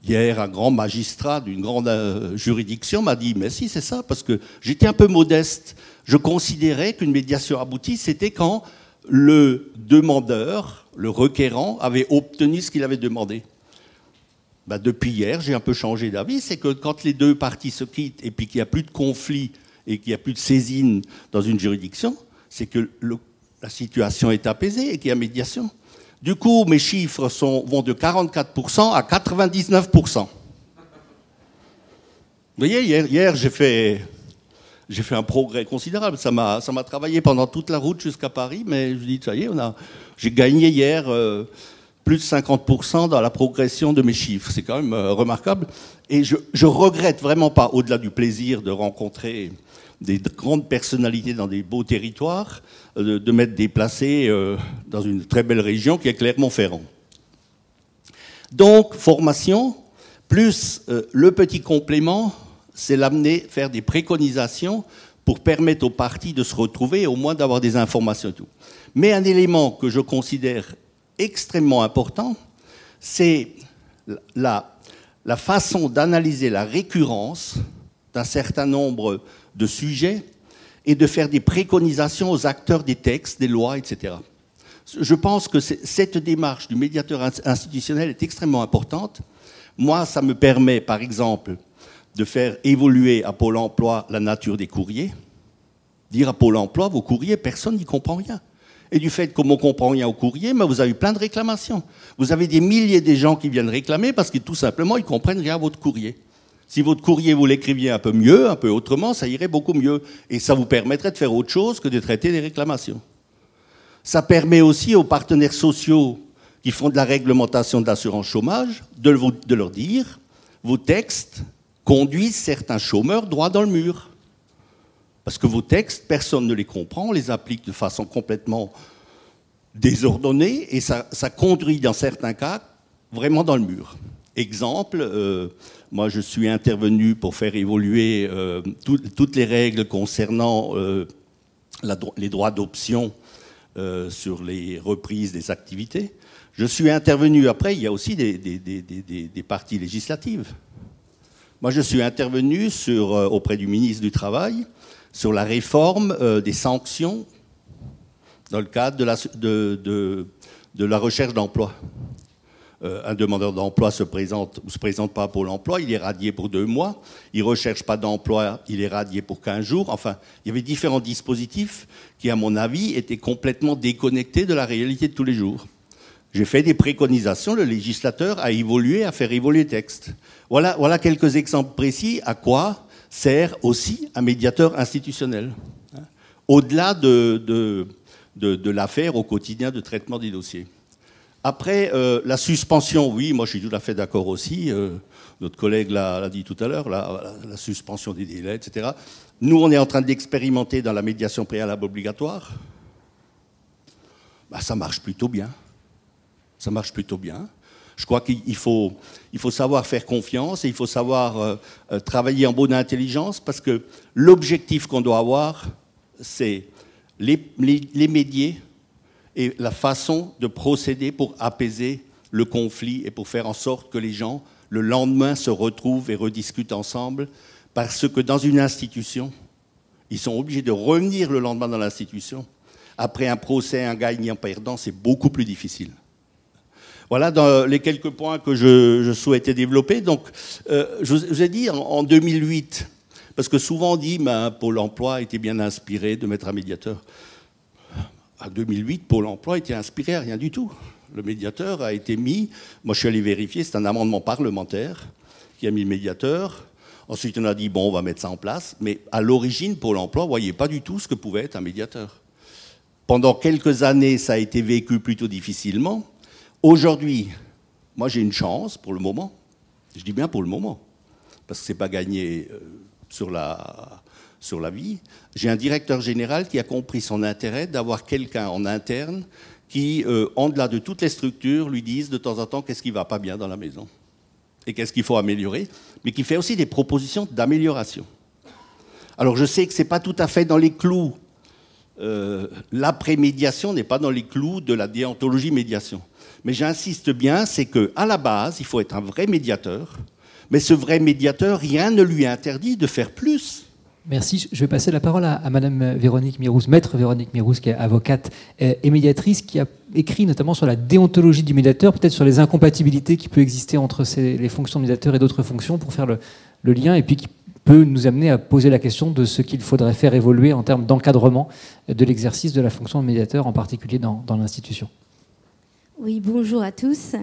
Hier, un grand magistrat d'une grande euh, juridiction m'a dit, mais si, c'est ça, parce que j'étais un peu modeste. Je considérais qu'une médiation aboutie, c'était quand le demandeur, le requérant, avait obtenu ce qu'il avait demandé. Bah, depuis hier, j'ai un peu changé d'avis. C'est que quand les deux parties se quittent et puis qu'il n'y a plus de conflit et qu'il n'y a plus de saisine dans une juridiction, c'est que la situation est apaisée et qu'il y a médiation. Du coup, mes chiffres vont de 44% à 99%. Vous voyez, hier j'ai fait j'ai fait un progrès considérable. Ça m'a, ça m'a travaillé pendant toute la route jusqu'à Paris, mais je dis, ça y est, on a, j'ai gagné hier euh, plus de 50% dans la progression de mes chiffres. C'est quand même euh, remarquable. Et je, je regrette vraiment pas, au-delà du plaisir de rencontrer des grandes personnalités dans des beaux territoires, euh, de, m'être déplacé dans une très belle région qui est Clermont-Ferrand. Donc, formation, plus le petit complément, c'est l'amener, faire des préconisations pour permettre aux partis de se retrouver et au moins d'avoir des informations et tout. Mais un élément que je considère extrêmement important, c'est la, la façon d'analyser la récurrence d'un certain nombre de sujets et de faire des préconisations aux acteurs des textes, des lois, etc. Je pense que cette démarche du médiateur institutionnel est extrêmement importante. Moi, ça me permet, par exemple, de faire évoluer à Pôle emploi la nature des courriers. Dire à Pôle emploi, vos courriers, personne n'y comprend rien. Et du fait qu'on ne comprend rien au courrier, mais vous avez plein de réclamations. Vous avez des milliers de gens qui viennent réclamer parce que tout simplement, ils comprennent rien à votre courrier. Si votre courrier, vous l'écriviez un peu mieux, un peu autrement, ça irait beaucoup mieux. Et ça vous permettrait de faire autre chose que de traiter des réclamations. Ça permet aussi aux partenaires sociaux qui font de la réglementation de l'assurance chômage de leur dire, vos textes, conduisent certains chômeurs droit dans le mur. Parce que vos textes, personne ne les comprend, on les applique de façon complètement désordonnée et ça, conduit dans certains cas vraiment dans le mur. Exemple, euh, moi je suis intervenu pour faire évoluer euh, toutes les règles concernant euh, les droits d'option sur les reprises des activités. Je suis intervenu après, il y a aussi des parties législatives. Moi, je suis intervenu euh, auprès du ministre du Travail sur la réforme euh, des sanctions dans le cadre de la, de, de, la recherche d'emploi. Euh, un demandeur d'emploi se présente ou se présente pas pour l'emploi, il est radié pour deux mois. Il recherche pas d'emploi, il est radié pour 15 jours. Enfin, il y avait différents dispositifs qui, à mon avis, étaient complètement déconnectés de la réalité de tous les jours. J'ai fait des préconisations, le législateur a évolué, a fait évoluer le texte. Voilà, quelques exemples précis à quoi sert aussi un médiateur institutionnel. Hein, au-delà de, l'affaire au quotidien de traitement des dossiers. Après, euh, la suspension, oui, moi je suis tout à fait d'accord aussi. Euh, notre collègue l'a dit tout à l'heure, la, la, suspension des délais, etc. Nous, on est en train d'expérimenter dans la médiation préalable obligatoire. Bah, ça marche plutôt bien ça marche plutôt bien. Je crois qu'il faut, savoir faire confiance et il faut savoir euh, euh, travailler en bonne intelligence parce que l'objectif qu'on doit avoir, c'est les, les, médier et la façon de procéder pour apaiser le conflit et pour faire en sorte que les gens, le lendemain, se retrouvent et rediscutent ensemble parce que dans une institution, ils sont obligés de revenir le lendemain dans l'institution. Après un procès, un gagnant-perdant, c'est beaucoup plus difficile. Voilà dans les quelques points que je, souhaitais développer. Donc, euh, je, vous ai dit en, 2008, parce que souvent on dit ben, Pôle emploi était bien inspiré de mettre un médiateur. En 2008, Pôle emploi était inspiré à rien du tout. Le médiateur a été mis, moi je suis allé vérifier, c'est un amendement parlementaire qui a mis le médiateur. Ensuite, on a dit, bon, on va mettre ça en place. Mais à l'origine, Pôle emploi ne voyait pas du tout ce que pouvait être un médiateur. Pendant quelques années, ça a été vécu plutôt difficilement. Aujourd'hui, moi j'ai une chance pour le moment. Je dis bien pour le moment. Parce que ce n'est pas gagné euh, sur la, sur la vie. J'ai un directeur général qui a compris son intérêt d'avoir quelqu'un en interne qui, euh, en delà de toutes les structures, lui dise de temps en temps qu'est-ce qui ne va pas bien dans la maison et qu'est-ce qu'il faut améliorer, mais qui fait aussi des propositions d'amélioration. Alors je sais que ce n'est pas tout à fait dans les clous. Euh, L'après-médiation n'est pas dans les clous de la déontologie médiation. Mais j'insiste bien, c'est qu'à la base, il faut être un vrai médiateur. Mais ce vrai médiateur, rien ne lui interdit de faire plus. Merci. Je vais passer la parole à, Madame Véronique Mirouz, maître Véronique Mirouz, qui est avocate et médiatrice, qui a écrit notamment sur la déontologie du médiateur, peut-être sur les incompatibilités qui peuvent exister entre les fonctions de médiateur et d'autres fonctions pour faire le, lien, et puis qui peut nous amener à poser la question de ce qu'il faudrait faire évoluer en termes d'encadrement de l'exercice de la fonction de médiateur, en particulier dans l'institution. Oui, bonjour à tous.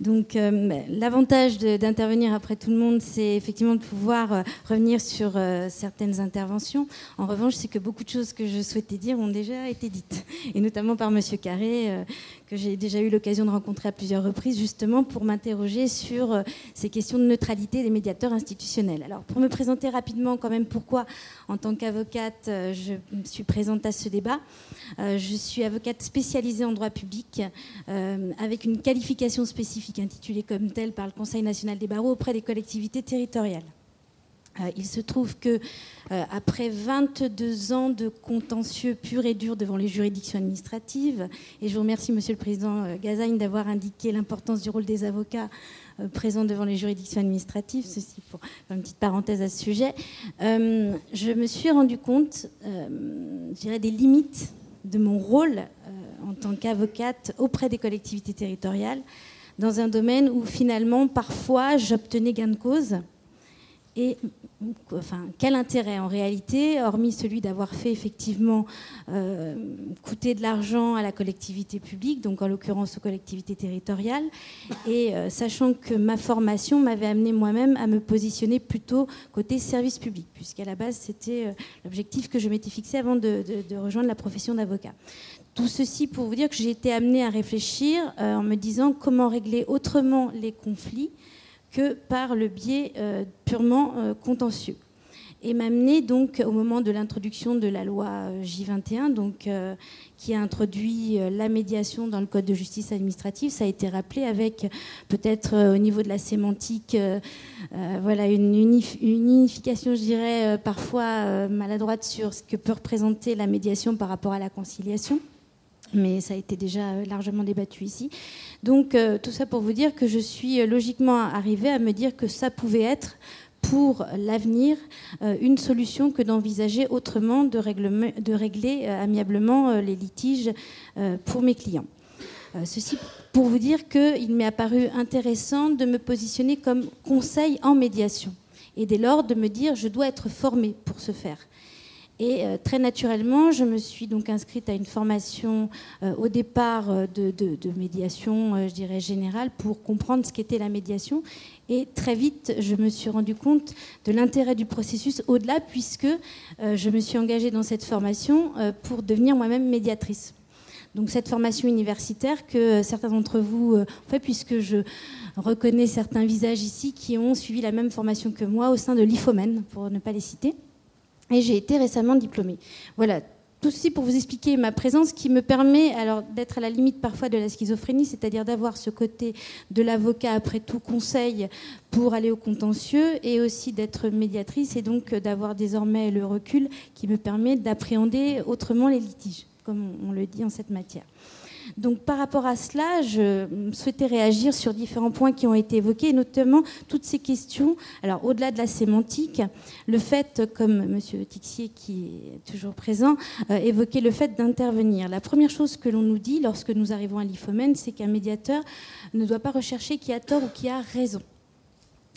Donc, euh, l'avantage d'intervenir après tout le monde, c'est effectivement de pouvoir euh, revenir sur euh, certaines interventions. En revanche, c'est que beaucoup de choses que je souhaitais dire ont déjà été dites, et notamment par Monsieur Carré, que j'ai déjà eu l'occasion de rencontrer à plusieurs reprises, justement pour m'interroger sur ces questions de neutralité des médiateurs institutionnels. Alors, pour me présenter rapidement, quand même, pourquoi, en tant qu'avocate, je suis présente à ce débat. je suis avocate spécialisée en droit public euh, avec une qualification spécifique intitulée comme telle par le Conseil national des barreaux auprès des collectivités territoriales. Euh, il se trouve que euh, après 22 ans de contentieux pur et dur devant les juridictions administratives, et je vous remercie Monsieur le Président Gazagne d'avoir indiqué l'importance du rôle des avocats présents devant les juridictions administratives, ceci pour faire une petite parenthèse à ce sujet, je me suis rendu compte, je dirais, des limites de mon rôle en tant qu'avocate auprès des collectivités territoriales, dans un domaine où finalement, parfois, j'obtenais gain de cause. Et enfin, quel intérêt en réalité, hormis celui d'avoir fait effectivement euh, coûter de l'argent à la collectivité publique, donc en l'occurrence aux collectivités territoriales, et euh, sachant que ma formation m'avait amené moi-même à me positionner plutôt côté service public, puisqu'à la base c'était euh, l'objectif que je m'étais fixé avant de, de rejoindre la profession d'avocat. Tout ceci pour vous dire que j'ai été amenée à réfléchir euh, en me disant comment régler autrement les conflits que par le biais euh, purement euh, contentieux. Et m'amener donc au moment de l'introduction de la loi J21, donc, qui a introduit la médiation dans le Code de justice administrative, ça a été rappelé avec peut-être au niveau de la sémantique, voilà, une, unification, je dirais, parfois maladroite sur ce que peut représenter la médiation par rapport à la conciliation mais ça a été déjà euh, largement débattu ici. Donc euh, tout ça pour vous dire que je suis euh, logiquement arrivée à me dire que ça pouvait être pour l'avenir une solution que d'envisager autrement de, régler amiablement les litiges pour mes clients. Ceci pour vous dire qu'il m'est apparu intéressant de me positionner comme conseil en médiation et dès lors de me dire je dois être formée pour ce faire. Et euh, très naturellement, je me suis donc inscrite à une formation euh, au départ euh, de, médiation, je dirais générale, pour comprendre ce qu'était la médiation. Et très vite, je me suis rendu compte de l'intérêt du processus au-delà, puisque je me suis engagée dans cette formation pour devenir moi-même médiatrice. Donc cette formation universitaire que certains d'entre vous ont fait, puisque je reconnais certains visages ici qui ont suivi la même formation que moi au sein de l'IFOMEN, pour ne pas les citer. Et j'ai été récemment diplômée. Voilà, tout ceci pour vous expliquer ma présence qui me permet alors d'être à la limite parfois de la schizophrénie, c'est-à-dire d'avoir ce côté de l'avocat après tout conseil pour aller au contentieux et aussi d'être médiatrice et donc d'avoir désormais le recul qui me permet d'appréhender autrement les litiges, comme on le dit en cette matière. Donc par rapport à cela, je souhaitais réagir sur différents points qui ont été évoqués, notamment toutes ces questions. Alors au-delà de la sémantique, le fait, comme M. Tixier qui est toujours présent, euh, évoquait le fait d'intervenir. La première chose que l'on nous dit lorsque nous arrivons à l'IFOMEN, c'est qu'un médiateur ne doit pas rechercher qui a tort ou qui a raison.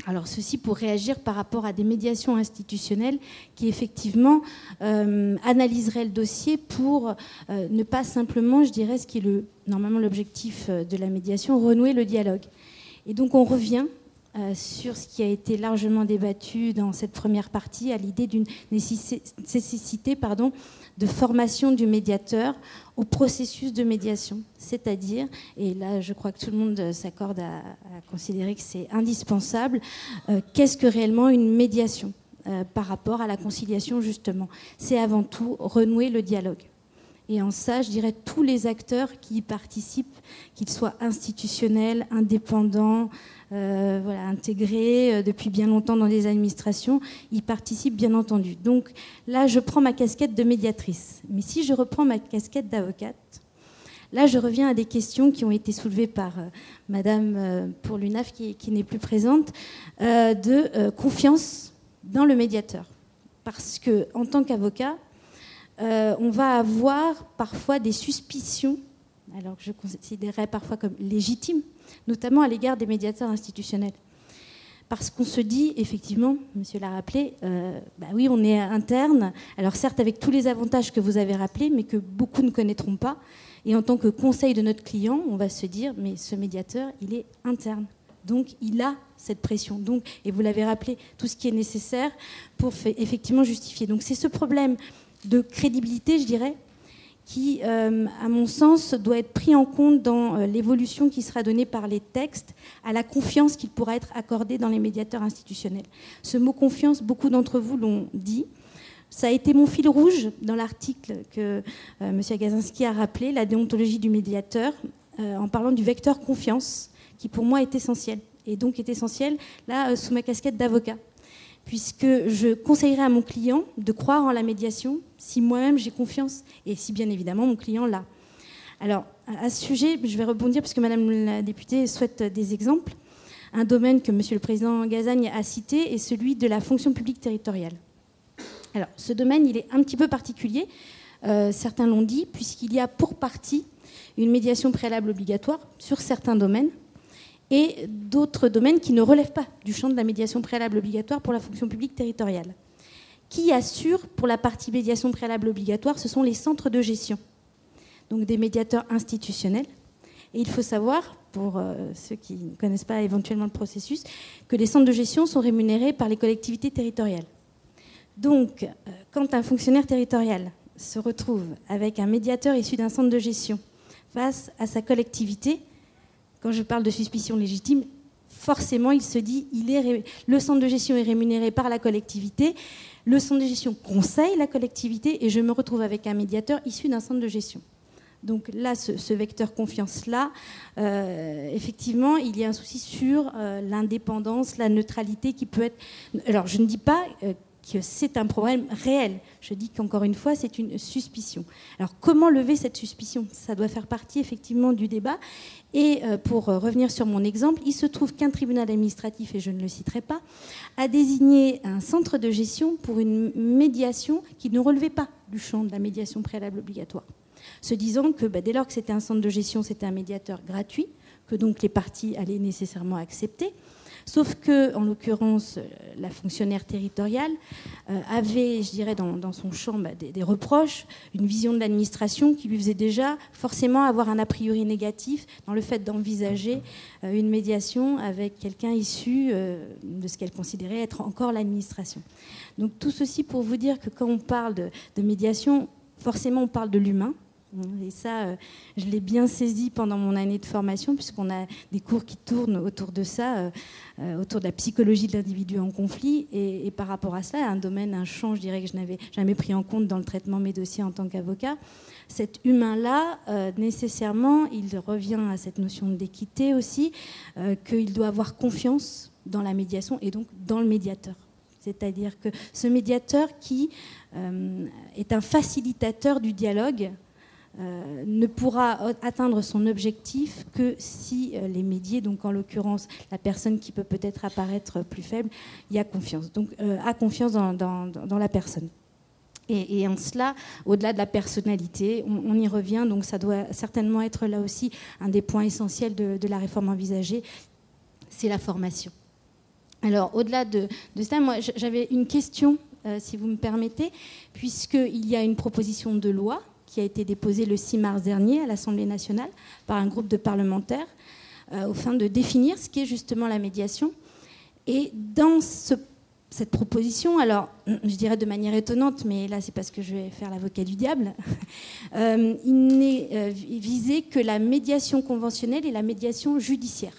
Alors ceci pour réagir par rapport à des médiations institutionnelles qui effectivement euh, analyseraient le dossier pour euh, ne pas simplement, je dirais, ce qui est le, normalement l'objectif euh, de la médiation, renouer le dialogue. Et donc on revient sur ce qui a été largement débattu dans cette première partie, à l'idée d'une nécessité pardon, de formation du médiateur au processus de médiation. C'est-à-dire, et là je crois que tout le monde s'accorde à, considérer que c'est indispensable, euh, qu'est-ce que réellement une médiation euh, par rapport à la conciliation justement? C'est avant tout renouer le dialogue. Et en ça, je dirais tous les acteurs qui y participent, qu'ils soient institutionnels, indépendants, euh, voilà, intégrés euh, depuis bien longtemps dans des administrations, y participent bien entendu. Donc là, je prends ma casquette de médiatrice. Mais si je reprends ma casquette d'avocate, là, je reviens à des questions qui ont été soulevées par euh, Madame pour l'UNAF, qui, qui n'est plus présente, de confiance dans le médiateur. Parce que en tant qu'avocat, euh, on va avoir parfois des suspicions, alors que je considérerais parfois comme légitimes, notamment à l'égard des médiateurs institutionnels. Parce qu'on se dit, effectivement, monsieur l'a rappelé, euh, bah oui, on est interne, alors certes avec tous les avantages que vous avez rappelés, mais que beaucoup ne connaîtront pas. Et en tant que conseil de notre client, on va se dire, mais ce médiateur, il est interne. Donc il a cette pression. Donc, et vous l'avez rappelé, tout ce qui est nécessaire pour effectivement justifier. Donc c'est ce problème de crédibilité, je dirais, qui, euh, à mon sens, doit être pris en compte dans euh, l'évolution qui sera donnée par les textes à la confiance qu'il pourra être accordé dans les médiateurs institutionnels. Ce mot confiance, beaucoup d'entre vous l'ont dit. Ça a été mon fil rouge dans l'article que euh, M. Gazinski a rappelé, la déontologie du médiateur, en parlant du vecteur confiance, qui pour moi est essentiel. Et donc est essentiel, là, sous ma casquette d'avocat puisque je conseillerais à mon client de croire en la médiation si moi-même j'ai confiance et si bien évidemment mon client l'a. Alors, à ce sujet, je vais rebondir puisque Madame la députée souhaite des exemples. Un domaine que Monsieur le Président Gazagne a cité est celui de la fonction publique territoriale. Alors, ce domaine, il est un petit peu particulier, euh, certains l'ont dit, puisqu'il y a pour partie une médiation préalable obligatoire sur certains domaines, et d'autres domaines qui ne relèvent pas du champ de la médiation préalable obligatoire pour la fonction publique territoriale. Qui assure pour la partie médiation préalable obligatoire Ce sont les centres de gestion, donc des médiateurs institutionnels. Et il faut savoir, pour euh, ceux qui ne connaissent pas éventuellement le processus, que les centres de gestion sont rémunérés par les collectivités territoriales. Donc, euh, quand un fonctionnaire territorial se retrouve avec un médiateur issu d'un centre de gestion face à sa collectivité, quand je parle de suspicion légitime, forcément, il se dit, il est, le centre de gestion est rémunéré par la collectivité, le centre de gestion conseille la collectivité et je me retrouve avec un médiateur issu d'un centre de gestion. Donc là, ce, vecteur confiance-là, euh, effectivement, il y a un souci sur euh, l'indépendance, la neutralité qui peut être... Alors, je ne dis pas euh, c'est un problème réel. Je dis qu'encore une fois, c'est une suspicion. Alors comment lever cette suspicion? Ça doit faire partie effectivement du débat. Et euh, pour euh, revenir sur mon exemple, il se trouve qu'un tribunal administratif, et je ne le citerai pas, a désigné un centre de gestion pour une médiation qui ne relevait pas du champ de la médiation préalable obligatoire. Se disant que bah, dès lors que c'était un centre de gestion, c'était un médiateur gratuit, que donc les parties allaient nécessairement accepter. Sauf que, en l'occurrence, euh, la fonctionnaire territoriale euh, avait, je dirais, dans, son champ bah, des, reproches, une vision de l'administration qui lui faisait déjà forcément avoir un a priori négatif dans le fait d'envisager euh, une médiation avec quelqu'un issu de ce qu'elle considérait être encore l'administration. Donc tout ceci pour vous dire que quand on parle de médiation, forcément on parle de l'humain, et ça, euh, je l'ai bien saisi pendant mon année de formation, puisqu'on a des cours qui tournent autour de ça, euh, euh, autour de la psychologie de l'individu en conflit. Et, par rapport à cela, un domaine, un champ, je dirais que je n'avais jamais pris en compte dans le traitement de mes dossiers en tant qu'avocat. Cet humain-là, nécessairement, il revient à cette notion d'équité aussi, qu'il doit avoir confiance dans la médiation et donc dans le médiateur. C'est-à-dire que ce médiateur qui est un facilitateur du dialogue euh, ne pourra atteindre son objectif que si euh, les médias, donc en l'occurrence la personne qui peut peut-être apparaître plus faible, y a confiance. Donc euh, a confiance dans, la personne. Et, en cela, au-delà de la personnalité, on, y revient, donc ça doit certainement être là aussi un des points essentiels de, la réforme envisagée, c'est la formation. Alors, au-delà de, de ça, moi, j'avais une question, si vous me permettez, puisqu'il y a une proposition de loi qui a été déposée le 6 mars dernier à l'Assemblée nationale par un groupe de parlementaires au fin de définir ce qu'est justement la médiation. Et dans ce cette proposition, alors je dirais de manière étonnante, mais là c'est parce que je vais faire l'avocat du diable, euh, il n'est euh, visé que la médiation conventionnelle et la médiation judiciaire.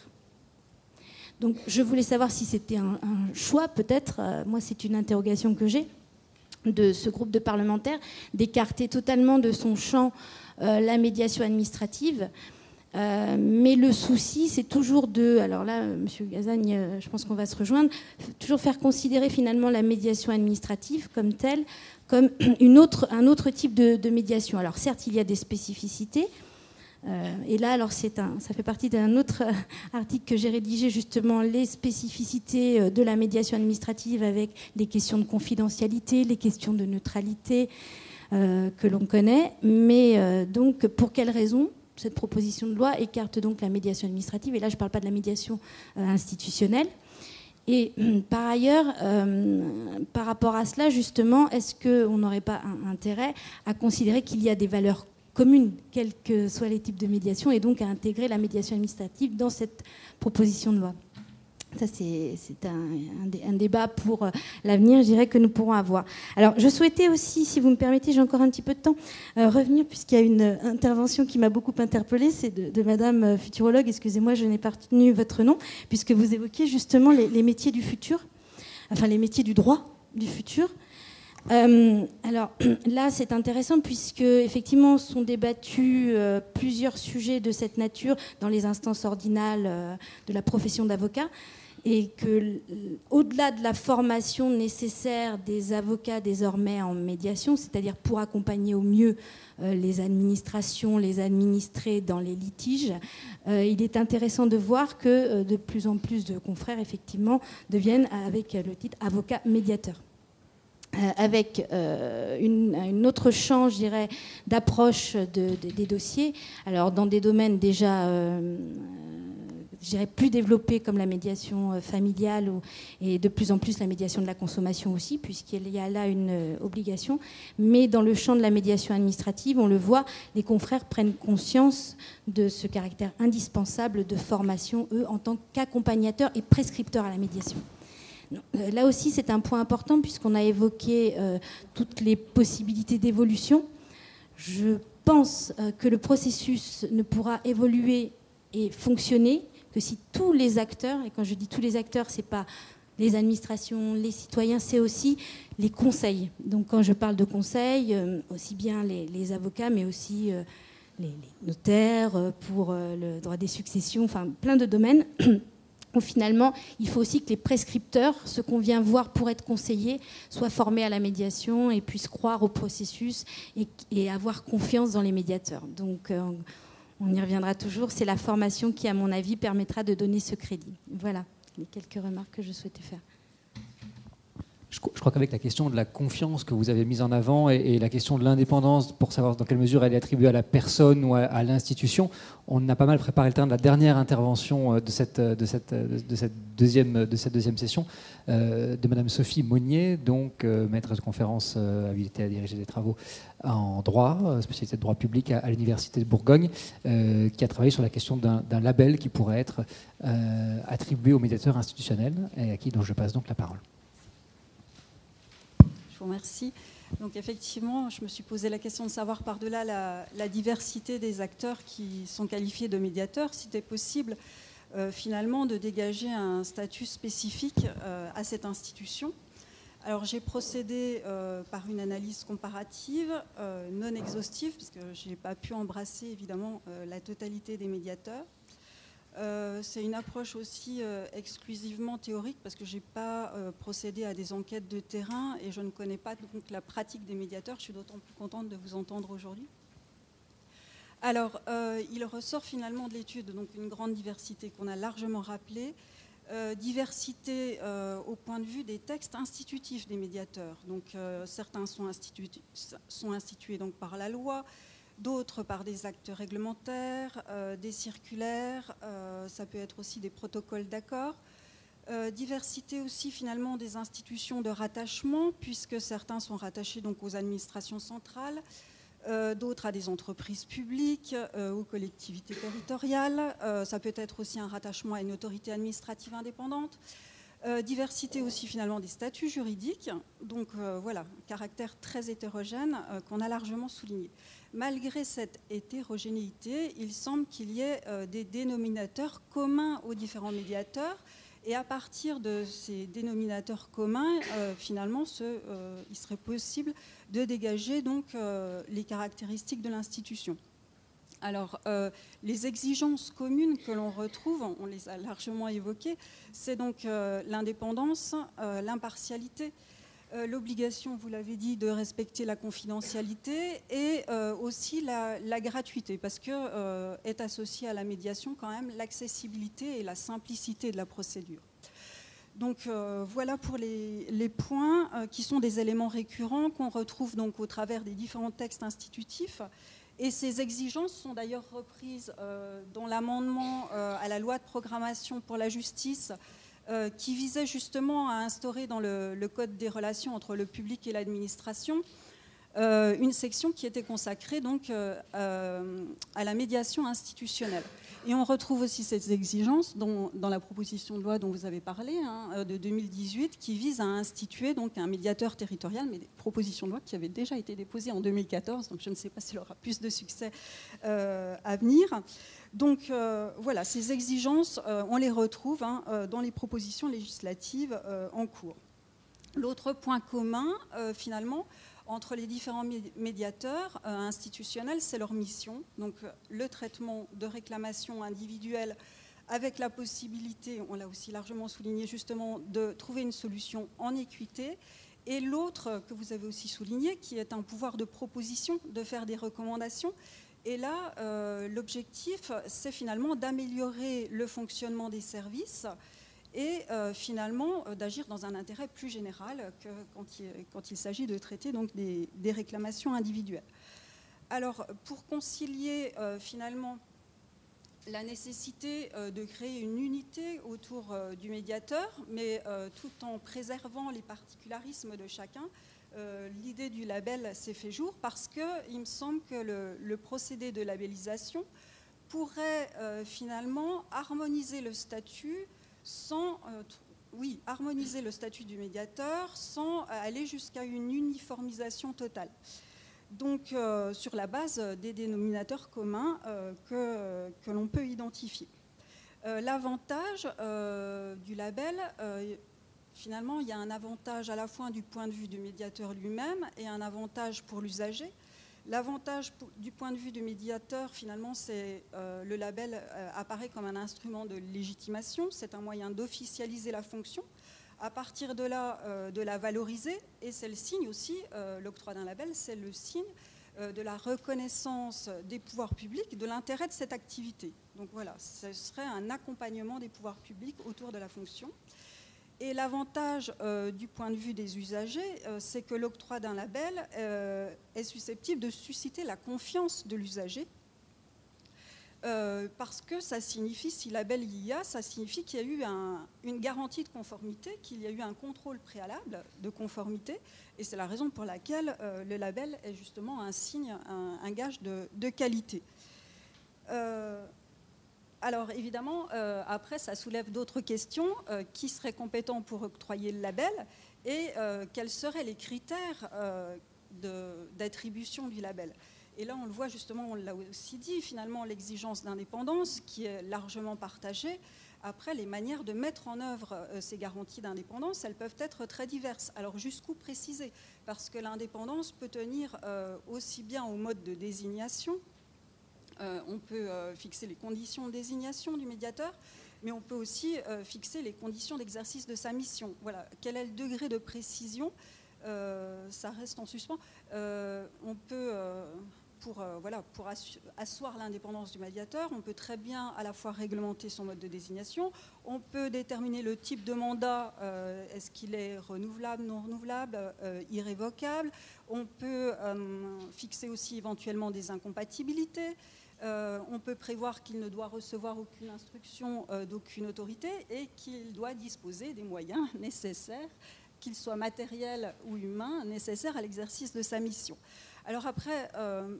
Donc je voulais savoir si c'était un, choix peut-être, euh, moi c'est une interrogation que j'ai, de ce groupe de parlementaires, d'écarter totalement de son champ la médiation administrative euh, mais le souci, c'est toujours de, alors là, Monsieur Gazagne, euh, je pense qu'on va se rejoindre, toujours faire considérer finalement la médiation administrative comme telle, comme une autre, un autre type de, médiation. Alors certes, il y a des spécificités. Euh, et là, alors ça fait partie d'un autre article que j'ai rédigé justement les spécificités de la médiation administrative avec les questions de confidentialité, les questions de neutralité que l'on connaît. Mais donc, pour quelles raisons cette proposition de loi écarte donc la médiation administrative, et là je ne parle pas de la médiation euh, institutionnelle. Et par ailleurs, euh, par rapport à cela, justement, est-ce qu'on n'aurait pas intérêt à considérer qu'il y a des valeurs communes, quels que soient les types de médiation, et donc à intégrer la médiation administrative dans cette proposition de loi ça, c'est un, débat pour euh, l'avenir, je dirais, que nous pourrons avoir. Alors, je souhaitais aussi, si vous me permettez, j'ai encore un petit peu de temps, euh, revenir, puisqu'il y a une intervention qui m'a beaucoup interpellée, c'est de, Madame euh, Futurologue, excusez-moi, je n'ai pas retenu votre nom, puisque vous évoquiez justement les, métiers du futur, enfin les métiers du droit du futur. Alors là, c'est intéressant puisque effectivement sont débattus plusieurs sujets de cette nature dans les instances ordinales de la profession d'avocat et que au-delà de la formation nécessaire des avocats désormais en médiation, c'est-à-dire pour accompagner au mieux euh, les administrations, les administrés dans les litiges, euh, il est intéressant de voir que euh, de plus en plus de confrères effectivement deviennent avec le titre avocat médiateur. Avec une, autre champ, je dirais, d'approche des dossiers. Alors, dans des domaines déjà je dirais, plus développée comme la médiation euh, familiale et de plus en plus la médiation de la consommation aussi, puisqu'il y a là une euh, obligation. Mais dans le champ de la médiation administrative, on le voit, les confrères prennent conscience de ce caractère indispensable de formation, eux, en tant qu'accompagnateurs et prescripteurs à la médiation. Euh, là aussi, c'est un point important puisqu'on a évoqué toutes les possibilités d'évolution. Je pense que le processus ne pourra évoluer et fonctionner que si tous les acteurs, et quand je dis tous les acteurs, c'est pas les administrations, les citoyens, c'est aussi les conseils. Donc quand je parle de conseils, euh, aussi bien les, avocats, mais aussi euh, les, notaires euh, pour le droit des successions, enfin plein de domaines. finalement, il faut aussi que les prescripteurs, ceux qu'on vient voir pour être conseillés, soient formés à la médiation et puissent croire au processus et, et avoir confiance dans les médiateurs. Donc on y reviendra toujours. C'est la formation qui, à mon avis, permettra de donner ce crédit. Voilà les quelques remarques que je souhaitais faire. Je, crois qu'avec la question de la confiance que vous avez mise en avant et, la question de l'indépendance, pour savoir dans quelle mesure elle est attribuée à la personne ou à, l'institution, on a pas mal préparé le terrain de la dernière intervention euh, de cette, euh, euh, de cette, deuxième, de cette deuxième session de Madame Sophie Monnier, donc maîtresse de conférence habilitée à diriger des travaux en droit, spécialité de droit public à, l'Université de Bourgogne, qui a travaillé sur la question d'un label qui pourrait être attribué aux médiateurs institutionnels et à qui dont je passe donc la parole. Je vous remercie. Donc effectivement, je me suis posé la question de savoir par-delà la, diversité des acteurs qui sont qualifiés de médiateurs, si c'était possible euh, finalement de dégager un statut spécifique euh, à cette institution. Alors j'ai procédé euh, par une analyse comparative non exhaustive, puisque je n'ai pas pu embrasser évidemment la totalité des médiateurs. Euh, c'est une approche aussi euh, exclusivement théorique parce que je n'ai pas euh, procédé à des enquêtes de terrain et je ne connais pas donc la pratique des médiateurs. Je suis d'autant plus contente de vous entendre aujourd'hui. Alors, il ressort finalement de l'étude donc une grande diversité qu'on a largement rappelée. diversité au point de vue des textes institutifs des médiateurs. Donc, certains sont, sont institués donc par la loi, d'autres par des actes réglementaires, euh, des circulaires, euh, ça peut être aussi des protocoles d'accord. diversité aussi finalement des institutions de rattachement, puisque certains sont rattachés donc aux administrations centrales, d'autres à des entreprises publiques, aux collectivités territoriales. ça peut être aussi un rattachement à une autorité administrative indépendante. Euh, diversité aussi finalement des statuts juridiques, donc euh, voilà, caractère très hétérogène euh, qu'on a largement souligné. Malgré cette hétérogénéité, il semble qu'il y ait des dénominateurs communs aux différents médiateurs, et à partir de ces dénominateurs communs, finalement, il serait possible de dégager donc les caractéristiques de l'institution. Alors, euh, les exigences communes que l'on retrouve, on les a largement évoquées, c'est donc euh, l'indépendance, euh, l'impartialité, l'obligation, vous l'avez dit, de respecter la confidentialité et aussi la, gratuité, parce que est associée à la médiation quand même l'accessibilité et la simplicité de la procédure. Donc voilà pour les, les points qui sont des éléments récurrents qu'on retrouve donc au travers des différents textes institutifs et ces exigences sont d'ailleurs reprises euh, dans l'amendement euh, à la loi de programmation pour la justice euh, qui visait justement à instaurer dans le, Code des relations entre le public et l'administration une section qui était consacrée donc à la médiation institutionnelle. Et on retrouve aussi ces exigences dans, la proposition de loi dont vous avez parlé, hein, euh, de 2018, qui vise à instituer donc un médiateur territorial, mais des propositions de loi qui avaient déjà été déposées en 2014, donc je ne sais pas s'il aura plus de succès euh, à venir. Donc euh, voilà, ces exigences, on les retrouve hein, dans les propositions législatives en cours. L'autre point commun, finalement, entre les différents médiateurs euh, institutionnels, c'est leur mission. Donc euh, le traitement de réclamations individuelles avec la possibilité, on l'a aussi largement souligné justement, de trouver une solution en équité. Et l'autre que vous avez aussi souligné, qui est un pouvoir de proposition, de faire des recommandations. Et là, euh, l'objectif, c'est finalement d'améliorer le fonctionnement des services et euh, finalement euh, d'agir dans un intérêt plus général que quand il, s'agit de traiter donc des, réclamations individuelles. Alors, pour concilier euh, finalement la nécessité de créer une unité autour du médiateur, mais tout en préservant les particularismes de chacun, l'idée du label s'est fait jour parce qu'il me semble que le, le procédé de labellisation pourrait finalement harmoniser le statut sans euh, oui, harmoniser le statut du médiateur sans euh, aller jusqu'à une uniformisation totale. Donc, euh, sur la base des dénominateurs communs que, que l'on peut identifier. L'avantage du label, finalement, il y a un avantage à la fois du point de vue du médiateur lui-même et un avantage pour l'usager. L'avantage du point de vue du médiateur, finalement, c'est euh, le label euh, apparaît comme un instrument de légitimation, c'est un moyen d'officialiser la fonction, à partir de là, euh, de la valoriser, et c'est le signe aussi, l'octroi d'un label, c'est le signe de la reconnaissance des pouvoirs publics, de l'intérêt de cette activité. Donc voilà, ce serait un accompagnement des pouvoirs publics autour de la fonction. Et l'avantage euh, du point de vue des usagers, euh, c'est que l'octroi d'un label euh, est susceptible de susciter la confiance de l'usager. parce que ça signifie, si label il y a, ça signifie qu'il y a eu une garantie de conformité, qu'il y a eu un contrôle préalable de conformité, et c'est la raison pour laquelle le label est justement un signe, un, gage de, de qualité. Alors évidemment, euh, après, ça soulève d'autres questions. Euh, qui serait compétent pour octroyer le label et euh, quels seraient les critères d'attribution du label? Et là, on le voit justement, on l'a aussi dit, finalement, l'exigence d'indépendance qui est largement partagée. Après, les manières de mettre en œuvre ces garanties d'indépendance, elles peuvent être très diverses. Alors jusqu'où préciser? Parce que l'indépendance peut tenir aussi bien au mode de désignation on peut euh, fixer les conditions de désignation du médiateur, mais on peut aussi euh, fixer les conditions d'exercice de sa mission. Voilà, quel est le degré de précision Ça reste en suspens. on peut pour, voilà, pour asseoir l'indépendance du médiateur, on peut très bien à la fois réglementer son mode de désignation, on peut déterminer le type de mandat, est-ce qu'il est renouvelable, non renouvelable, irrévocable, on peut fixer aussi éventuellement des incompatibilités. Euh, on peut prévoir qu'il ne doit recevoir aucune instruction euh, d'aucune autorité et qu'il doit disposer des moyens nécessaires, qu'ils soient matériels ou humains, nécessaires à l'exercice de sa mission. Alors après, euh,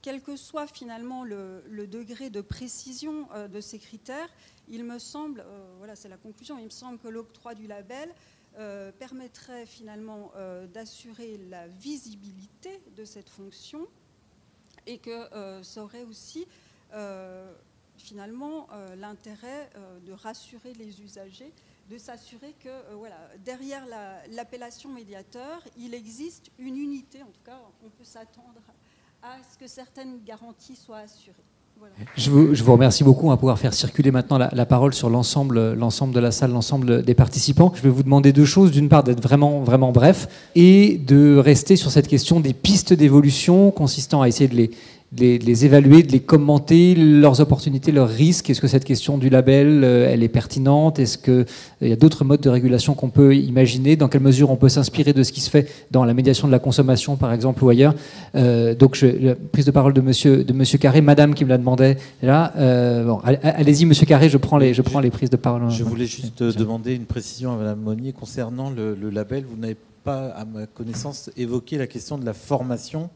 quel que soit finalement le, degré de précision de ces critères, il me semble, voilà c'est la conclusion, il me semble que l'octroi du label permettrait finalement d'assurer la visibilité de cette fonction et que euh, ça aurait aussi euh, finalement euh, l'intérêt de rassurer les usagers, de s'assurer que derrière l'appellation médiateur, il existe une unité, en tout cas on peut s'attendre à ce que certaines garanties soient assurées. Je, vous, remercie beaucoup. On va pouvoir faire circuler maintenant la, la parole sur l'ensemble, l'ensemble de la salle, l'ensemble des participants. Je vais vous demander deux choses. D'une part, d'être vraiment, vraiment bref et de rester sur cette question des pistes d'évolution consistant à essayer de les, de les, évaluer, de les commenter, leurs opportunités, leurs risques. Est-ce que cette question du label, euh, elle est pertinente? Est-ce qu'il euh, y a d'autres modes de régulation qu'on peut imaginer? Dans quelle mesure on peut s'inspirer de ce qui se fait dans la médiation de la consommation, par exemple, ou ailleurs? Euh, Donc, je, la prise de parole de Monsieur, de monsieur Carré, Madame qui me la demandait là. bon, allez-y, Monsieur Carré, je prends les, je prends les prises de parole. Je voulais juste demander une précision à Madame Monnier concernant le, le label. Vous n'avez pas, à ma connaissance, évoqué la question de la formation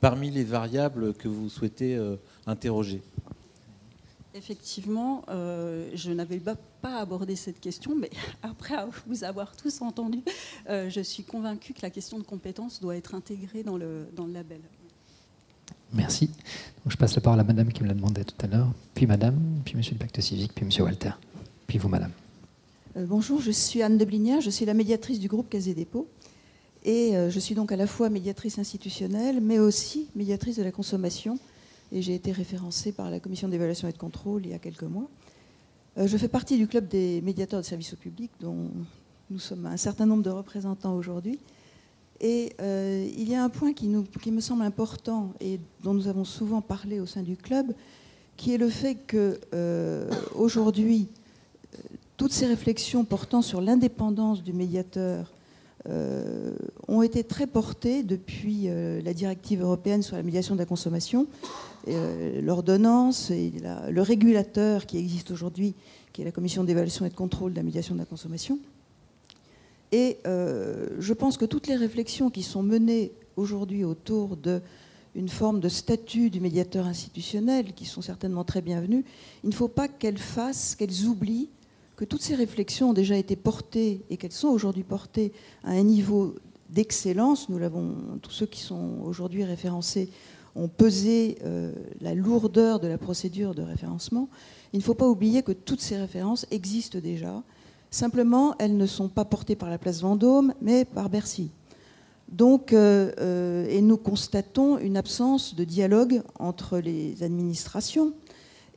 parmi les variables que vous souhaitez euh, interroger Effectivement, euh, je n'avais pas abordé cette question, mais après vous avoir tous entendu, euh, je suis convaincue que la question de compétence doit être intégrée dans le, dans le label. Merci. Donc, je passe la parole à Madame qui me l'a demandé tout à l'heure, puis Madame, puis Monsieur le Pacte civique, puis Monsieur Walter, puis vous, Madame. bonjour, je suis Anne de Blinière, je suis la médiatrice du groupe Casé Dépôt. Et euh, je suis donc à la fois médiatrice institutionnelle, mais aussi médiatrice de la consommation. Et j'ai été référencée par la commission d'évaluation et de contrôle il y a quelques mois. Euh, je fais partie du club des médiateurs de services au public, dont nous sommes un certain nombre de représentants aujourd'hui. Et euh, il y a un point qui, me semble important et dont nous avons souvent parlé au sein du club, qui est le fait que aujourd'hui, toutes ces réflexions portant sur l'indépendance du médiateur euh, ont été très portés depuis euh, la directive européenne sur la médiation de la consommation, euh, l'ordonnance et le régulateur qui existe aujourd'hui, qui est la commission d'évaluation et de contrôle de la médiation de la consommation. Et je pense que toutes les réflexions qui sont menées aujourd'hui autour d'une forme de statut du médiateur institutionnel, qui sont certainement très bienvenues, il ne faut pas qu'elles fassent, qu'elles oublient que toutes ces réflexions ont déjà été portées et qu'elles sont aujourd'hui portées à un niveau d'excellence. Nous l'avons, tous ceux qui sont aujourd'hui référencés ont pesé euh, la lourdeur de la procédure de référencement. Il ne faut pas oublier que toutes ces références existent déjà. Simplement, elles ne sont pas portées par la place Vendôme, mais par Bercy. Donc, euh, euh, et nous constatons une absence de dialogue entre les administrations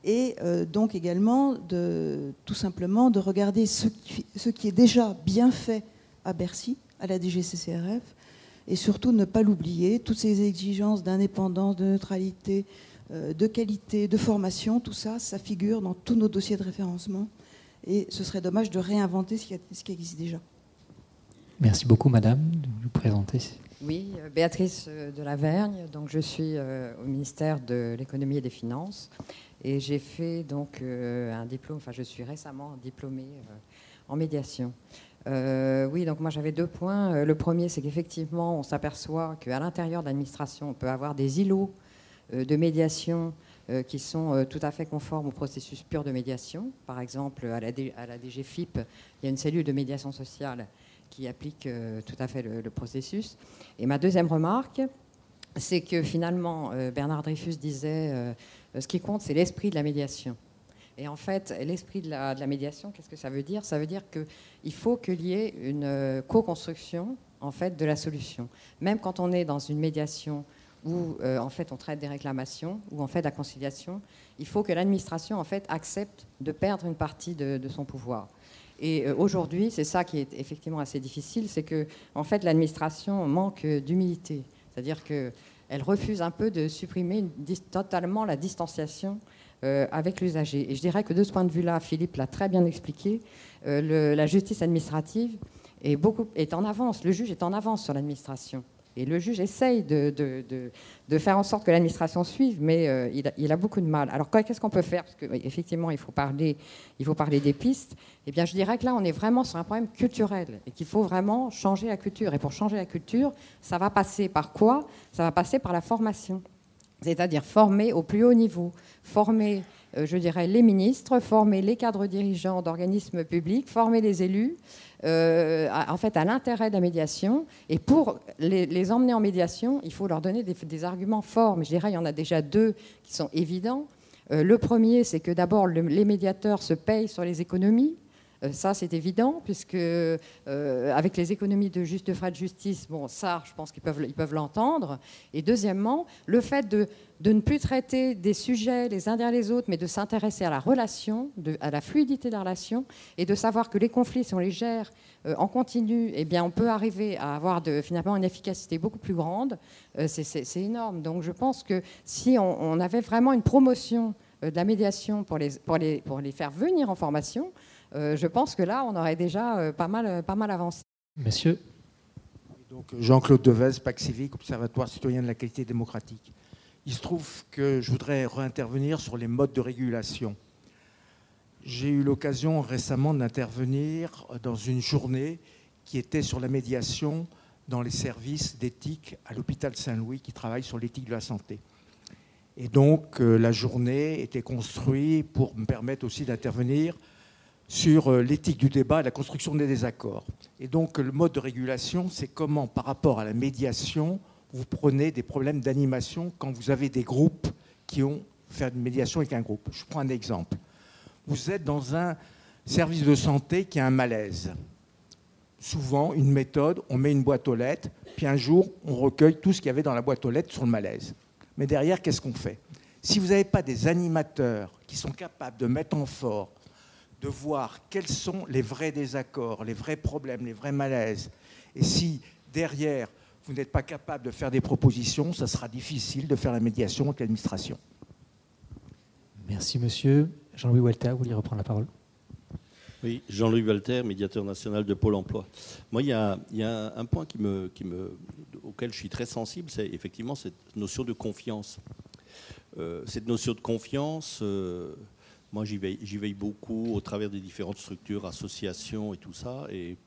et euh, donc également de, tout simplement de regarder ce qui, est déjà bien fait à Bercy, à la DGCCRF, et surtout ne pas l'oublier, toutes ces exigences d'indépendance, de neutralité, euh, de qualité, de formation, tout ça, ça figure dans tous nos dossiers de référencement, et ce serait dommage de réinventer ce qui, ce qui existe déjà. Merci beaucoup, Madame, de vous présenter. Oui, euh, Béatrice de la Vergne, donc je suis au ministère de l'économie et des finances. Et j'ai fait donc euh, un diplôme, enfin je suis récemment diplômée euh, en médiation. Euh, oui, donc moi j'avais deux points. Le premier, c'est qu'effectivement, on s'aperçoit qu'à l'intérieur de l'administration, on peut avoir des îlots de médiation qui sont tout à fait conformes au processus pur de médiation. Par exemple, à la, DGFIP, il y a une cellule de médiation sociale qui applique tout à fait le, processus. Et ma deuxième remarque, c'est que finalement, Bernard Dreyfus disait ce qui compte, c'est l'esprit de la médiation. Et en fait, l'esprit de la, médiation, qu'est-ce que ça veut dire? Ça veut dire qu'il faut qu'il y ait une euh, co-construction en fait, de la solution. Même quand on est dans une médiation où euh, en fait, on traite des réclamations, ou en fait la conciliation, il faut que l'administration en fait, accepte de perdre une partie de, son pouvoir. Et euh, aujourd'hui, c'est ça qui est effectivement assez difficile, c'est que en fait, l'administration manque d'humilité. C'est-à-dire que elle refuse un peu de supprimer totalement la distanciation euh, avec l'usager. Et je dirais que de ce point de vue-là, Philippe l'a très bien expliqué, euh, la justice administrative est, beaucoup, est en avance, le juge est en avance sur l'administration. Et le juge essaye de, de, faire en sorte que l'administration suive, mais euh, il, a, beaucoup de mal. Alors qu'est-ce qu'on peut faire? Parce qu'effectivement, il, faut parler, il faut parler des pistes. Eh bien, je dirais que là, on est vraiment sur un problème culturel et qu'il faut vraiment changer la culture. Et pour changer la culture, ça va passer par quoi? Ça va passer par la formation. C'est-à-dire former au plus haut niveau, former, je dirais, les ministres, former les cadres dirigeants d'organismes publics, former les élus, euh, en fait, à l'intérêt de la médiation. Et pour les, emmener en médiation, il faut leur donner des, arguments forts. Mais je dirais, il y en a déjà deux qui sont évidents. Euh, le premier, c'est que d'abord, les médiateurs se payent sur les économies. Euh, ça, c'est évident, puisque euh, avec les économies de juste frais de justice, bon, ça, je pense qu'ils peuvent, ils peuvent l'entendre. Et deuxièmement, le fait de, ne plus traiter des sujets les uns derrière les autres, mais de s'intéresser à la relation, à la fluidité de la relation, et de savoir que les conflits, si on les gère euh, en continu, eh bien, on peut arriver à avoir finalement une efficacité beaucoup plus grande. c'est énorme. Donc, je pense que si on, on avait vraiment une promotion de la médiation pour les, pour les, pour les faire venir en formation, je pense que là, on aurait déjà euh, pas mal, euh, pas mal avancé. Monsieur Jean-Claude Devez, PAC Civique, Observatoire citoyen de la qualité démocratique. Il se trouve que je voudrais réintervenir sur les modes de régulation. J'ai eu l'occasion récemment d'intervenir dans une journée qui était sur la médiation dans les services d'éthique à l'hôpital Saint-Louis qui travaille sur l'éthique de la santé. Et donc la journée était construite pour me permettre aussi d'intervenir sur euh, l'éthique du débat et la construction des désaccords. Et donc le mode de régulation, c'est comment par rapport à la médiation, vous prenez des problèmes d'animation quand vous avez des groupes qui ont fait une médiation avec un groupe. Je prends un exemple. Vous êtes dans un service de santé qui a un malaise. Souvent, une méthode, on met une boîte aux lettres, puis un jour, on recueille tout ce qu'il y avait dans la boîte aux lettres sur le malaise. Mais derrière, qu'est-ce qu'on fait? Si vous n'avez pas des animateurs qui sont capables de mettre en fort de voir quels sont les vrais désaccords, les vrais problèmes, les vrais malaises. Et si derrière, vous n'êtes pas capable de faire des propositions, ça sera difficile de faire la médiation avec l'administration. Merci monsieur. Jean-Louis Walter, vous voulez reprendre la parole oui, Jean-Louis Walter, médiateur national de Pôle emploi. Moi, il y a, un point qui me, qui me, auquel je suis très sensible, c'est effectivement cette notion de confiance. Euh, cette notion de confiance, euh, moi, j'y veille, beaucoup au travers des différentes structures, associations et tout ça. Et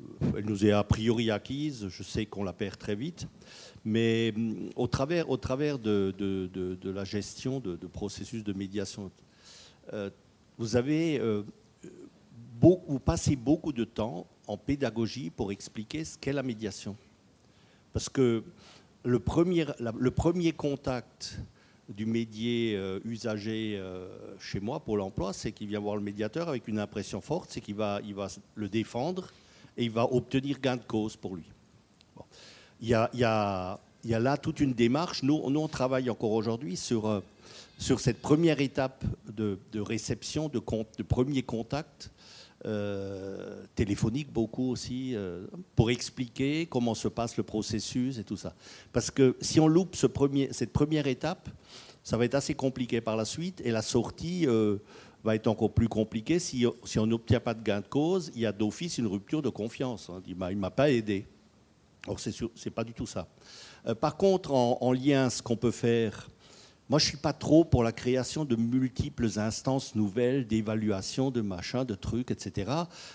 euh, elle nous est a priori acquise. Je sais qu'on la perd très vite. Mais mm, au travers, au travers de, la gestion de, processus de médiation, euh, euh, vous passez beaucoup de temps en pédagogie pour expliquer ce qu'est la médiation. Parce que le premier contact du médier euh, usagé euh, chez moi pour l'emploi, c'est qu'il vient voir le médiateur avec une impression forte, c'est qu'il va, il va le défendre et il va obtenir gain de cause pour lui. Il, y a, il, y a, il, y a, là toute une démarche. Nous, nous on travaille encore aujourd'hui sur, euh, sur cette première étape de, de réception, de, de, premier contact. Téléphonique beaucoup aussi, pour expliquer comment se passe le processus et tout ça. Parce que si on loupe cette première étape, ça va être assez compliqué par la suite et la sortie euh, va être encore plus compliquée. Si, si on n'obtient pas de gain de cause, il y a d'office une rupture de confiance. Bah, il ne m'a pas aidé. Or, ce n'est pas du tout ça. Euh, par contre, en, en, lien, ce qu'on peut faire moi, je ne suis pas trop pour la création de multiples instances nouvelles d'évaluation, de machins, de trucs, etc.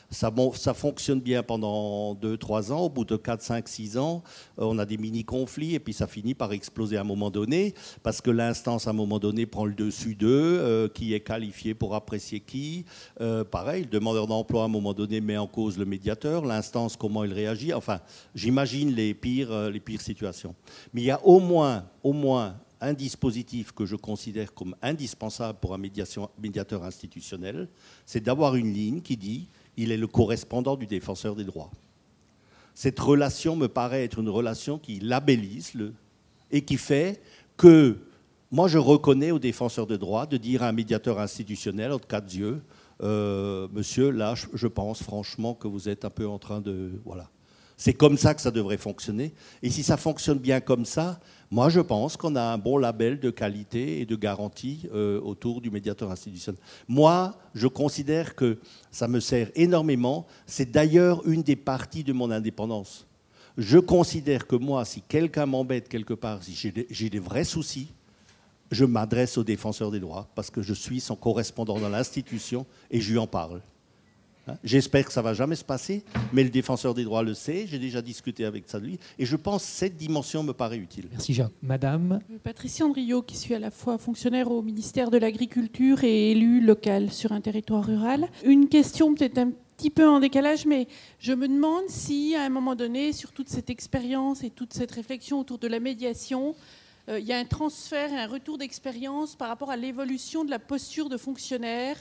Ça fonctionne bien pendant 2-3 ans. Au bout de 4, 5, 6 ans, euh, on a des mini-conflits et puis ça finit par exploser à un moment donné parce que l'instance, à un moment donné, prend le dessus d'eux, euh, qui est qualifié pour apprécier qui. Euh, pareil, le demandeur d'emploi, à un moment donné, met en cause le médiateur, l'instance, comment il réagit. Enfin, j'imagine les pires, les pires situations. Mais il y a au moins, au moins un dispositif que je considère comme indispensable pour un médiateur institutionnel, c'est d'avoir une ligne qui dit il est le correspondant du défenseur des droits. Cette relation me paraît être une relation qui labellise le, et qui fait que moi je reconnais au défenseur des droits de dire à un médiateur institutionnel, en cas de Dieu, euh, monsieur, là je pense franchement que vous êtes un peu en train de... Voilà C'est comme ça que ça devrait fonctionner. Et si ça fonctionne bien comme ça, moi je pense qu'on a un bon label de qualité et de garantie euh, autour du médiateur institutionnel. Moi, je considère que ça me sert énormément. C'est d'ailleurs une des parties de mon indépendance. Je considère que moi, si quelqu'un m'embête quelque part, si j'ai des, des vrais soucis, je m'adresse au défenseur des droits parce que je suis son correspondant dans l'institution et je lui en parle. Hein? J'espère que ça va jamais se passer, mais le défenseur des droits le sait. J'ai déjà discuté avec ça de lui, et je pense que cette dimension me paraît utile. Merci Jacques. Madame? Patricia Andriot, qui suis à la fois fonctionnaire au ministère de l'Agriculture et élue locale sur un territoire rural. Une question peut-être un petit peu en décalage, mais je me demande si, à un moment donné, sur toute cette expérience et toute cette réflexion autour de la médiation, euh, il y a un transfert, un retour d'expérience par rapport à l'évolution de la posture de fonctionnaire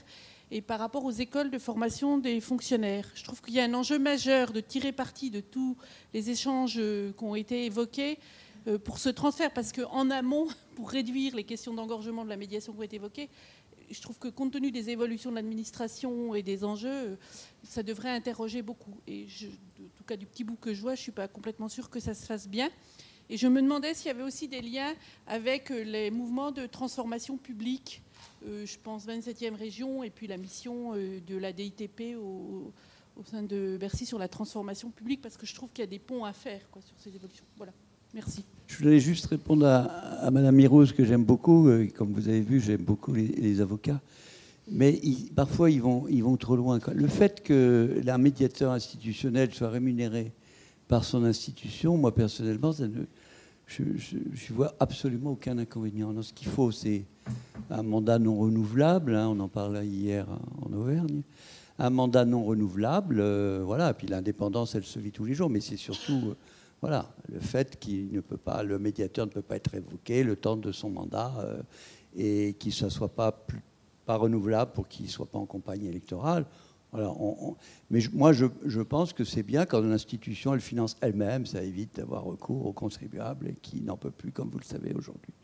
et par rapport aux écoles de formation des fonctionnaires. Je trouve qu'il y a un enjeu majeur de tirer parti de tous les échanges euh, qui ont été évoqués euh, pour ce transfert, parce qu'en amont, pour réduire les questions d'engorgement de la médiation qui ont été évoquées, je trouve que compte tenu des évolutions de l'administration et des enjeux, euh, ça devrait interroger beaucoup. Et je, en tout cas, du petit bout que je vois, je ne suis pas complètement sûre que ça se fasse bien. Et je me demandais s'il y avait aussi des liens avec les mouvements de transformation publique je pense 27e région, et puis la mission euh, de la DITP au, sein de Bercy sur la transformation publique, parce que je trouve qu'il y a des ponts à faire sur ces évolutions. Voilà, merci. Je voulais juste répondre à, à Madame que j'aime beaucoup. Euh, comme vous avez vu, j'aime beaucoup les, avocats. Mais parfois, ils vont, trop loin. Le fait que la médiateur institutionnel soit rémunéré par son institution, moi personnellement, ça ne, je ne vois absolument aucun inconvénient. ce qu'il faut, c'est un mandat non renouvelable. Hein, on en parlait hier en Auvergne. Un mandat non renouvelable, euh, voilà. Puis l'indépendance, elle se vit tous les jours. Mais c'est surtout, euh, voilà, le fait qu'il ne peut pas, le médiateur ne peut pas être évoqué le temps de son mandat euh, et qu'il ne soit pas renouvelable pour qu'il ne soit pas en campagne électorale. Mais moi, je, pense que c'est bien quand l'institution, elle finance elle-même, ça évite d'avoir recours aux contribuables qui n'en peut plus, comme vous le savez aujourd'hui.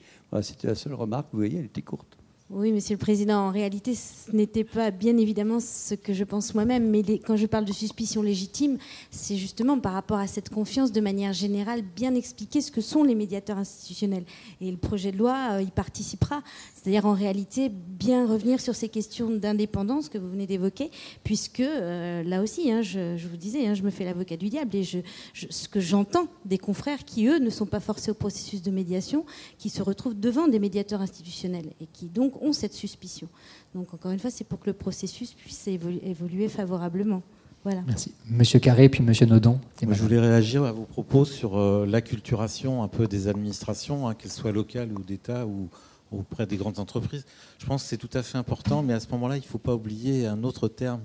C'était la seule remarque, vous voyez, elle était courte. Oui, Monsieur le Président, en réalité, ce n'était pas bien évidemment ce que je pense moi-même, mais quand je parle de suspicion légitime, c'est justement par rapport à cette confiance de manière générale, bien expliquer ce que sont les médiateurs institutionnels. Et le projet de loi euh, y participera. C'est-à-dire en réalité bien revenir sur ces questions d'indépendance que vous venez d'évoquer, puisque euh, là aussi, hein, je, vous disais, hein, je me fais l'avocat du diable, et je, ce que j'entends des confrères qui, eux, ne sont pas forcés au processus de médiation, qui se retrouvent devant des médiateurs institutionnels, et qui donc ont cette suspicion. Donc encore une fois, c'est pour que le processus puisse évoluer favorablement. Voilà. Merci. Monsieur Carré, puis Monsieur Nodon. je voulais réagir à vos propos sur euh, l'acculturation un peu des administrations, hein, qu'elles soient locales ou d'État ou auprès des grandes entreprises. Je pense que c'est tout à fait important, mais à ce moment-là, il ne faut pas oublier un autre terme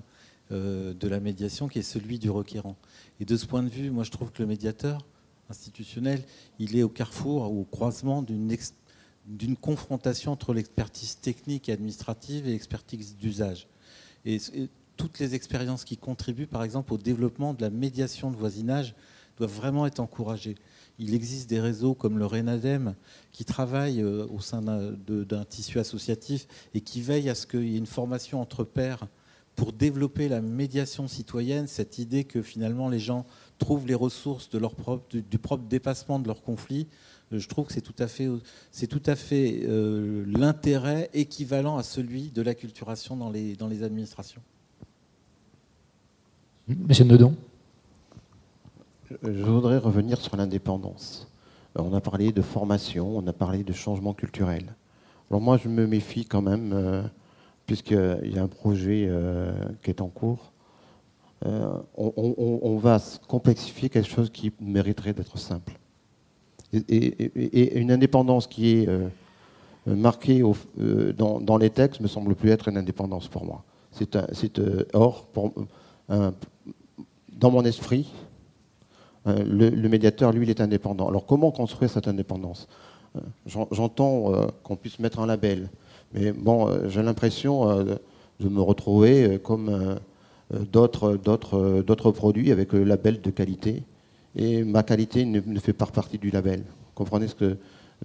euh, de la médiation qui est celui du requérant. Et de ce point de vue, moi, je trouve que le médiateur institutionnel, il est au carrefour, au croisement d'une d'une confrontation entre l'expertise technique et administrative et l'expertise d'usage. Et, toutes les expériences qui contribuent, par exemple, au développement de la médiation de voisinage doivent vraiment être encouragées. Il existe des réseaux comme le RENADEM qui travaillent euh, au sein d'un tissu associatif et qui veillent à ce qu'il y ait une formation entre pairs pour développer la médiation citoyenne, cette idée que finalement les gens trouvent les ressources de leur propre, du propre dépassement de leurs conflits je trouve que c'est tout à fait, c'est tout à fait euh, l'intérêt équivalent à celui de l'acculturation dans les, dans les administrations. Monsieur Nedon Je voudrais revenir sur l'indépendance. On a parlé de formation, on a parlé de changement culturel. Alors moi, je me méfie quand même, euh, puisqu'il y a un projet euh, qui est en cours. on, va complexifier quelque chose qui mériterait d'être simple et, une indépendance qui est euh, marquée euh, dans, les textes me semble plus être une indépendance pour moi. C'est euh, or, dans mon esprit, le, médiateur, lui, il est indépendant. Alors comment construire cette indépendance? J'entends qu'on puisse mettre un label, mais bon, j'ai l'impression de me retrouver comme d'autres produits avec le label de qualité et ma qualité ne, fait pas partie du label. Vous comprenez ce que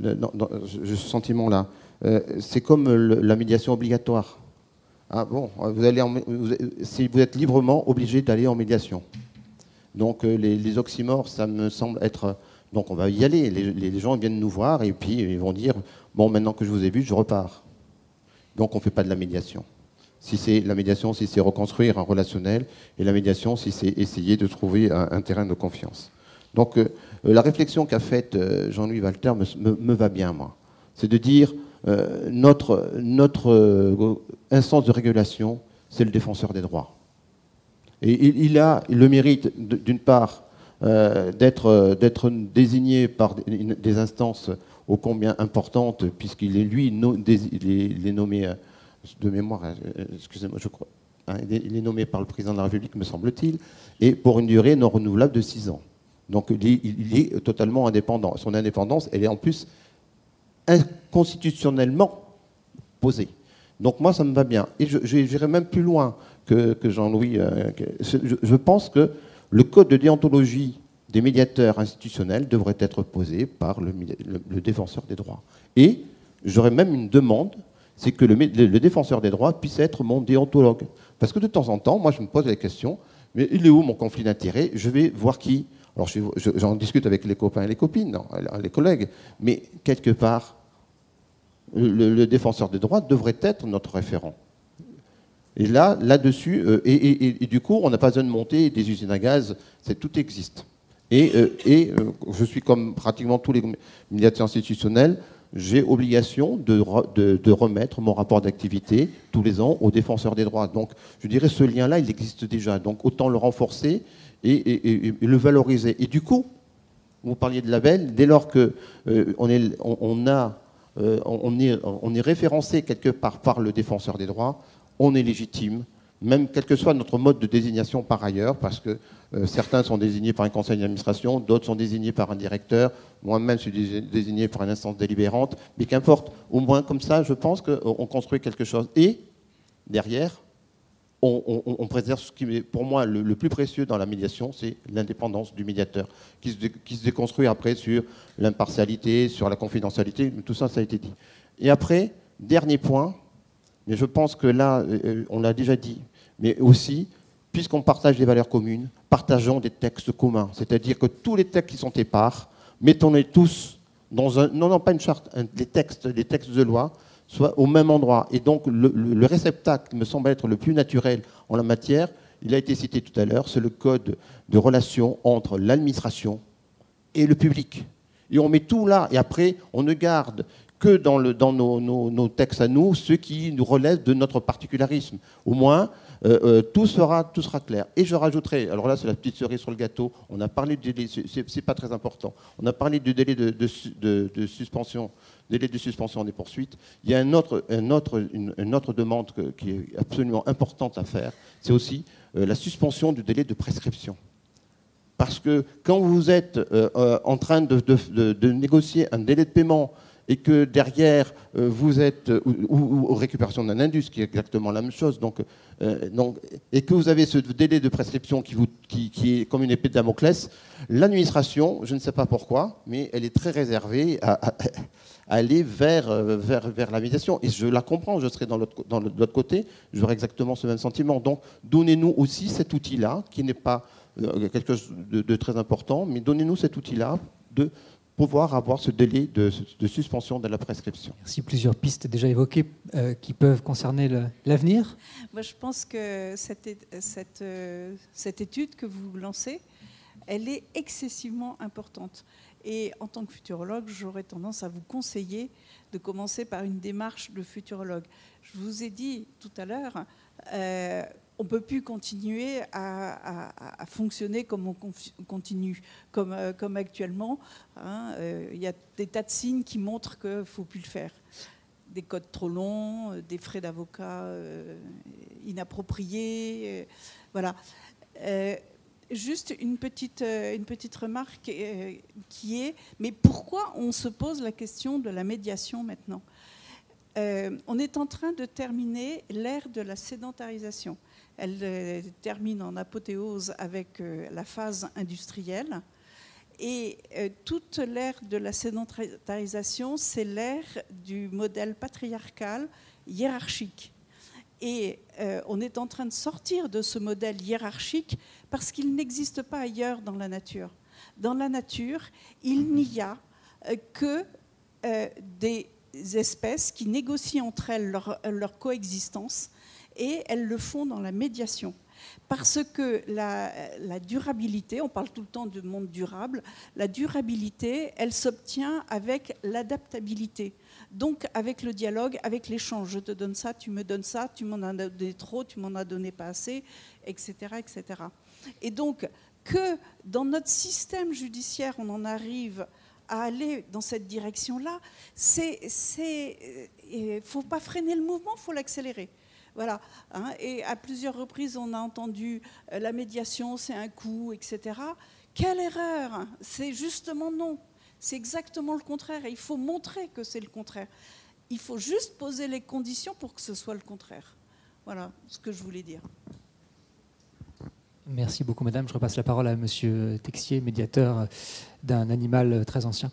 ce sentiment-là euh, C'est comme la médiation obligatoire. Ah bon, vous allez si vous êtes librement obligé d'aller en médiation. Donc les, oxymores, ça me semble être... Donc on va y aller. Les, les, gens viennent nous voir et puis ils vont dire, bon, maintenant que je vous ai vu, je repars. Donc on ne fait pas de la médiation. Si c'est la médiation, si c'est reconstruire un relationnel, et la médiation, si c'est essayer de trouver un, terrain de confiance. Donc la réflexion qu'a faite Jean-Louis Walter me, va bien, moi. C'est de dire, notre, notre instance de régulation, c'est le défenseur des droits. Et il, a le mérite, d'une part, euh, euh, d'être désigné par des, instances ô combien importantes, puisqu'il est lui, il, est, nommé euh, de mémoire, excusez-moi, je crois, hein, il est nommé par le président de la République, me semble-t-il, et pour une durée non renouvelable de six ans. Donc il est, totalement indépendant. Son indépendance, elle est en plus inconstitutionnellement posée. Donc moi, ça me va bien. Et j'irai même plus loin que, Jean-Louis. Euh, je, pense que le code de déontologie des médiateurs institutionnels devrait être posé par le, défenseur des droits. Et j'aurais même une demande, c'est que le, défenseur des droits puisse être mon déontologue. Parce que de temps en temps, moi, je me pose la question, mais il est où mon conflit d'intérêts? Je vais voir qui. Alors, j'en discute avec les copains et les copines, les collègues, mais quelque part, le, défenseur des droits devrait être notre référent. Et là, là-dessus, euh, et, du coup, on n'a pas besoin de monter des usines à gaz, tout existe. Et, euh, euh, je suis comme pratiquement tous les médiateurs institutionnels, j'ai obligation de, remettre mon rapport d'activité tous les ans aux défenseurs des droits. Donc, je dirais, ce lien-là, il existe déjà. Donc, autant le renforcer et, le valoriser. Et du coup, vous parliez de label, dès lors qu'on on a euh, on, est, référencé quelque part par le défenseur des droits, on est légitime, même quel que soit notre mode de désignation par ailleurs, parce que euh, certains sont désignés par un conseil d'administration, d'autres sont désignés par un directeur, moi-même suis désigné par une instance délibérante, mais qu'importe, au moins comme ça, je pense qu'on construit quelque chose. Et derrière, on, préserve ce qui est pour moi le, plus précieux dans la médiation, c'est l'indépendance du médiateur, qui se, déconstruit après sur l'impartialité, sur la confidentialité, tout ça, ça a été dit. Et après, dernier point, mais je pense que là, euh, on l'a déjà dit, mais aussi, puisqu'on partage des valeurs communes, partageons des textes communs, c'est-à-dire que tous les textes qui sont épars, mettons-les tous dans un, non, non, pas une charte, des textes, des textes de loi, soit au même endroit. Et donc le, réceptacle me semble être le plus naturel en la matière. Il a été cité tout à l'heure, c'est le code de relation entre l'administration et le public. Et on met tout là, et après, on ne garde que dans, le, dans nos, nos, textes à nous ce qui nous relève de notre particularisme. Au moins, euh, euh, tout, sera, tout sera clair. Et je rajouterai, alors là c'est la petite cerise sur le gâteau, on a parlé du délai, c'est pas très important, on a parlé du délai de, suspension délai de suspension des poursuites. Il y a une autre, autre, une, autre demande qui est absolument importante à faire, c'est aussi euh, la suspension du délai de prescription. Parce que quand vous êtes en train de, négocier un délai de paiement et que derrière vous êtes ou, récupération d'un indus, qui est exactement la même chose, donc, et que vous avez ce délai de prescription qui, vous, qui, qui est comme une épée de Damoclès, l'administration, je ne sais pas pourquoi, mais elle est très réservée à aller vers, euh, vers, vers la. Et je la comprends, je serai dans l'autre côté, j'aurai exactement ce même sentiment. Donc donnez-nous aussi cet outil-là, qui n'est pas euh, quelque chose de, très important, mais donnez-nous cet outil-là de pouvoir avoir ce délai de, suspension de la prescription. Merci. Plusieurs pistes déjà évoquées euh, qui peuvent concerner l'avenir. Moi, je pense que cette, cette, cette étude que vous lancez, elle est excessivement importante. Et en tant que futurologue, j'aurais tendance à vous conseiller de commencer par une démarche de futurologue. Je vous ai dit tout à l'heure, euh, on ne peut plus continuer à, fonctionner comme on continue, comme, euh, actuellement. Hein. Euh, il y a des tas de signes qui montrent qu'il ne faut plus le faire. Des codes trop longs, des frais d'avocat inappropriés. voilà juste une petite, euh, une petite remarque euh, qui est, mais pourquoi on se pose la question de la médiation maintenant? Euh, On est en train de terminer l'ère de la sédentarisation. Elle termine en apothéose avec la phase industrielle. Et toute l'ère de la sédentarisation, c'est l'ère du modèle patriarcal hiérarchique. Et euh, on est en train de sortir de ce modèle hiérarchique parce qu'il n'existe pas ailleurs dans la nature. Dans la nature, il n'y a euh, que euh, des espèces qui négocient entre elles leur coexistence et elles le font dans la médiation parce que la, durabilité, on parle tout le temps de monde durable, la durabilité, elle s'obtient avec l'adaptabilité. Donc avec le dialogue, avec l'échange, je te donne ça, tu me donnes ça, tu m'en as donné trop, tu m'en as donné pas assez, etc., etc. Et donc que dans notre système judiciaire, on en arrive à aller dans cette direction-là, c'est, il ne faut pas freiner le mouvement, il faut l'accélérer. Voilà. Hein. et à plusieurs reprises, on a entendu euh, la médiation, c'est un coup, etc. Quelle erreur C'est justement non. C'est exactement le contraire. Et il faut montrer que c'est le contraire. Il faut juste poser les conditions pour que ce soit le contraire. Voilà ce que je voulais dire. Merci beaucoup, madame. Je repasse la parole à monsieur Texier, médiateur d'un animal très ancien.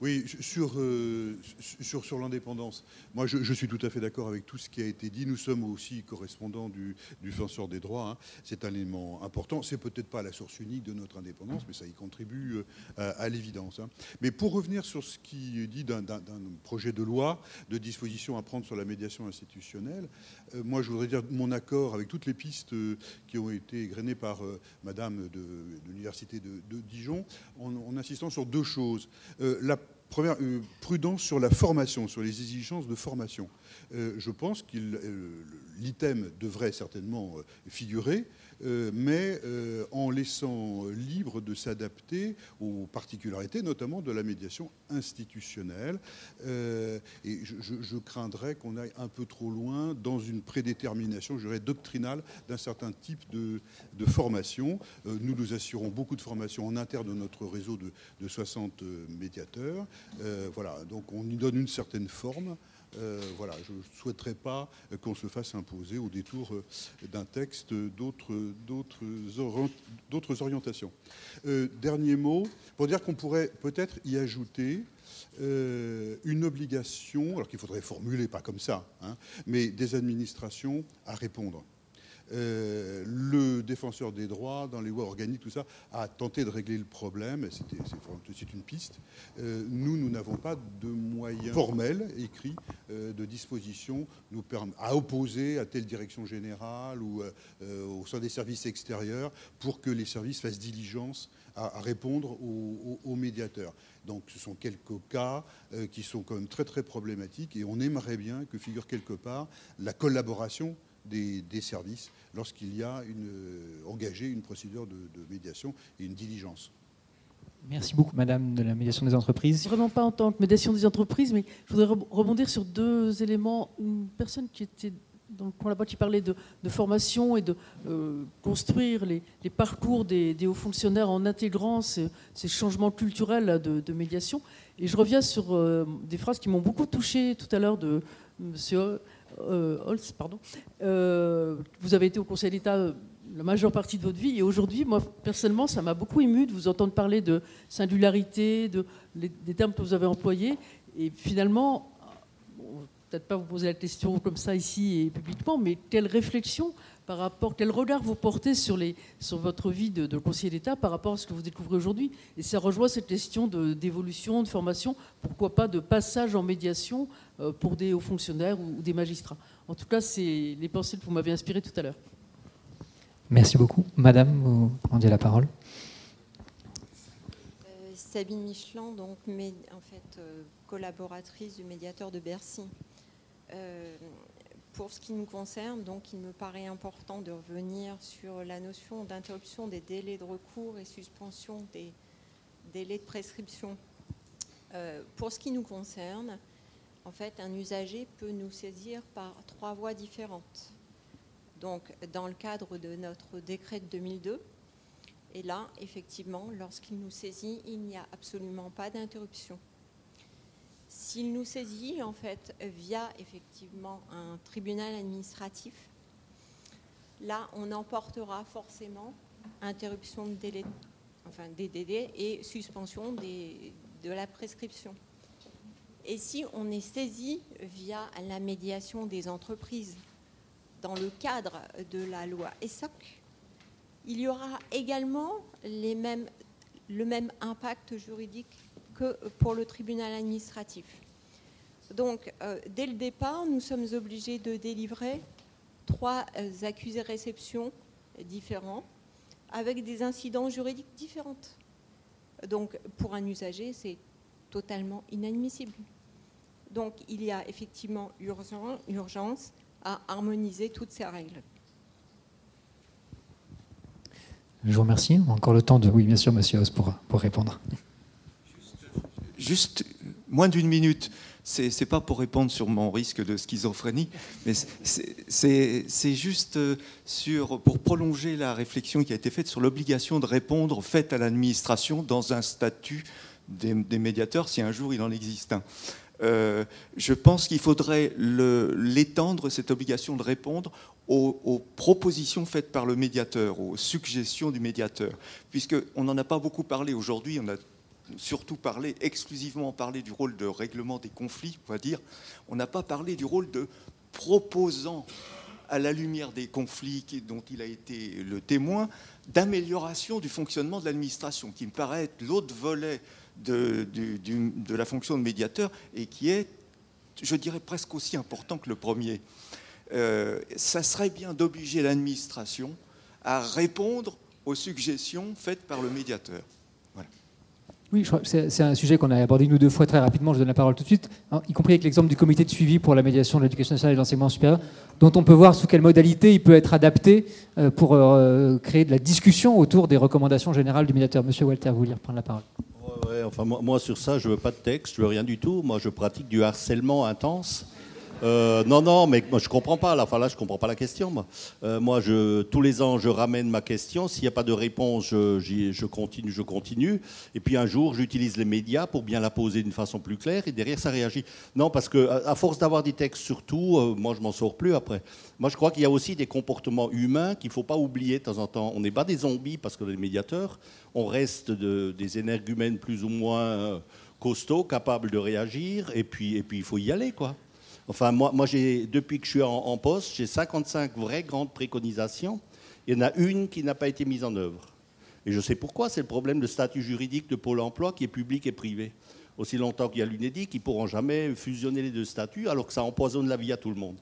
Oui, sur, euh, sur, l'indépendance, moi je, suis tout à fait d'accord avec tout ce qui a été dit. Nous sommes aussi correspondants du, du défenseur des droits. Hein. C'est un élément important. C'est peut-être pas la source unique de notre indépendance, mais ça y contribue euh, à, l'évidence. Hein. Mais pour revenir sur ce qui est dit d'un projet de loi, de disposition à prendre sur la médiation institutionnelle, moi je voudrais dire mon accord avec toutes les pistes euh, qui ont été égrenées par euh, Madame de, l'Université de, Dijon, en, en, insistant sur deux choses. la Première, euh, prudence sur la formation, sur les exigences de formation. Euh, je pense que euh, l'item devrait certainement euh, figurer, euh, mais euh, en laissant libre de s'adapter aux particularités, notamment de la médiation institutionnelle. et je, je, craindrais qu'on aille un peu trop loin dans une prédétermination, je dirais, doctrinale d'un certain type de, formation. nous nous assurons beaucoup de formation en interne de notre réseau de 60 médiateurs. voilà, donc on y donne une certaine forme. Euh, voilà, je ne souhaiterais pas qu'on se fasse imposer au détour euh, d'un texte d'autres orientations. Euh, dernier mot, pour dire qu'on pourrait peut-être y ajouter une obligation, alors qu'il faudrait formuler pas comme ça, hein, mais des administrations à répondre. Euh, le défenseur des droits, dans les lois organiques, tout ça, a tenté de régler le problème. C'est une piste. Euh, nous, nous n'avons pas de moyens formels écrits euh, de disposition à opposer à telle direction générale ou au sein des services extérieurs pour que les services fassent diligence à, répondre aux, médiateurs. Donc ce sont quelques cas qui sont quand même très très problématiques et on aimerait bien que figure quelque part la collaboration des services lorsqu'il y a une, euh, engagé une procédure de, de médiation et une diligence. Merci beaucoup, Madame de la médiation des entreprises. Vraiment pas en tant que médiation des entreprises, mais je voudrais rebondir sur deux éléments. Une personne qui était dans le coin là-bas qui parlait de, de, formation et de euh, construire les, les parcours des, des, hauts fonctionnaires en intégrant ces, ces changements culturels là, de, de, médiation. Et je reviens sur euh, des phrases qui m'ont beaucoup touché tout à l'heure de Monsieur euh, Holtz, pardon. Euh, vous avez été au Conseil d'État euh, la majeure partie de votre vie et aujourd'hui, moi personnellement, ça m'a beaucoup ému de vous entendre parler de singularité, de, les, des termes que vous avez employés. Et finalement, bon, peut-être pas vous poser la question comme ça ici et publiquement, mais quelle réflexion par rapport, quel regard vous portez sur, les, sur votre vie de, de conseiller d'État par rapport à ce que vous découvrez aujourd'hui? Et ça rejoint cette question d'évolution, de, formation, pourquoi pas de passage en médiation pour des hauts fonctionnaires ou, des magistrats. En tout cas, c'est les pensées que vous m'avez inspirées tout à l'heure. Merci beaucoup. Madame, vous rendiez la parole. Euh, Sabine Michelin, donc, mais, en fait, euh, collaboratrice du médiateur de Bercy. Euh, pour ce qui nous concerne, donc, il me paraît important de revenir sur la notion d'interruption des délais de recours et suspension des délais de prescription. Euh, pour ce qui nous concerne, en fait, un usager peut nous saisir par trois voies différentes. Donc, dans le cadre de notre décret de 2002, et là, effectivement, lorsqu'il nous saisit, il n'y a absolument pas d'interruption. S'il nous saisit, en fait, via effectivement un tribunal administratif, là, on emportera forcément interruption de délai, enfin des délais et suspension de la prescription. Et si on est saisi via la médiation des entreprises dans le cadre de la loi ESSOC, il y aura également les mêmes, le même impact juridique que pour le tribunal administratif. Donc, euh, dès le départ, nous sommes obligés de délivrer trois euh, accusés-réceptions différents avec des incidents juridiques différents. Donc, pour un usager, c'est totalement inadmissible. Donc, il y a effectivement urgence à harmoniser toutes ces règles. Je vous remercie. Encore le temps de. Oui, bien sûr, monsieur Os, pour, pour répondre. Juste moins d'une minute. C'est n'est pas pour répondre sur mon risque de schizophrénie, mais c'est juste euh, sur, pour prolonger la réflexion qui a été faite sur l'obligation de répondre faite à l'administration dans un statut des, médiateurs, si un jour il en existe un. Euh, je pense qu'il faudrait l'étendre, cette obligation de répondre, aux, aux, propositions faites par le médiateur, aux suggestions du médiateur. Puisqu'on n'en a pas beaucoup parlé aujourd'hui, on a surtout parlé, exclusivement parlé du rôle de règlement des conflits, on va dire. On n'a pas parlé du rôle de proposant à la lumière des conflits dont il a été le témoin, d'amélioration du fonctionnement de l'administration, qui me paraît être l'autre volet de, la fonction de médiateur et qui est, je dirais, presque aussi important que le premier. Euh, ça serait bien d'obliger l'administration à répondre aux suggestions faites par le médiateur. Oui, c'est un sujet qu'on a abordé nous deux fois très rapidement. Je donne la parole tout de suite, hein, y compris avec l'exemple du comité de suivi pour la médiation de l'éducation nationale et de l'enseignement supérieur, dont on peut voir sous quelle modalité il peut être adapté euh, pour euh, créer de la discussion autour des recommandations générales du médiateur. Monsieur Walter, vous voulez reprendre la parole? Enfin, moi, moi, sur ça, je veux pas de texte, je veux rien du tout. Moi, je pratique du harcèlement intense. Euh, non, non, mais moi je comprends pas. Là, enfin là, je comprends pas la question. Moi, euh, tous les ans, je ramène ma question. S'il n'y a pas de réponse, je, continue, je continue. Et puis un jour, j'utilise les médias pour bien la poser d'une façon plus claire. Et derrière, ça réagit. Non, parce que à, force d'avoir des textes, surtout, euh, moi, je m'en sors plus après. Moi, je crois qu'il y a aussi des comportements humains qu'il faut pas oublier de temps en temps. On n'est pas des zombies parce que les médiateurs. On reste de, des énergumènes plus ou moins costauds, capables de réagir. Et puis, et puis, il faut y aller, quoi. Enfin, moi, moi depuis que je suis en, poste, j'ai 55 vraies grandes préconisations. Il y en a une qui n'a pas été mise en œuvre. Et je sais pourquoi, c'est le problème de statut juridique de Pôle emploi qui est public et privé. Aussi longtemps qu'il y a l'UNEDIC, ils ne pourront jamais fusionner les deux statuts alors que ça empoisonne la vie à tout le monde.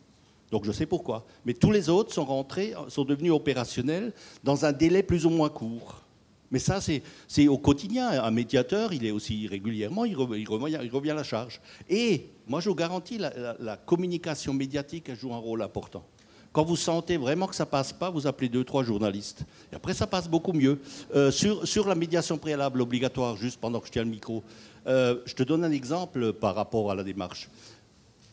Donc je sais pourquoi. Mais tous les autres sont rentrés, sont devenus opérationnels dans un délai plus ou moins court. Mais ça, c'est au quotidien. Un médiateur, il est aussi régulièrement, il revient, à la charge. Et moi, je vous garantis, la, communication médiatique joue un rôle important. Quand vous sentez vraiment que ça passe pas, vous appelez deux, trois journalistes. Et après, ça passe beaucoup mieux. Euh, sur, sur, la médiation préalable obligatoire, juste pendant que je tiens le micro, euh, je te donne un exemple par rapport à la démarche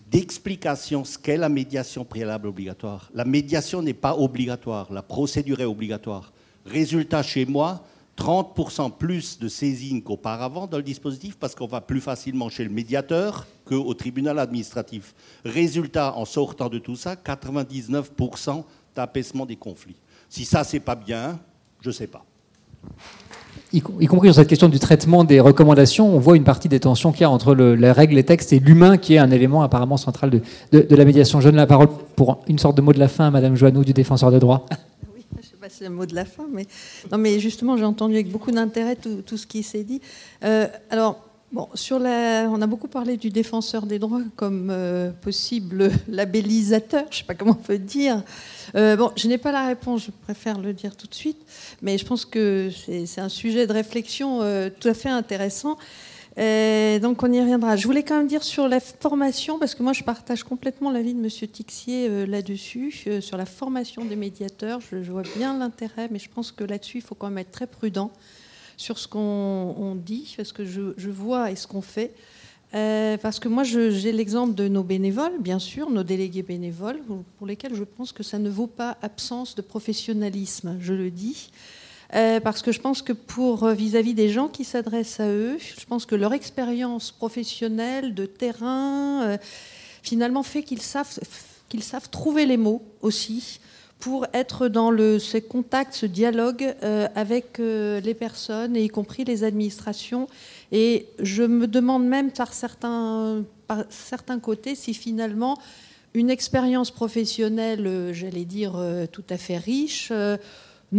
d'explication ce qu'est la médiation préalable obligatoire. La médiation n'est pas obligatoire, la procédure est obligatoire. Résultat chez moi, 30% plus de saisines qu'auparavant dans le dispositif parce qu'on va plus facilement chez le médiateur qu'au tribunal administratif. Résultat, en sortant de tout ça, 99% d'apaisement des conflits. Si ça, c'est pas bien, je sais pas. Y, compris sur cette question du traitement des recommandations, on voit une partie des tensions qu'il y a entre le, les règles, les textes et l'humain, qui est un élément apparemment central de, de, la médiation. Je donne la parole pour une sorte de mot de la fin à Madame Joanneau du Défenseur des droits c'est le mot de la fin, mais, non, mais justement, j'ai entendu avec beaucoup d'intérêt tout, ce qui s'est dit. Euh, alors, bon, sur la, on a beaucoup parlé du défenseur des droits comme euh, possible labellisateur, je ne sais pas comment on peut dire. Euh, bon, je n'ai pas la réponse, je préfère le dire tout de suite, mais je pense que c'est un sujet de réflexion tout à fait intéressant. Euh, donc on y reviendra. Je voulais quand même dire sur la formation, parce que moi je partage complètement l'avis de M. Tixier euh, là-dessus, euh, sur la formation des médiateurs. Je, vois bien l'intérêt, mais je pense que là-dessus il faut quand même être très prudent sur ce qu'on dit, parce que je, vois et ce qu'on fait. parce que moi j'ai l'exemple de nos bénévoles, bien sûr, nos délégués bénévoles, pour lesquels je pense que ça ne vaut pas absence de professionnalisme, je le dis. Euh, parce que je pense que pour euh, vis-à-vis des gens qui s'adressent à eux, je pense que leur expérience professionnelle de terrain, euh, finalement, fait qu'ils savent, qu'ils savent trouver les mots aussi pour être dans le, ce contact, ce dialogue avec les personnes, et y compris les administrations. Et je me demande même par certains, par certains côtés si finalement une expérience professionnelle, j'allais dire tout à fait riche,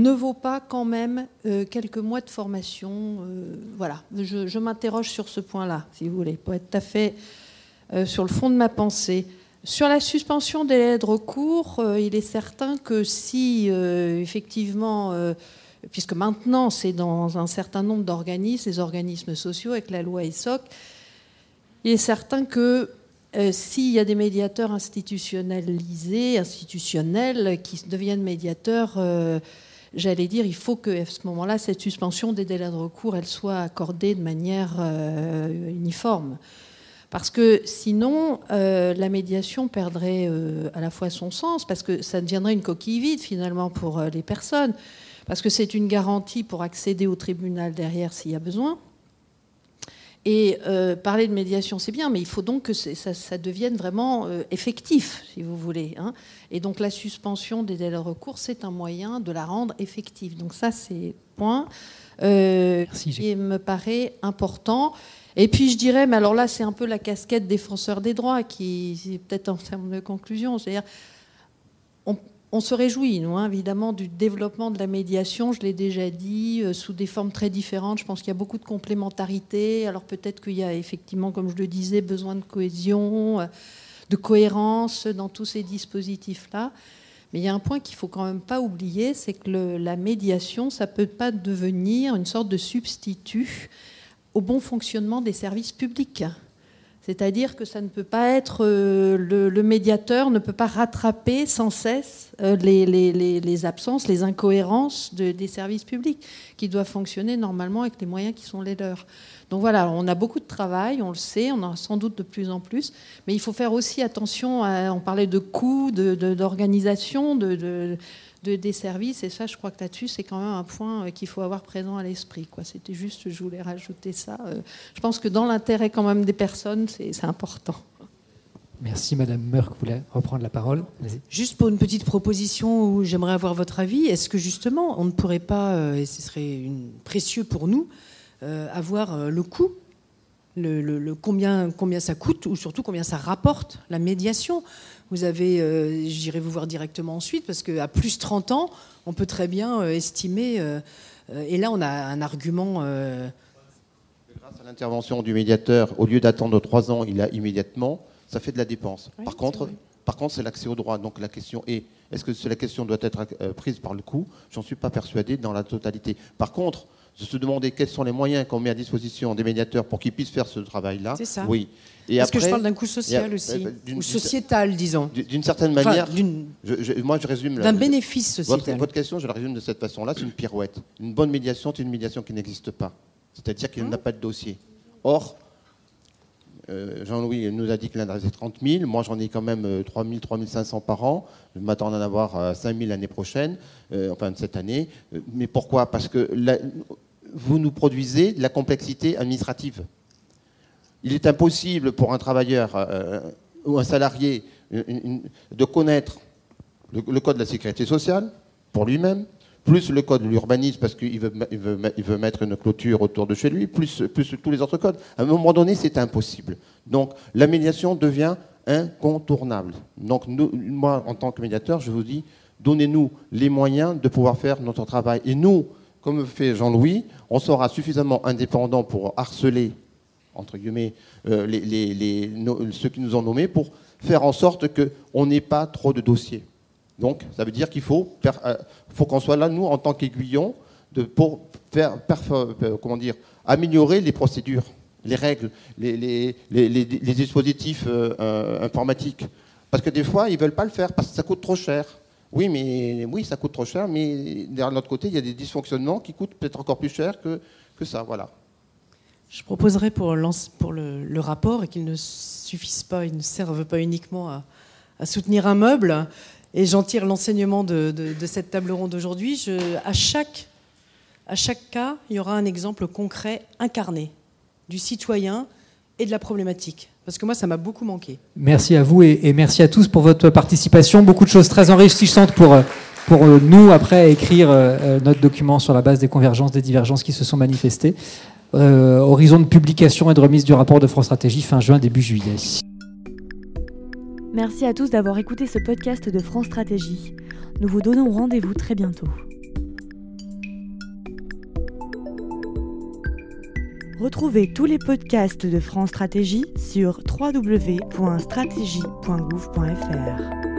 ne vaut pas quand même quelques mois de formation. voilà, je, m'interroge sur ce point-là, si vous voulez, pour être tout à fait sur le fond de ma pensée. Sur la suspension des délais de recours, euh, il est certain que si euh, effectivement, euh, puisque maintenant c'est dans un certain nombre d'organismes, les organismes sociaux avec la loi ESSOC, il est certain que s'il y a des médiateurs institutionnalisés, institutionnels, qui deviennent médiateurs, j'allais dire, il faut que à ce moment-là, cette suspension des délais de recours, soit accordée de manière uniforme. Parce que sinon, euh, la médiation perdrait euh, à la fois son sens, parce que ça deviendrait une coquille vide finalement pour euh, les personnes, parce que c'est une garantie pour accéder au tribunal derrière s'il y a besoin. Et parler de médiation, c'est bien, mais il faut donc que ça, devienne vraiment effectif, si vous voulez. Hein. Et donc la suspension des délais de recours, c'est un moyen de la rendre effective. Donc ça, c'est point qui me paraît important. Et puis je dirais, mais alors là, c'est un peu la casquette défenseur des droits qui, peut-être en termes de conclusion, c'est-à-dire, on, se réjouit, nous, hein, évidemment, du développement de la médiation, je l'ai déjà dit, euh, sous des formes très différentes. Je pense qu'il y a beaucoup de complémentarité. Alors peut-être qu'il y a effectivement, comme je le disais, besoin de cohésion, euh, de cohérence dans tous ces dispositifs-là. Mais il y a un point qu'il faut quand même pas oublier, c'est que la médiation, ça peut pas devenir une sorte de substitut au bon fonctionnement des services publics. C'est-à-dire que ça ne peut pas être euh, le, médiateur ne peut pas rattraper sans cesse euh, les, absences, les incohérences des services publics qui doivent fonctionner normalement avec les moyens qui sont les leurs. Donc voilà, on a beaucoup de travail, on le sait, on en a sans doute de plus en plus, mais il faut faire aussi attention. À, on parlait de coûts, d'organisation, de des services. Et ça, je crois que là-dessus, c'est quand même un point euh, qu'il faut avoir présent à l'esprit. C'était juste, je voulais rajouter ça. Euh, je pense que dans l'intérêt quand même des personnes, c'est important. Merci Madame Merck, vous voulez reprendre la parole? Juste pour une petite proposition où j'aimerais avoir votre avis, est-ce que justement on ne pourrait pas, euh, et ce serait une, précieux pour nous, avoir le coût le, combien, combien ça coûte ou surtout combien ça rapporte la médiation? Vous avez, euh, j'irai vous voir directement ensuite, parce qu'à plus 30 ans, on peut très bien euh, estimer, euh, et là on a un argument... Grâce à l'intervention du médiateur, au lieu d'attendre 3 ans, il a immédiatement, ça fait de la dépense. par contre, par contre, c'est l'accès au droit. Donc la question est, est-ce que la question doit être prise par le coût J'en suis pas persuadé dans la totalité. Par contre, de se demander quels sont les moyens qu'on met à disposition des médiateurs pour qu'ils puissent faire ce travail-là. C'est ça. Oui. Et Parce que je parle d'un coût social aussi, ou sociétal, disons. D'une certaine manière, moi je résume. D'un bénéfice sociétal. Votre, question, je la résume de cette façon-là, c'est une pirouette. Une bonne médiation, c'est une médiation qui n'existe pas. C'est-à-dire qu'il n'a pas de dossier. Or, euh, Jean-Louis nous a dit qu'il en avait 30 000. Moi, j'en ai quand même 3 000, 3 500 par an. Je m'attends à en avoir 5 euh, 000 l'année prochaine, euh, enfin cette année. Mais pourquoi? Parce que vous nous produisez de la complexité administrative. Il est impossible pour un travailleur euh, ou un salarié de connaître le, code de la sécurité sociale pour lui-même, plus le code de l'urbanisme parce qu'il veut, mettre une clôture autour de chez lui, plus, plus tous les autres codes. À un moment donné, c'est impossible. Donc la médiation devient incontournable. Donc moi, en tant que médiateur, je vous dis, donnez-nous les moyens de pouvoir faire notre travail. Et nous, comme fait Jean-Louis, on sera suffisamment indépendant pour harceler, entre guillemets, euh, ceux qui nous ont nommés pour faire en sorte qu'on n'ait pas trop de dossiers. Donc, ça veut dire qu'il faut, euh, qu'on soit là, nous, en tant qu'aiguillons, pour euh, améliorer les procédures, les règles, les, dispositifs informatiques. Parce que des fois, ils ne veulent pas le faire parce que ça coûte trop cher. Oui, mais oui, ça coûte trop cher, mais de l'autre côté, il y a des dysfonctionnements qui coûtent peut-être encore plus cher que, que ça. Voilà. Je proposerais pour, pour le, rapport et qu'il ne suffise pas, il ne serve pas uniquement à, soutenir un meuble, et j'en tire l'enseignement de, cette table ronde d'aujourd'hui. À chaque, à chaque cas, il y aura un exemple concret incarné du citoyen et de la problématique parce que moi, ça m'a beaucoup manqué. Merci à vous et, merci à tous pour votre participation. Beaucoup de choses très enrichissantes pour, euh, pour nous, après, écrire notre document sur la base des convergences, des divergences qui se sont manifestées. horizon de publication et de remise du rapport de France Stratégie fin juin, début juillet. Merci à tous d'avoir écouté ce podcast de France Stratégie. Nous vous donnons rendez-vous très bientôt. Retrouvez tous les podcasts de France Stratégie sur www.stratégie.gouv.fr.